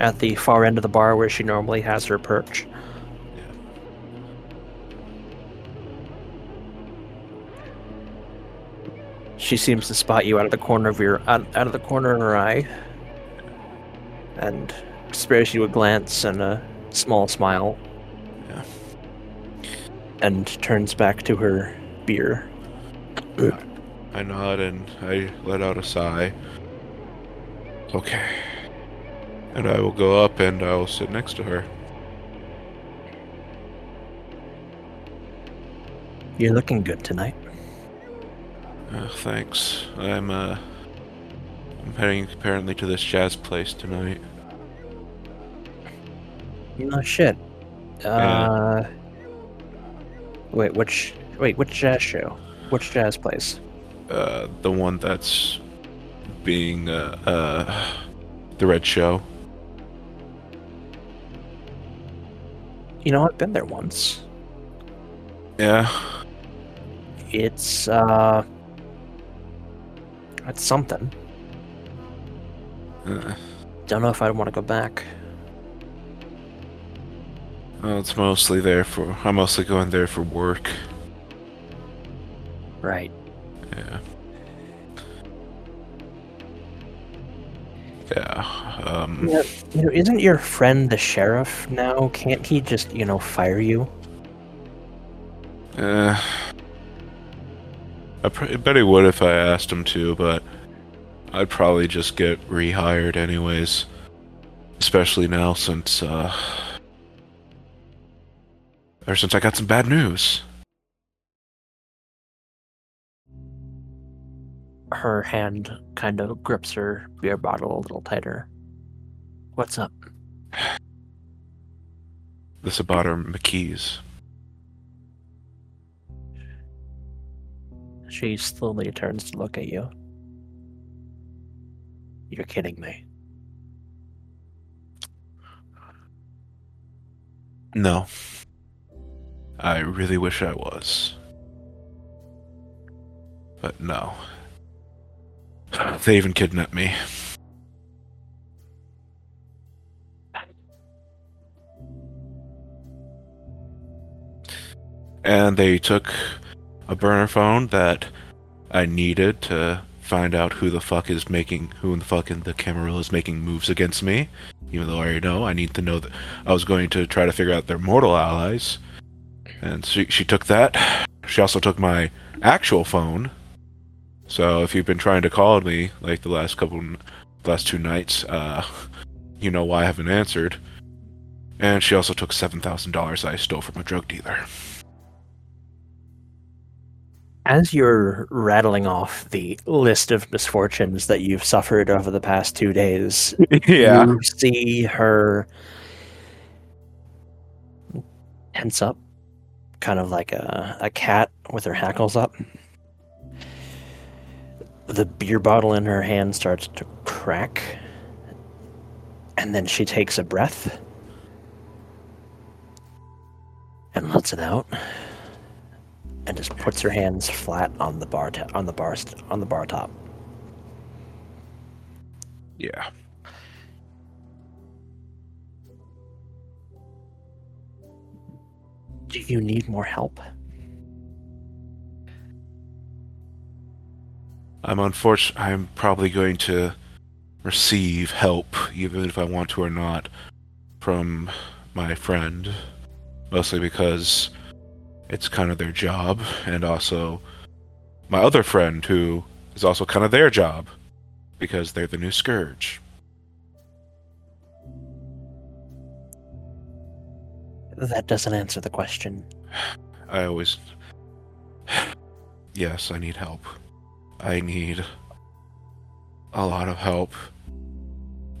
at the far end of the bar where she normally has her perch. She seems to spot you out of the corner of your out, out of the corner of her eye, and spares you a glance and a small smile, Yeah. and turns back to her beer. I nod and I let out a sigh. Okay. And I will go up and I will sit next to her. You're looking good tonight. Uh, thanks. I'm uh I'm heading apparently to this jazz place tonight. No shit. Uh, wait, which wait, which jazz show? Which jazz place? Uh the one that's being uh uh the red show. You know, I've been there once. Yeah. It's uh, it's something. Uh, Don't know if I'd want to go back. well, it's mostly there for I'm mostly going there for work. Right. Yeah. Yeah. Um You know, you know, isn't your friend the sheriff now? Can't he just, you know, fire you? Uh, I pr- bet he would if I asked him to, but I'd probably just get rehired anyways. Especially now since, uh. Ever since I got some bad news. Her hand kind of grips her beer bottle a little tighter. What's up? This about our McKees. She slowly turns to look at you. You're kidding me. No. I really wish I was. But no. They even kidnapped me. And they took a burner phone that I needed to find out who the fuck is making who the fuck in the Camarilla is making moves against me. Even though I already know, I need to know that I was going to try to figure out their mortal allies. And she she took that. She also took my actual phone. So if you've been trying to call me like the last couple last two nights, uh you know why I haven't answered. And she also took seven thousand dollars I stole from a drug dealer. As you're rattling off the list of misfortunes that you've suffered over the past two days, you see her tense up, kind of like a, a cat with her hackles up. The beer bottle in her hand starts to crack, and then she takes a breath and lets it out, and just puts her hands flat on the bar ta- on the bar st- on the bar top. Yeah. Do you need more help? I'm unfortunate. I'm probably going to receive help, even if I want to or not, from my friend. Mostly because it's kind of their job, and also my other friend, who is also kind of their job, because they're the new scourge. That doesn't answer the question. I always. Yes, I need help. I need a lot of help,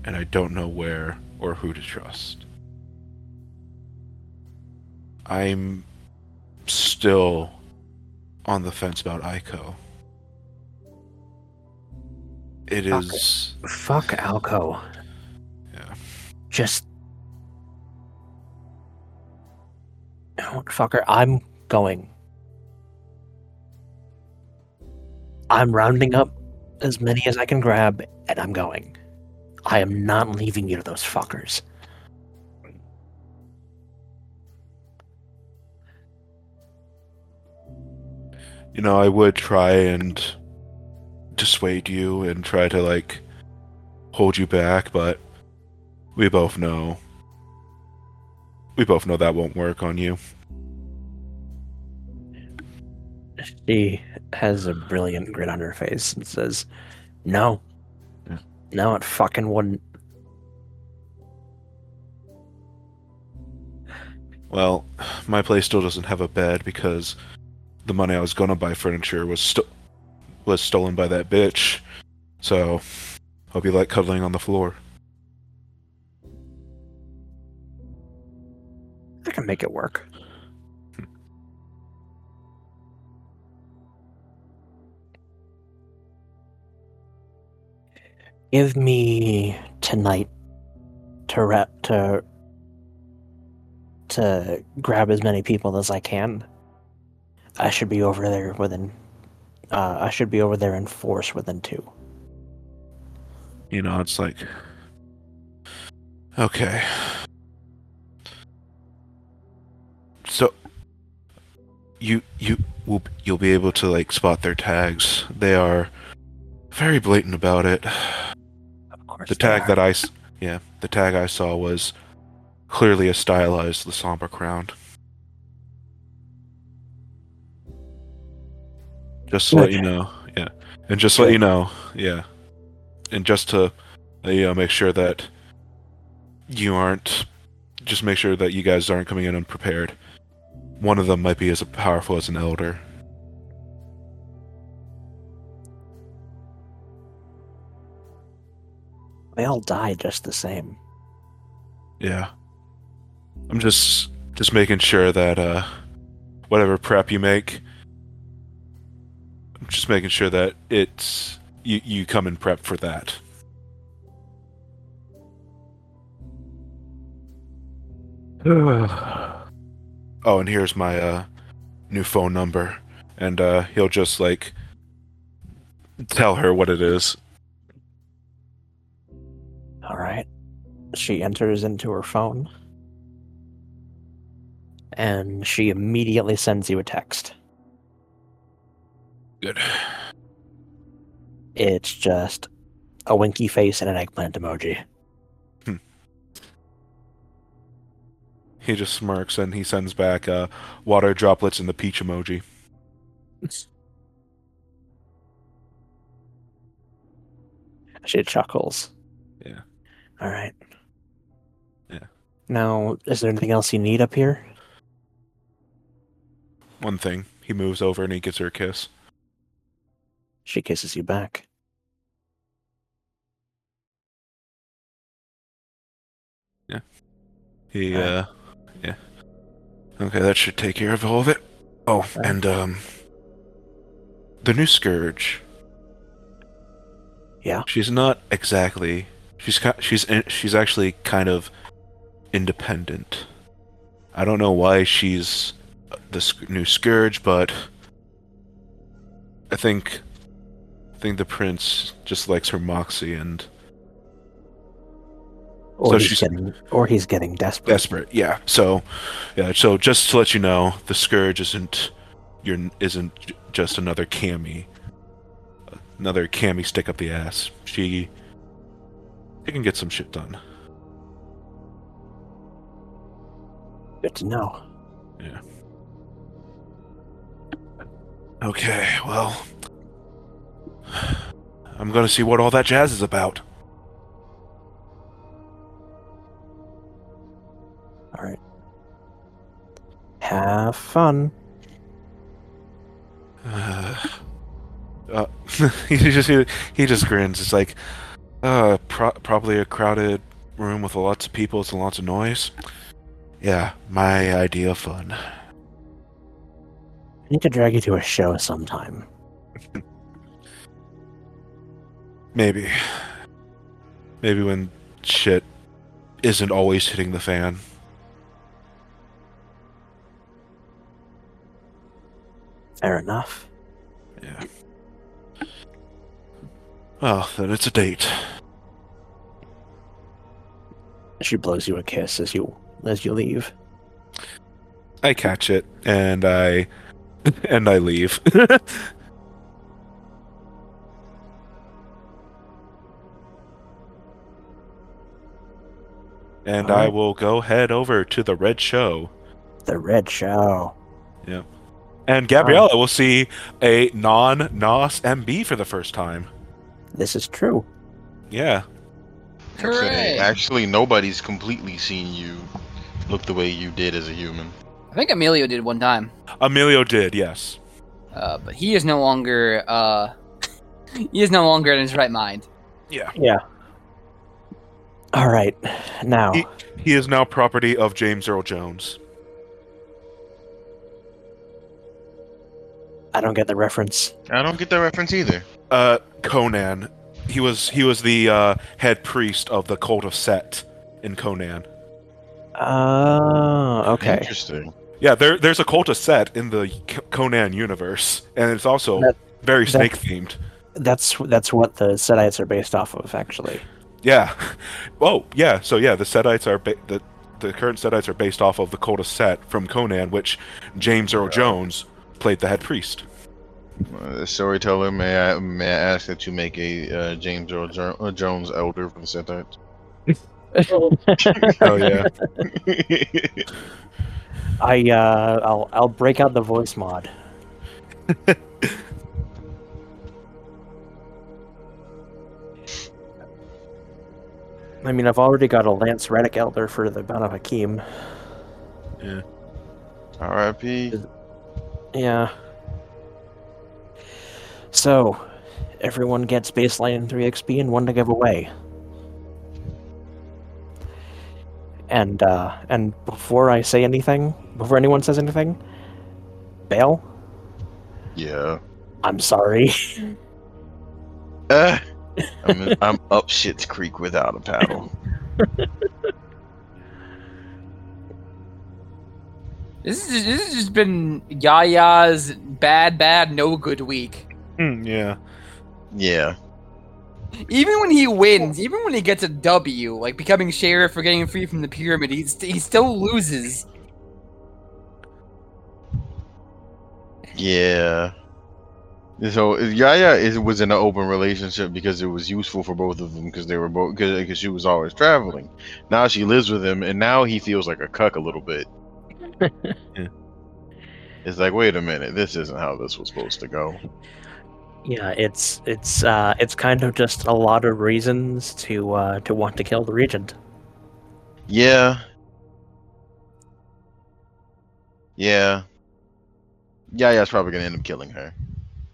and I don't know where or who to trust. I'm still on the fence about Ico. It Fuck. is. Fuck Alco. Yeah. Just. Fucker, I'm going. I'm rounding up as many as I can grab, and I'm going. I am not leaving you to those fuckers. You know, I would try and dissuade you and try to, like, hold you back, but we both know. We both know that won't work on you. She has a brilliant grin on her face and says, No. Yeah. No, it fucking wouldn't. Well, my place still doesn't have a bed because the money I was gonna buy furniture was sto- was stolen by that bitch. So, I'll be like cuddling on the floor. I can make it work. Give me tonight to re- to to grab as many people as I can. I should be over there within. Uh, I should be over there in force within two. You know, it's like okay. So you you will you'll be able to like spot their tags. They are very blatant about it. Of course, The tag that I yeah, the tag I saw was clearly a stylized Lasombra crown. Just to let you know, yeah, and just to let you know, yeah, and just to uh, you know make sure that you aren't, just make sure that you guys aren't coming in unprepared. One of them might be as powerful as an elder. they all die just the same. Yeah. I'm just just making sure that uh whatever prep you make just making sure that it's you you come and prep for that. oh, and here's my uh new phone number and uh he'll just like tell her what it is. All right. She enters into her phone. And she immediately sends you a text. Good. It's just a winky face and an eggplant emoji. He just smirks and he sends back uh, water droplets and the peach emoji. She chuckles. Yeah. All right. Yeah. Now, is there anything else you need up here? One thing. He moves over and he gives her a kiss. She kisses you back. Yeah. He, Alright. uh, yeah. Okay, that should take care of all of it. Oh, Alright. and, um, the new Scourge. Yeah. She's not exactly. She's she's in, she's actually kind of independent. I don't know why she's the new Scourge, but I think I think the prince just likes her moxie and Or So he's she's- getting or he's getting desperate. desperate. Yeah. So, yeah. So just to let you know, the scourge isn't your isn't just another cami, another cami stick up the ass. She, she can get some shit done. Good to know. Yeah. Okay. Well, I'm gonna see what all that jazz is about. All right. Have fun. Uh, uh, he just he, he just grins. It's like, uh, pro- probably a crowded room with lots of people and lots of noise. Yeah, my idea of fun. I need to drag you to a show sometime. Maybe, maybe when shit isn't always hitting the fan. Fair enough. Yeah. Well, then it's a date. She blows you a kiss as you as you leave. I catch it and I and I leave. and I will go head over to the red show. The Red Show. Yeah. And Gabriella will see a non NOS MB for the first time. This is true. Yeah. Actually, actually, nobody's completely seen you look the way you did as a human. I think Emilio did one time, Emilio did, yes. uh, but he is no longer. Uh, he is no longer in his right mind. Yeah. Yeah. All right. Now, He, he is now property of James Earl Jones. I don't get the reference. I don't get the reference either. Uh, Conan. He was he was the uh, head priest of the cult of Set in Conan. Oh, okay. Interesting. Yeah, there there's a cult of Set in the Conan universe, and it's also That- very snake themed. That's that's what the Setites are based off of, actually. Yeah. Oh, yeah. So yeah, the Setites are ba- the the current Setites are based off of the cult of Set from Conan, which James Earl Jones played the head priest. Uh, storyteller, may I may I ask that you make a uh, James Earl jo- uh, Jones elder for the Setites? Oh yeah. I uh, I'll I'll break out the voice mod. I mean, I've already got a Lance Reddick Elder for the Banu Haqim. R.I.P. Yeah. So, everyone gets baseline and 3 XP and one to give away. And uh and before I say anything, before anyone says anything, Bale, Yeah. I'm sorry. Uh, I'm, in- I'm up Shit's Creek without a paddle. This is this has just been Yaya's bad, bad, no good week. Hmm, yeah. Yeah. Even when he wins, even when he gets a W, like becoming sheriff or getting free from the pyramid, he's, he still loses. Yeah. So Yaya is was in an open relationship because it was useful for both of them because they were both because she was always traveling. Now she lives with him, and now he feels like a cuck a little bit. Yeah. It's like, wait a minute, this isn't how this was supposed to go. Yeah, it's it's uh, it's kind of just a lot of reasons to uh, to want to kill the regent. Yeah. Yeah. Yaya's probably gonna end up killing her.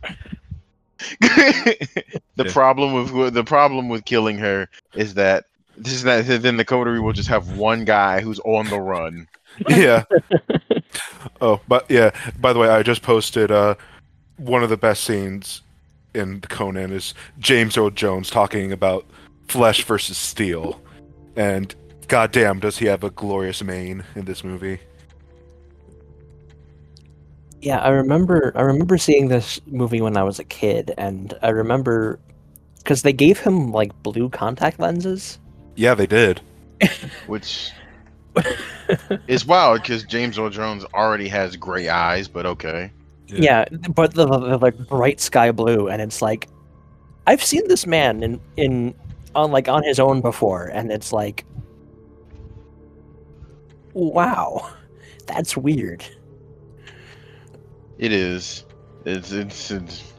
the Yeah. problem with the problem with killing her is that this is that then the coterie will just have one guy who's on the run. yeah. oh, but yeah. By the way, I just posted uh, one of the best scenes in Conan is James Earl Jones talking about flesh versus steel, and goddamn, does he have a glorious mane in this movie? Yeah, I remember. I remember seeing this movie when I was a kid, and I remember because they gave him like blue contact lenses. Yeah, they did. which is wild because James Earl Jones already has gray eyes, but okay. Yeah, but the, the like bright sky blue, and it's like I've seen this man in in on like on his own before, and it's like, wow, that's weird. It is. It's it's, it's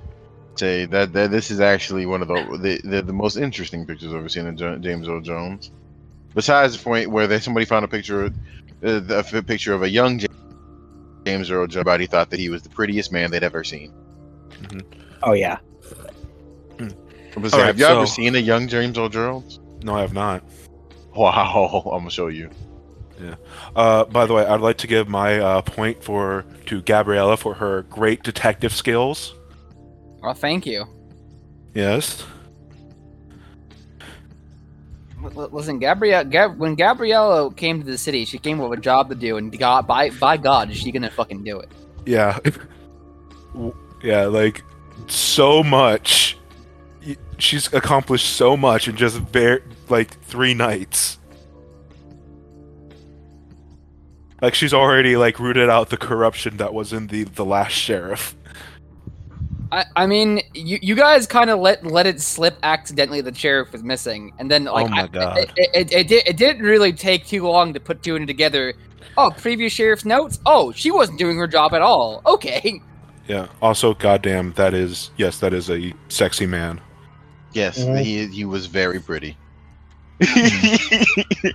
say that, that this is actually one of the the, the, the most interesting pictures I've ever seen of jo- James Earl Jones. Besides the point where they, somebody found a picture, uh, the, a picture of a young James Earl Jones, everybody thought that he was the prettiest man they'd ever seen. Oh yeah, I'm gonna All say, right, have you ever seen a young James Earl Jones? No, I have not. Wow, I'm gonna show you. Uh, by the way, I'd like to give my uh, point for to Gabriella for her great detective skills. Well, thank you. Yes. Listen, Gabrielle. Gab- when Gabriella came to the city, she came with a job to do, and God, by by God, is she gonna fucking do it? Yeah. Yeah, like so much. She's accomplished so much in just very like three nights. Like she's already like rooted out the corruption that was in the the last sheriff. I, I mean, you, you guys kind of let let it slip accidentally. The sheriff was missing, and then like, Oh my I- God. it, it, it, it, did, it didn't really take too long to put two and together. Oh, previous sheriff's notes. Oh, she wasn't doing her job at all. Okay, Yeah. Also, goddamn, that is yes, that is a sexy man. Yes, Mhm. he he was very pretty.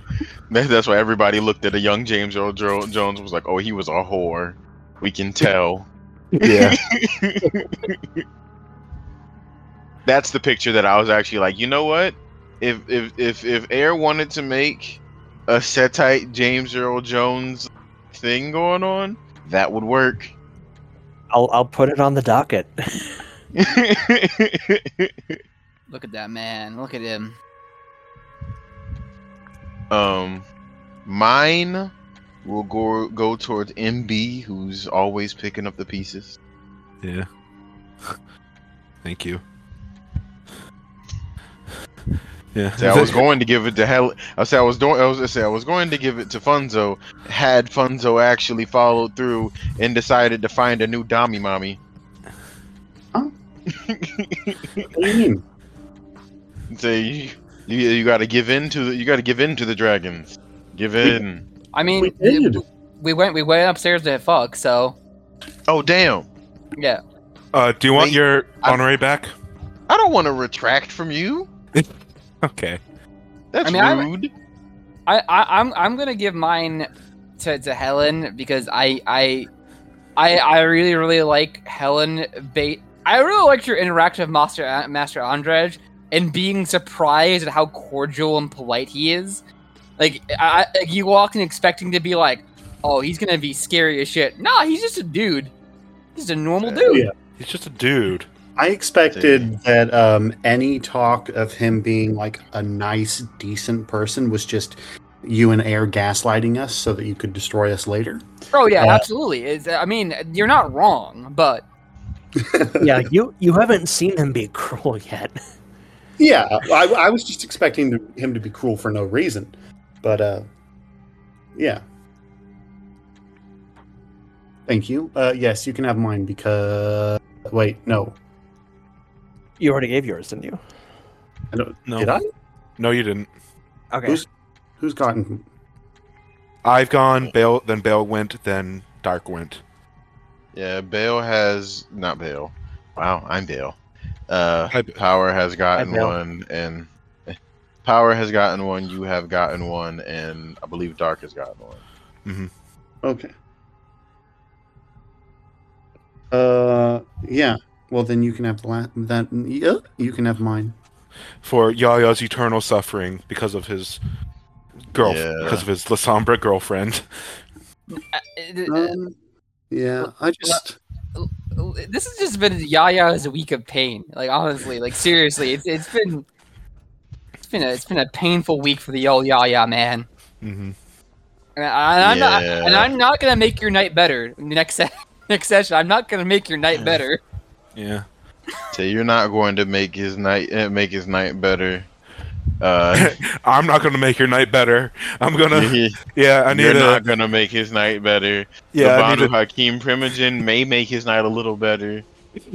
That- That's why everybody looked at a young James Earl Jones was like, "Oh, he was a whore." We can tell. Yeah. That's the picture that I was actually like, you know what? If if if if Air wanted to make a Setite James Earl Jones thing going on, that would work. I'll I'll put it on the docket. look at that man. Look at him. Um, mine will go go towards MB, who's always picking up the pieces. Yeah. Thank you. Yeah. See, I was going to give it to Hell. I said I was doing. I was gonna say I was going to give it to Funzo. Had Funzo actually followed through and decided to find a new Dami mommy. Huh? What do you mean? Say you, you, you got to give in to the, you got to give in to the dragons. Give in. I mean, We we, did. we went we went upstairs to fuck. So Oh damn! yeah. Uh, do you want Wait, your I- honorary back? I don't want to retract from you. Okay. That's I mean, I- rude. I, I I'm I'm gonna give mine to, to Helen because I I I I really really like Helen bait. I really liked your interactive master Master Andrej and being surprised at how cordial and polite he is. Like I, I you walk in expecting to be like, oh he's gonna be scary as shit. Nah, he's just a dude. He's a normal dude. yeah. He's just a dude. I expected that um, any talk of him being like a nice, decent person was just you and Air gaslighting us so that you could destroy us later. Oh yeah, Uh, absolutely. It's, I mean, you're not wrong, but yeah, you you haven't seen him be cruel yet. Yeah, I, I was just expecting to, him to be cruel for no reason, but uh, yeah. Thank you. Uh, yes, you can have mine because wait, no, You already gave yours, didn't you? I don't. No. Did I? No, you didn't. Okay. Who's who's gotten? I've gone. Bale. Then Bale went. Then Dark went. Yeah, Bale has not Bale. Wow, I'm Bale. Uh, Hi, Bale. Power has gotten one, and Power has gotten one. You have gotten one, and I believe Dark has gotten one. Okay. Uh, yeah. Well, then you can have the la- that. Yeah, you can have mine. For Yaya's eternal suffering because of his girl, Yeah. because of his Lasombra girlfriend. Uh, uh, Um, yeah, I just. This has just been Yaya's week of pain. Like honestly, like seriously, it's it's been it's been a it's been a painful week for the old Yaya man. Mm-hmm. And, I, am not, and I'm not gonna make your night better next se- next session. I'm not gonna make your night Yeah. better. Yeah. So you're not going to make his night uh, make his night better. Uh, I'm not gonna make your night better. I'm gonna. Yeah, I need you're to. not gonna make his night better. yeah, I Banu need to, Haqim Primogen may make his night a little better.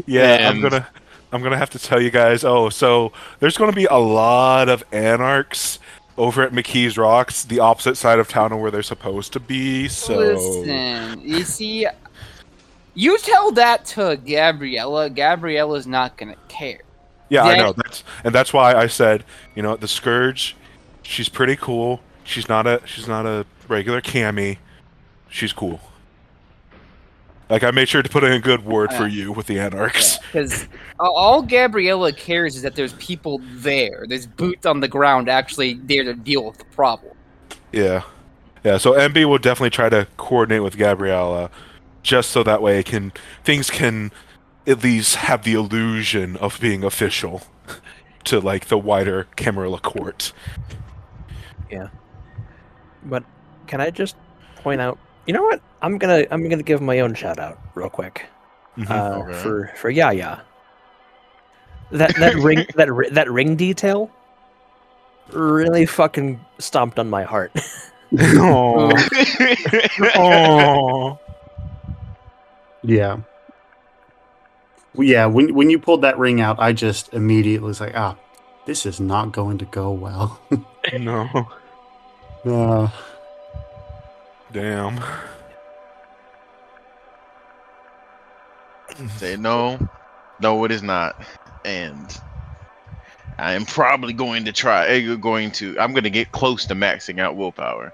yeah. I'm gonna. I'm gonna have to tell you guys. Oh, so there's gonna be a lot of anarchs over at McKee's Rocks, the opposite side of town of where they're supposed to be. So Listen, you see, you tell that to Gabriella. Gabriella's not gonna care. Yeah, I know. That's and that's why I said, you know, the scourge. She's pretty cool. She's not a she's not a regular cami. She's cool. Like I made sure to put in a good word for you with the anarchs. Because all Gabriella cares is that there's people there. There's boots on the ground actually there to deal with the problem. Yeah, yeah. So MB will definitely try to coordinate with Gabriella, just so that way it can things can at least have the illusion of being official to like the wider Camarilla court. Yeah. But can I just point out? You know what? I'm gonna I'm gonna give my own shout out real quick Mhm. uh, Okay. for for Yaya. That that ring that that ring detail really fucking stomped on my heart. Aw. Aw. Yeah. Well, Yeah, when when you pulled that ring out, I just immediately was like, ah, this is not going to go well. no. uh, Damn. Say no, no, it is not, and I am probably going to try. eh, Going to, I'm going to get close to maxing out willpower.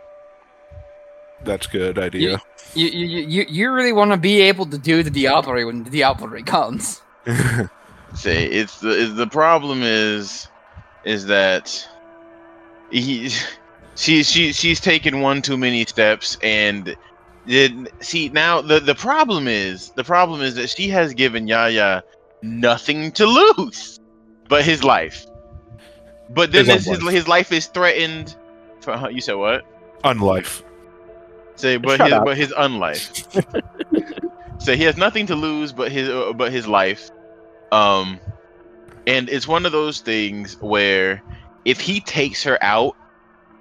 That's good idea. You you you, you really want to be able to do the Diablo when the Diablo comes. Say it's the it's, the problem is is that he she she she's taken one too many steps and did see now the the problem is the problem is that she has given Yaya nothing to lose but his life. But then His his his, life. is threatened. For, you said what? Unlife. Say, but Shut his up. but his unlife. so he has nothing to lose but his uh, but his life. Um, and it's one of those things where if he takes her out,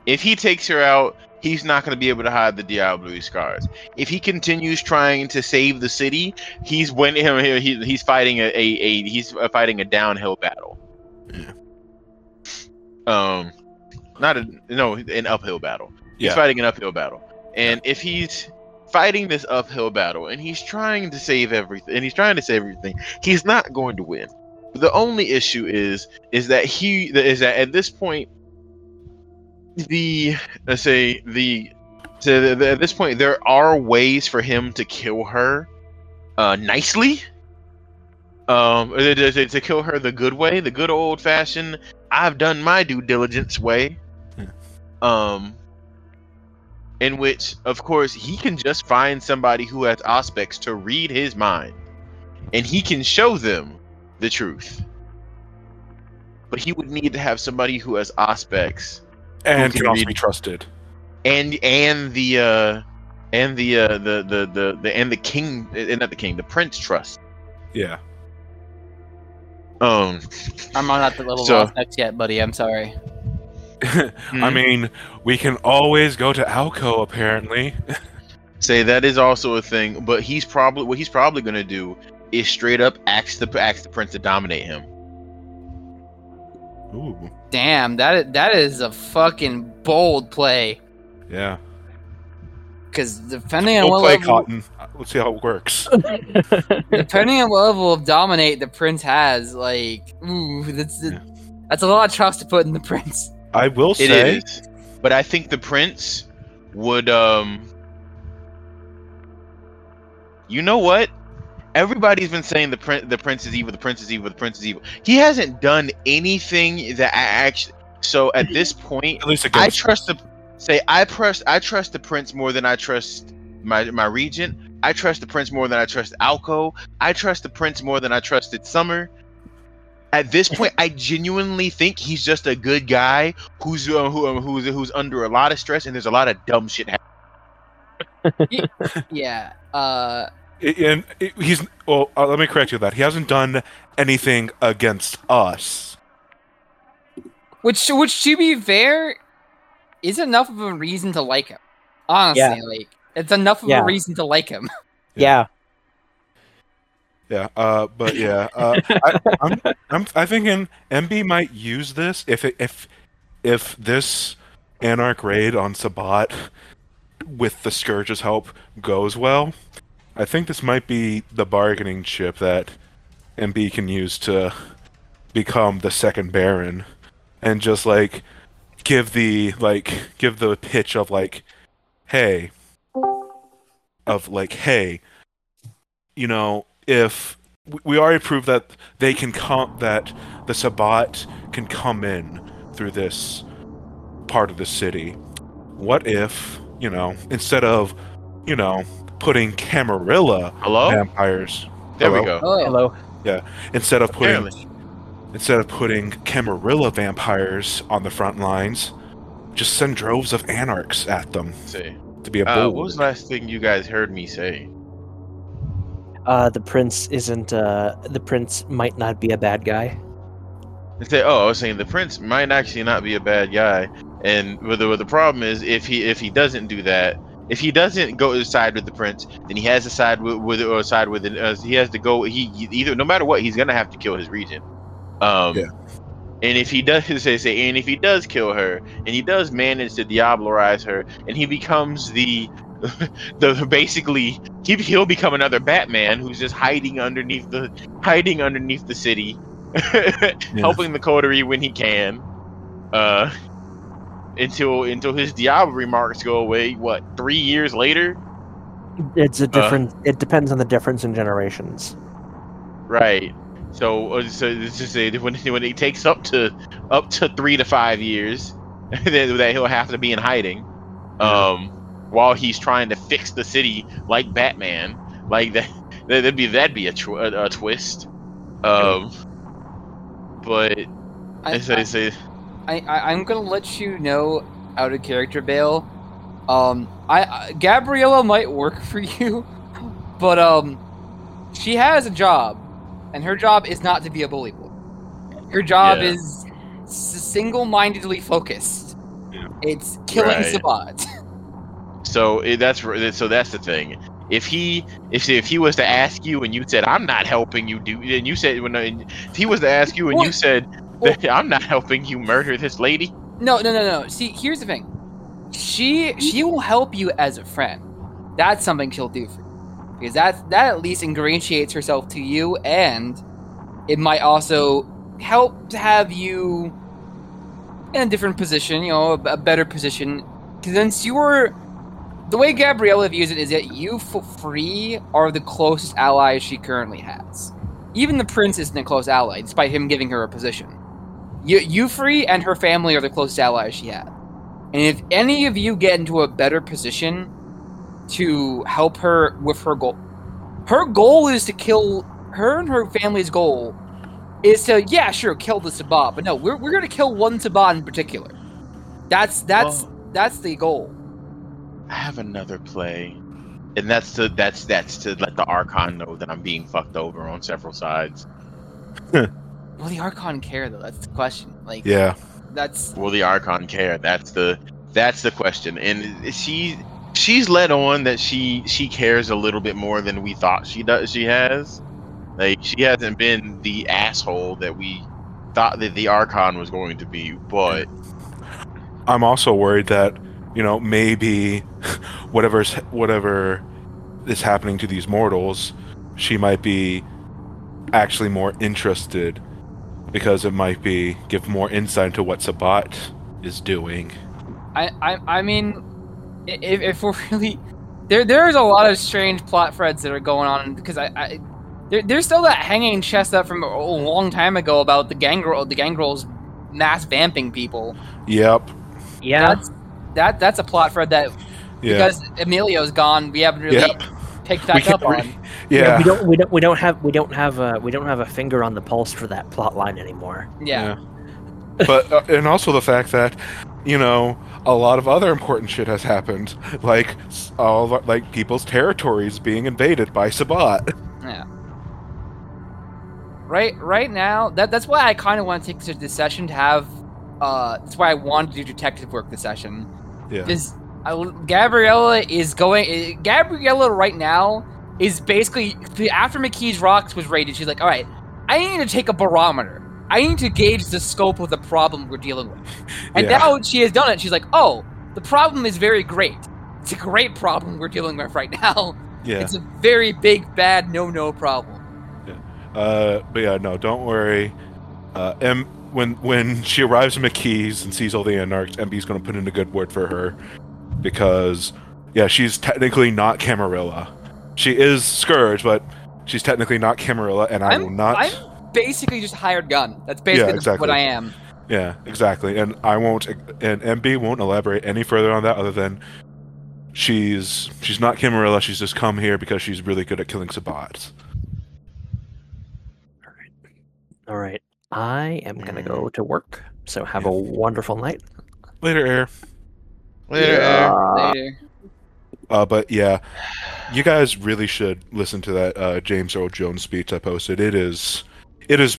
if he takes her out, he's not going to be able to hide the Diablo scars. If he continues trying to save the city, he's when he, he, he's fighting a, a, a he's fighting a downhill battle. Yeah. Um, not a no an uphill battle. He's fighting an uphill battle. And if he's fighting this uphill battle and he's trying to save everything and he's trying to save everything, he's not going to win. The only issue is is that he is that at this point the let's say the so the, at this point there are ways for him to kill her uh nicely um to, to- to kill her the good way the good old fashioned i've done my due diligence way yeah. um in which of course he can just find somebody who has Auspex to read his mind and he can show them the truth but he would need to have somebody who has Auspex And can can also be trusted. and and the uh and the uh the the the, the and the king and not the king the prince trust Yeah. Um, I'm not at the level So- of sex yet, buddy. I'm sorry. I Hmm. mean, we can always go to Alco apparently. say that is also a thing, but he's probably what he's probably gonna do is straight up ask the ask the prince to dominate him. Ooh. Damn, that that is a fucking bold play. Yeah. Because depending on We'll what play level, Cotton. Let's see how it works. depending on what level of dominate the prince has, like, ooh, that's Yeah. that's a lot of trust to put in the prince. I will It say is, but I think the prince would. Um, you know what? Everybody's been saying the prince, the prince is evil, the prince is evil, the prince is evil. He hasn't done anything that I actually. So at this point, at least I trust the say I trust I trust the prince more than I trust my my regent. I trust the prince more than I trust Alco. I trust the prince more than I trusted Summer. At this point, I genuinely think he's just a good guy who's uh, who, uh, who's who's under a lot of stress and there's a lot of dumb shit happening. Yeah. Uh, I- and it- he's well. Uh, let me correct you on that. He hasn't done anything against us. which which to be fair, is enough of a reason to like him. Honestly, Yeah. like it's enough of Yeah. a reason to like him. yeah. Yeah. Uh. But yeah. Uh. I, I'm. I'm. I thinking MB might use this if it, if if this Anarch raid on Sabbat with the Scourge's help goes well. I think this might be the bargaining chip that MB can use to become the second Baron, and just like give the like give the pitch of like, hey, of like, hey, you know, if we- we already proved that they can come that the Sabbat can come in through this part of the city. What if, you know, instead of, you know, putting Camarilla Hello? vampires there we go. Oh, Hello. Yeah. Instead of putting Apparently. instead of putting Camarilla vampires on the front lines, just send droves of anarchs at them Say, to be a uh, what was the last thing you guys heard me say? Uh, the prince isn't. Uh, the prince might not be a bad guy. They say, oh, I was saying the prince might actually not be a bad guy, and what the, what the problem is if he if he doesn't do that, if he doesn't go side with the prince, then he has to side with, with or side with it. Uh, he has to go. He he- either no matter what, he's gonna have to kill his regent. Um, Yeah. And if he does say, say, and if he does kill her, and he does manage to diablerize her, and he becomes the the basically he he'll become another Batman who's just hiding underneath the hiding underneath the city, helping the coterie when he can, uh, until until his Diablo remarks go away. What three years later? It's a different. it depends on the difference in generations. Right. So, uh, so it's just say when when it takes up to up to three to five years, that, that he'll have to be in hiding, um, while he's trying to fix the city like Batman. Like that, that'd be that'd be a, tw- a, a twist. Um, but I, it's, it's, it's, I, I I'm gonna let you know out of character, Bale. Um, I, I Gabriella might work for you, but um, she has a job, and her job is not to be a bully boy. Her job Yeah. is single-mindedly focused. Yeah. It's killing Right. Sabbat. So eh, that's eh, so that's the thing. If he if if he was to ask you and you said I'm not helping you do and you said when uh, if he was to ask you and you Well- said well- I'm not helping you murder this lady, No, no, no, no. See, here's the thing. She she will help you as a friend. That's something she'll do for you. Because that that at least ingratiates herself to you and it might also help to have you in a different position, you know, a, a better position. Since you're the way Gabriella views it is that you for free are the closest ally she currently has. Even the prince isn't a close ally, despite him giving her a position. You, Euphrey and her family are the closest allies she had. And if any of you get into a better position to help her with her goal, her goal is to kill her and her family's goal is to yeah sure kill the Sabbat, but no we're we're gonna kill one Sabbat in particular. That's that's Well- that's the goal. I have another play. and that's to that's that's to let the Archon know that I'm being fucked over on several sides. Will the Archon care though? That's the question. Like, Yeah. that's Will the Archon care? That's the that's the question. And she she's led on that she she cares a little bit more than we thought she does. She has like she hasn't been the asshole that we thought that the Archon was going to be. But I'm also worried that you know maybe whatever's whatever is happening to these mortals, she might be actually more interested because it might be give more insight into what Sabbat is doing. I, I, I mean, if, if we're really there, there's a lot of strange plot threads that are going on because I, I there, there's still that hanging chest up from a long time ago about the gangrel, the gangrels mass vamping people. Yep. Yeah. That's that that's a plot thread that Yeah. because Emilio's gone, we haven't really Yep. picked We back can't up on. re- Yeah. we don't we don't we don't have we don't have a we don't have a finger on the pulse for that plot line anymore. yeah. but uh, and also the fact that you know a lot of other important shit has happened, like all of, like people's territories being invaded by Sabbat. Yeah. Right, right now, that that's why I kind of want to take this session to have. Uh, that's why I wanted to do detective work this session. Yeah. Because Gabriella is going. eh, Gabriella right now is basically after McKee's rocks was raided. She's like, all right, I need to take a barometer. I need to gauge the scope of the problem we're dealing with. And Yeah. now she has done it. She's like, oh, the problem is very great. It's a great problem we're dealing with right now. Yeah. It's a very big, bad, no-no problem. Yeah. Uh, but yeah, no, don't worry. Uh, M when when she arrives in McKee's and sees all the anarchs, MB's going to put in a good word for her because yeah, she's technically not Camarilla. She is Scourge, but she's technically not Camarilla, and I I'm- will not. I'm basically just hired gun. That's basically the- exactly. what I am. Yeah, exactly. And I won't and MB won't elaborate any further on that other than she's she's not Camarilla, she's just come here because she's really good at killing Sabbats. All right. I am gonna go to work. So have a wonderful night. Later, Air. later, air. Later. Uh but yeah, you guys really should listen to that uh James Earl Jones speech I posted. It is it is